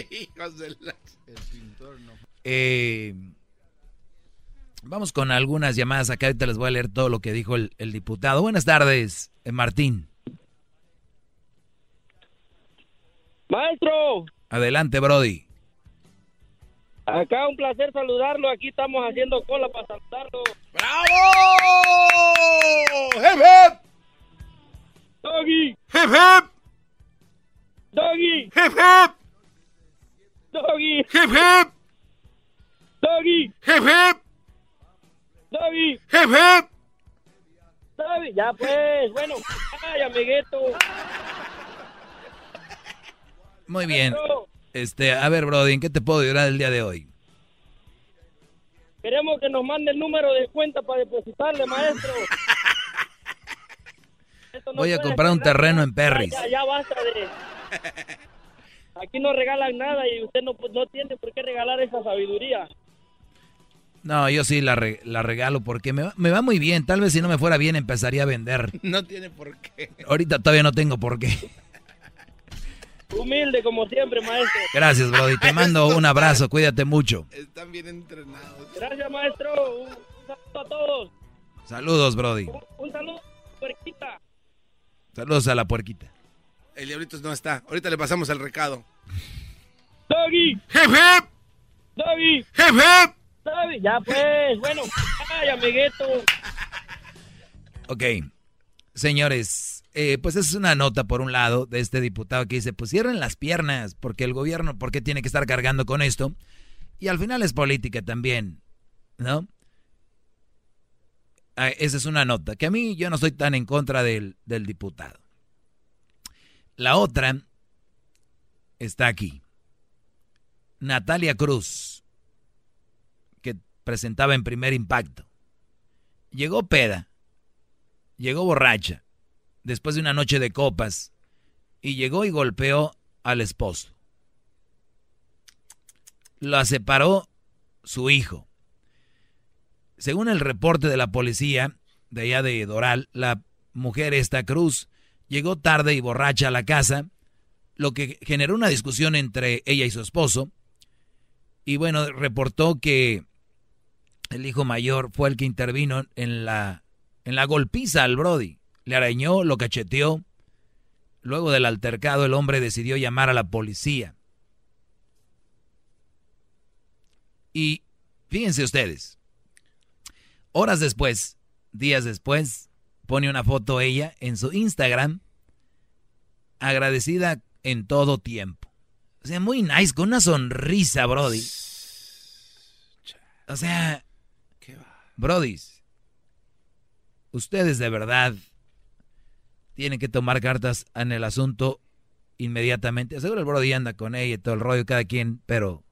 Eh, vamos con algunas llamadas acá. Ahorita les voy a leer todo lo que dijo el, diputado. Buenas tardes, eh, Martín. Maestro. Adelante, Brody. Acá un placer saludarlo. Aquí estamos haciendo cola para saludarlo. ¡Bravo! ¡Hep, hep! ¡Doggy! ¡Hep, hep! ¡Doggy! ¡Hep, hep! ¡Doggy! ¡Hep, hep! ¡Doggy! ¡Hep, hep! ¡Doggy! ¡Hep, hep! ¡Doggy! Ya pues, bueno. ¡Ay, amiguito! Muy bien. Este, a ver, Brody, ¿en qué te puedo ayudar el día de hoy? Queremos que nos mande el número de cuenta para depositarle, maestro. Voy a comprar un terreno en Perris. Ya, ya, basta de... Aquí no regalan nada y usted no, no tiene por qué regalar esa sabiduría. No, yo sí la, la regalo porque me va, me va muy bien. Tal vez si no me fuera bien empezaría a vender. No tiene por qué. Ahorita todavía no tengo por qué. Humilde como siempre, maestro. Gracias, Brody. Te mando un abrazo. Cuídate mucho. Están bien entrenados. Gracias, maestro. Un, saludo a todos. Saludos, Brody. Un, saludo a la puerquita. Saludos a la puerquita. El diablito no está. Ahorita le pasamos el recado. Doggy. Hep, hep. Doggy. Doggy. Ya pues, bueno. Ay, amiguito. Ok. Señores, eh, pues es una nota por un lado de este diputado que dice, pues cierren las piernas, porque el gobierno, ¿por qué tiene que estar cargando con esto? Y al final es política también, ¿no? Ah, esa es una nota, que a mí yo no estoy tan en contra del diputado. La otra está aquí. Natalia Cruz, que presentaba en primer impacto. Llegó peda, llegó borracha, después de una noche de copas y llegó y golpeó al esposo. La separó su hijo. Según el reporte de la policía de allá de Doral, la mujer esta Cruz llegó tarde y borracha a la casa, lo que generó una discusión entre ella y su esposo. Y bueno, reportó que el hijo mayor fue el que intervino en la, en la golpiza al Brody. Le arañó, lo cacheteó. Luego del altercado, el hombre decidió llamar a la policía. Y fíjense ustedes, horas después, días después, pone una foto ella en su Instagram, agradecida en todo tiempo. O sea, muy nice, con una sonrisa, Brody. O sea, Brody, ustedes de verdad tienen que tomar cartas en el asunto inmediatamente. Seguro el Brody anda con ella y todo el rollo, cada quien, pero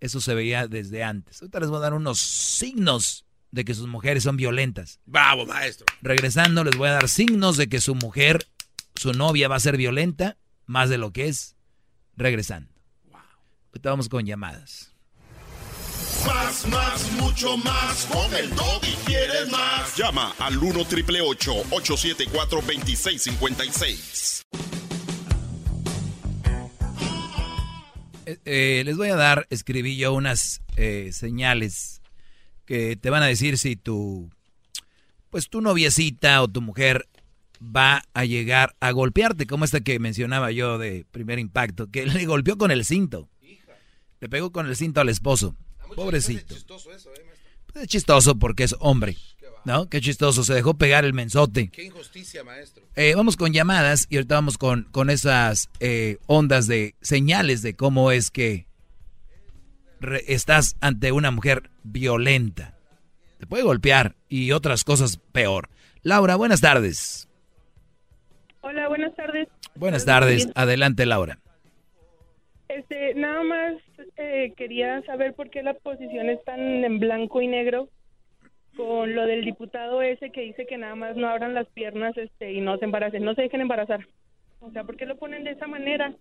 eso se veía desde antes. Ahorita les voy a dar unos signos de que sus mujeres son violentas. Bravo, maestro. Regresando, les voy a dar signos de que su mujer, su novia va a ser violenta, más de lo que es, regresando. Wow. Ahorita vamos con llamadas. Más, más, mucho más. Con el y quieres más. Llama al 1 triple 874 2656. Eh, eh, les voy a dar, escribí yo unas eh, señales que te van a decir si tu, pues tu noviecita o tu mujer va a llegar a golpearte, como esta que mencionaba yo de primer impacto, que le golpeó con el cinto. Le pegó con el cinto al esposo. Pobrecito. Pues es chistoso porque es hombre. ¿No? Qué chistoso, se dejó pegar el mensote. Qué injusticia, maestro. Eh, vamos con llamadas y ahorita vamos con, con esas eh, ondas de señales de cómo es que estás ante una mujer violenta. Te puede golpear y otras cosas peor. Laura, buenas tardes. Hola, buenas tardes. Buenas tardes. Adelante, Laura. Este, nada más eh, quería saber por qué la posición está en blanco y negro con lo del diputado ese que dice que nada más no abran las piernas este y no se embaracen, no se dejen embarazar. O sea, ¿por qué lo ponen de esa manera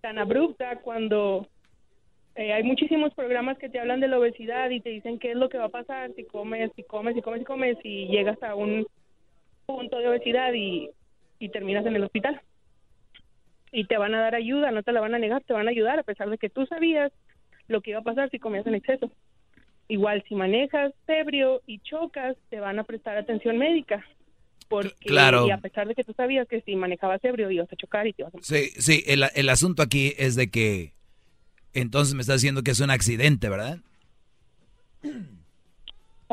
tan abrupta cuando eh, hay muchísimos programas que te hablan de la obesidad y te dicen qué es lo que va a pasar si comes, si comes, si comes, y comes y llegas a un punto de obesidad y terminas en el hospital? Y te van a dar ayuda, no te la van a negar, te van a ayudar a pesar de que tú sabías lo que iba a pasar si comías en exceso. Igual si manejas ebrio y chocas, te van a prestar atención médica. Porque claro. y a pesar de que tú sabías que si manejabas ebrio ibas a chocar y te ibas a Sí, sí, el, el asunto aquí es de que entonces me estás diciendo que es un accidente, ¿verdad?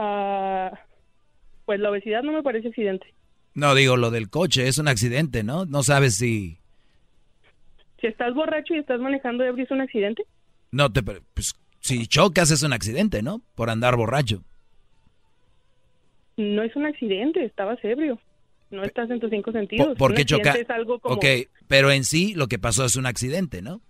Ah, pues la obesidad no me parece accidente. No, digo, lo del coche es un accidente, ¿no? No sabes si... Si estás borracho y estás manejando ebrio es un accidente. No, te, pues si chocas es un accidente, ¿no? Por andar borracho. No es un accidente, estabas ebrio. No estás en tus cinco sentidos. ¿Por, qué chocar? Ok, pero en sí lo que pasó es un accidente, ¿no?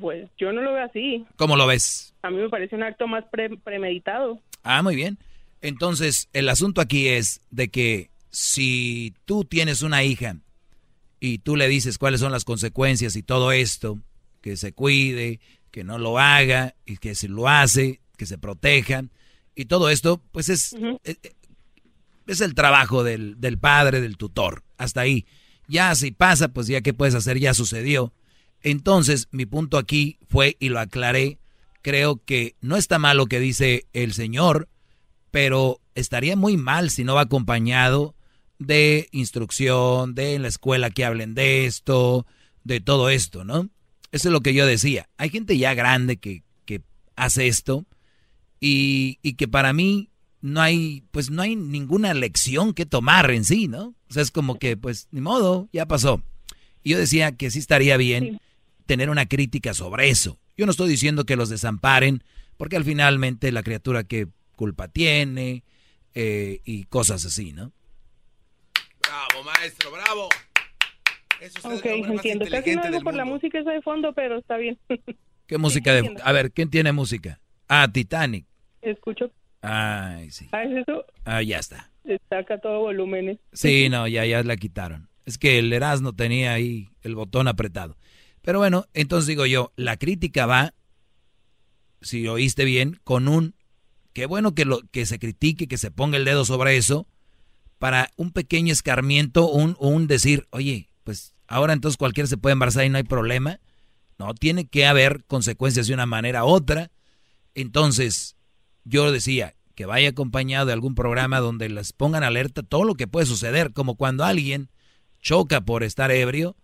Pues yo no lo veo así. ¿Cómo lo ves? A mí me parece un acto más premeditado. Ah, muy bien. Entonces, el asunto aquí es de que si tú tienes una hija y tú le dices cuáles son las consecuencias y todo esto, que se cuide, que no lo haga y que si lo hace, que se proteja. Y todo esto, pues es, es, es, el trabajo del, del padre, del tutor. Hasta ahí. Ya si pasa, pues ya qué puedes hacer, ya sucedió. Entonces, mi punto aquí fue, y lo aclaré, creo que no está mal lo que dice el Señor, pero estaría muy mal si no va acompañado de instrucción, de en la escuela que hablen de esto, de todo esto, ¿no? Eso es lo que yo decía. Hay gente ya grande que, que hace esto y, y, que para mí no hay, pues no hay ninguna lección que tomar en sí, ¿no? O sea, es como que, pues, ni modo, ya pasó. Y yo decía que sí estaría bien tener una crítica sobre eso. Yo no estoy diciendo que los desamparen, porque al finalmente la criatura que culpa tiene eh, y cosas así, ¿no? Bravo, maestro, bravo. Eso ok, entiendo. Casi no algo por la música esa de fondo, pero está bien. ¿Qué música de A ver, ¿quién tiene música? Ah, Titanic. Escucho. Ay, sí. ¿Ah, es eso? Ah, ya está. Saca todo volúmenes. Sí, no, ya, ya la quitaron. Es que el Erasmo tenía ahí el botón apretado. Pero bueno, entonces digo yo, la crítica va, si oíste bien, con un, qué bueno que, lo, que se critique, que se ponga el dedo sobre eso, para un pequeño escarmiento, un, un decir, oye, pues ahora entonces cualquiera se puede embarazar y no hay problema. No, tiene que haber consecuencias de una manera u otra. Entonces, yo decía que vaya acompañado de algún programa donde les pongan alerta todo lo que puede suceder, como cuando alguien choca por estar ebrio,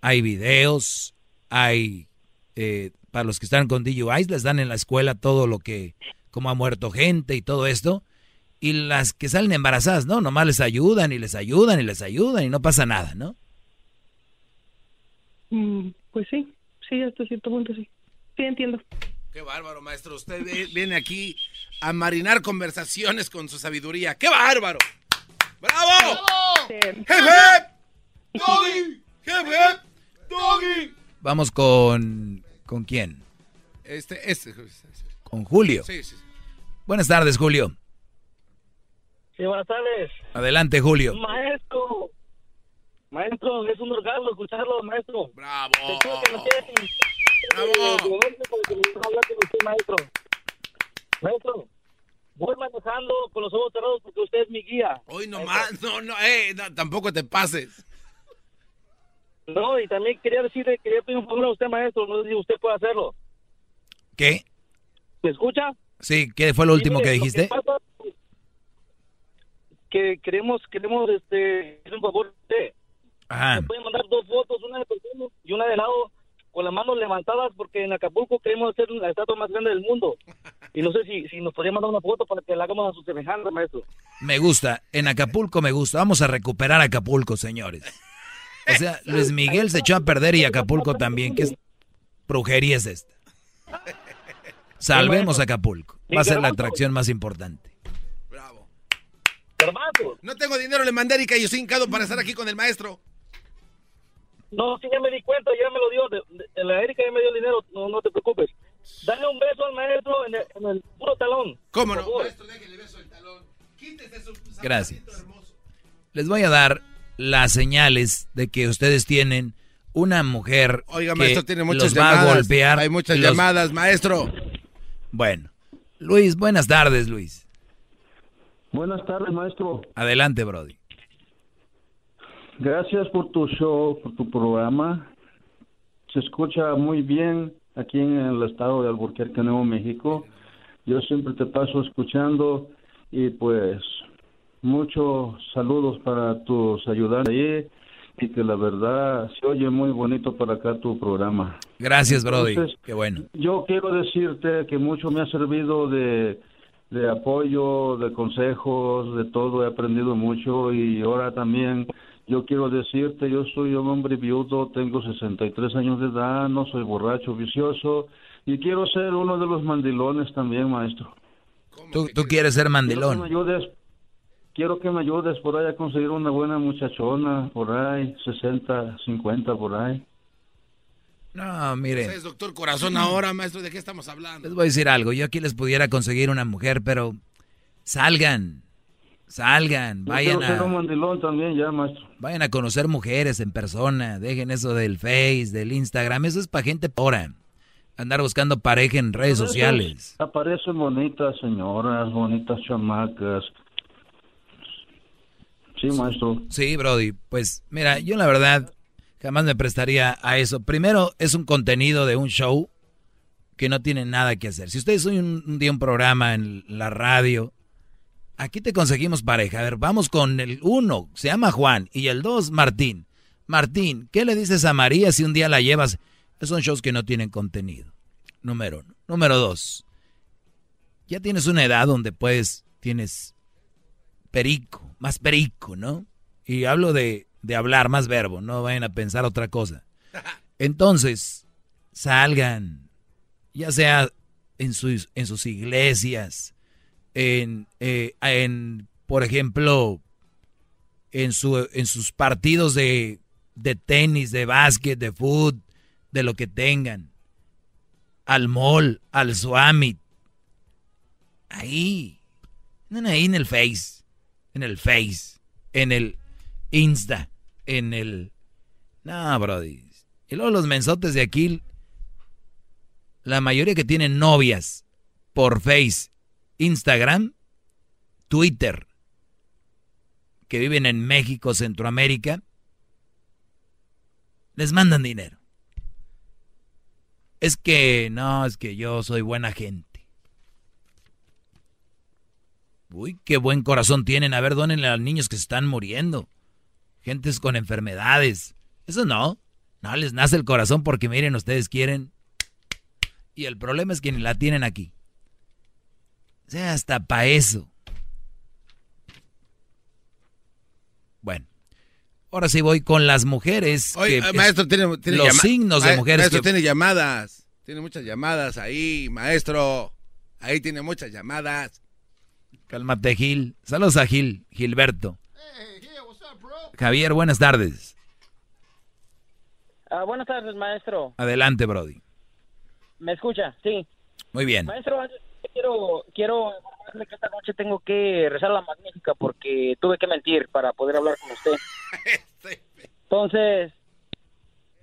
hay videos, hay, eh, para los que están con DUIs, les dan en la escuela todo lo que, como ha muerto gente y todo esto, y las que salen embarazadas, no, nomás les ayudan y les ayudan y les ayudan y no pasa nada, ¿no? Mm, pues sí, sí, hasta cierto punto sí. Sí, entiendo. Qué bárbaro, maestro. Usted viene aquí a marinar conversaciones con su sabiduría. ¡Qué bárbaro! ¡Bravo! ¡Doggy! ¡Doggy! Vamos con... ¿Con quién? Este, este. Con Julio. Sí, sí. Buenas tardes, Julio. Sí, buenas tardes. Adelante, Julio. Maestro. Maestro, es un orgasmo escucharlo, maestro. Bravo. Bravo. Maestro. Maestro, voy manejando con los ojos cerrados porque usted es mi guía. Hoy nomás, no, no, eh, no, tampoco te pases. No, y también quería decirle, quería pedir un favor a usted, maestro, no sé si usted puede hacerlo. ¿Qué? ¿Me escucha? Sí, ¿qué fue lo último Sí, que lo dijiste? pasa que queremos, queremos, este, hacer un favor usted. Ajá. Me pueden mandar dos fotos, una de persona y una de lado, con las manos levantadas, porque en Acapulco queremos hacer la estatua más grande del mundo. Y no sé si, si nos podría mandar una foto para que la hagamos a su semejanza, maestro. Me gusta. En Acapulco me gusta. Vamos a recuperar Acapulco, señores. O sea, Luis Miguel se echó a perder y Acapulco también. ¿Qué es brujería es esta? Salvemos Acapulco. Va a ser la atracción más importante. No tengo dinero, le mandé a Erika y yo estoy hincado para estar aquí con el maestro. No, sí, ya me di cuenta, ya me lo dio. De, de- la Erika ya me dio el dinero, no, no te preocupes. Dale un beso al maestro en el, en el puro talón. ¿Cómo no? favor. Maestro, déjele beso el talón. Quítese su Gracias. hermoso. Les voy a dar las señales de que ustedes tienen una mujer Oiga, que maestro, tiene muchas los va a llamadas. golpear. Hay muchas los- llamadas, maestro. Bueno. Luis, buenas tardes, Luis. Buenas tardes, maestro. Adelante, Brody. Gracias por tu show, por tu programa. Se escucha muy bien aquí en el estado de Albuquerque, Nuevo México. Yo siempre te paso escuchando y pues muchos saludos para tus ayudantes ahí y que la verdad se oye muy bonito para acá tu programa. Gracias, Brody. Entonces, Qué bueno. Yo quiero decirte que mucho me ha servido de, de apoyo, de consejos, de todo. He aprendido mucho y ahora también yo quiero decirte, yo soy un hombre viudo, tengo 63 años de edad, no soy borracho, vicioso y quiero ser uno de los mandilones también, maestro. Tú, tú quieres ser Quiero que me mandilón. ayudes, quiero que me ayudes por ahí a conseguir una buena muchachona, por ahí, 60, 50 por ahí. No, miren. Usted es doctor corazón ahora, maestro. ¿De qué estamos hablando? Les voy a decir algo. Yo aquí les pudiera conseguir una mujer, pero salgan. Salgan. Vayan a, mandilón también ya, maestro. vayan a conocer mujeres en persona. Dejen eso del Face, del Instagram. Eso es para gente pora. Andar buscando pareja en redes sociales. Aparecen bonitas señoras, bonitas chamacas. Sí, maestro. Sí, Brody. Pues mira, yo la verdad jamás me prestaría a eso. Primero, es un contenido de un show que no tiene nada que hacer. Si ustedes son un, día un programa en la radio, aquí te conseguimos pareja. A ver, vamos con el uno, se llama Juan, y el dos, Martín. Martín, ¿qué le dices a María si un día la llevas? Son shows que no tienen contenido. Número uno. Número dos, ya tienes una edad donde puedes, tienes perico, más perico, ¿no? Y hablo de, de hablar, más verbo, no vayan a pensar otra cosa. Entonces, salgan, ya sea en sus, en sus iglesias, en, eh, en, por ejemplo, en, su, en sus partidos de, de tenis, de básquet, de fútbol, de lo que tengan, al mall, al Swami, ahí, ahí en el Face, en el Face, en el Insta, en el... No, Brody. Y luego los mensotes de aquí, la mayoría que tienen novias por Face, Instagram, Twitter, que viven en México, Centroamérica, les mandan dinero. Es que, no, es que yo soy buena gente. Uy, qué buen corazón tienen. A ver, donenle a los niños que se están muriendo. Gentes con enfermedades. Eso no. No les nace el corazón porque miren, ustedes quieren. Y el problema es que ni la tienen aquí. O sea, hasta para eso. Bueno. Ahora sí voy con las mujeres. Oye, maestro, tiene, los signos de mujeres. Maestro, tiene llamadas. Tiene muchas llamadas ahí, maestro. Ahí tiene muchas llamadas. Cálmate, Gil. Saludos a Gil, Gilberto. Javier, buenas tardes. Ah, buenas tardes, maestro. Adelante, Brody. ¿Me escucha? Sí. Muy bien. Maestro, quiero, quiero que esta noche tengo que rezar la magnífica porque tuve que mentir para poder hablar con usted. Entonces,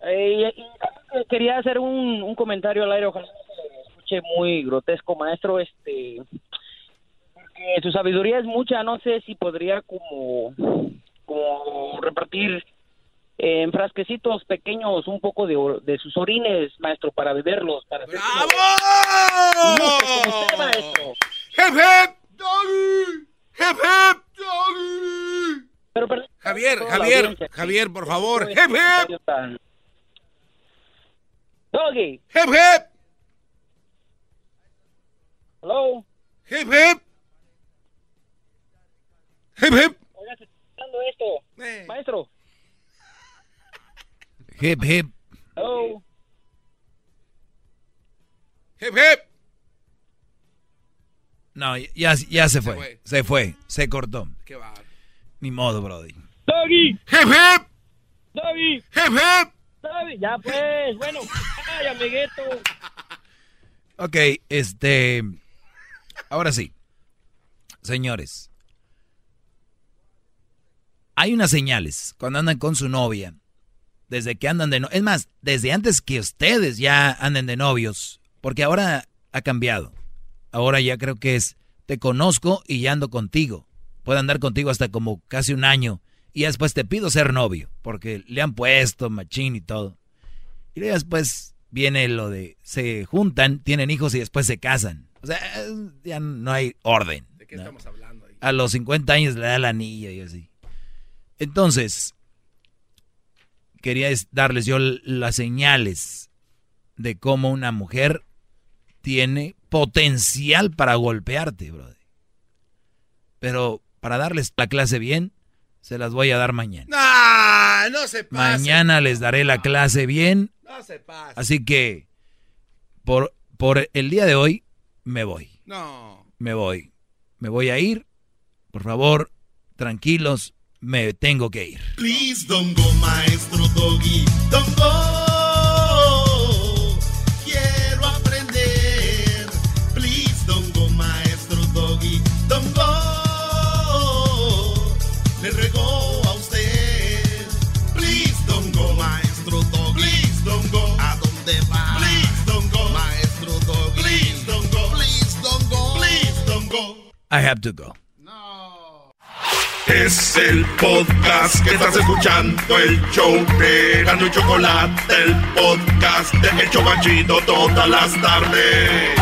eh, quería hacer un, un, comentario al aire, ojalá no se escuche muy grotesco, maestro. Este, porque su sabiduría es mucha, no sé si podría como, como repartir en frasquecitos pequeños un poco de, de, sus orines, maestro, para beberlos. Para ¡Bravo! Usted, maestro. ¡Hep, hep! ¡Doggy! ¡Hep, hep! ¡Doggy! Pero, pero, Javier, Javier, Javier, por favor. ¡Hep, hep! ¡Doggy! ¡Hep, hep! ¿Hello? ¡Hep, hep! ¡Hep, hep! Se dando esto. Eh. Maestro. Hip, hip. Hello. Hip, hip. No, ya, ya se, fue. se fue. Se cortó. Qué va. Ni modo, Brody. Doggy. Hip, hip. Doggy. Hip, hip. Doggy. Ya pues, bueno. Ay, amiguito. Ok, este... Ahora sí. Señores. Hay unas señales cuando andan con su novia. Desde que andan de novios. Es más, desde antes que ustedes ya anden de novios. Porque ahora ha cambiado. Ahora ya creo que es, te conozco y ya ando contigo. Puedo andar contigo hasta como casi un año. Y después te pido ser novio. Porque le han puesto machín y todo. Y después viene lo de, se juntan, tienen hijos y después se casan. O sea, ya no hay orden. ¿De qué estamos hablando ahí? A los 50 años le da la anilla y así. Entonces, quería darles yo las señales de cómo una mujer tiene potencial para golpearte, brother. Pero para darles la clase bien, se las voy a dar mañana. No, no se pase. Mañana les daré la clase bien. No se pase. Así que por, por el día de hoy me voy. No. Me voy. Me voy a ir. Por favor, tranquilos, me tengo que ir. Please don't go, maestro Doggy. Don't go. Quiero aprender. Please don't go, maestro Doggy. Don't go. Le regó a usted. Please don't go, maestro Doggy. Please don't go. ¿A dónde va? Please don't go, maestro Doggy. Please don't go. Please don't go. Please don't go. I have to go. Es el podcast que estás escuchando, el show de Gano y Chocolate, el podcast de El Chobachito todas las tardes.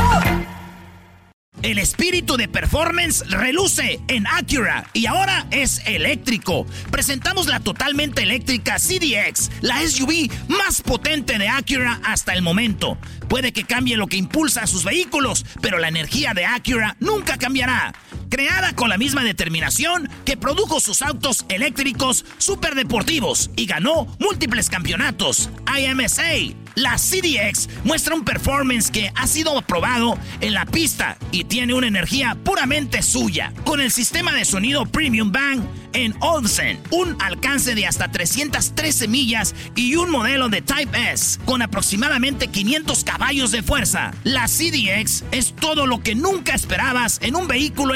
El espíritu de performance reluce en Acura y ahora es eléctrico. Presentamos la totalmente eléctrica CDX, la SUV más potente de Acura hasta el momento. Puede que cambie lo que impulsa a sus vehículos, pero la energía de Acura nunca cambiará. Creada con la misma determinación que produjo sus autos eléctricos superdeportivos y ganó múltiples campeonatos. IMSA, la CDX muestra un performance que ha sido aprobado en la pista y tiene una energía puramente suya. Con el sistema de sonido Premium Bang en Olsen, un alcance de hasta 313 millas y un modelo de Type S con aproximadamente 500 caballos de fuerza. La CDX es todo lo que nunca esperabas en un vehículo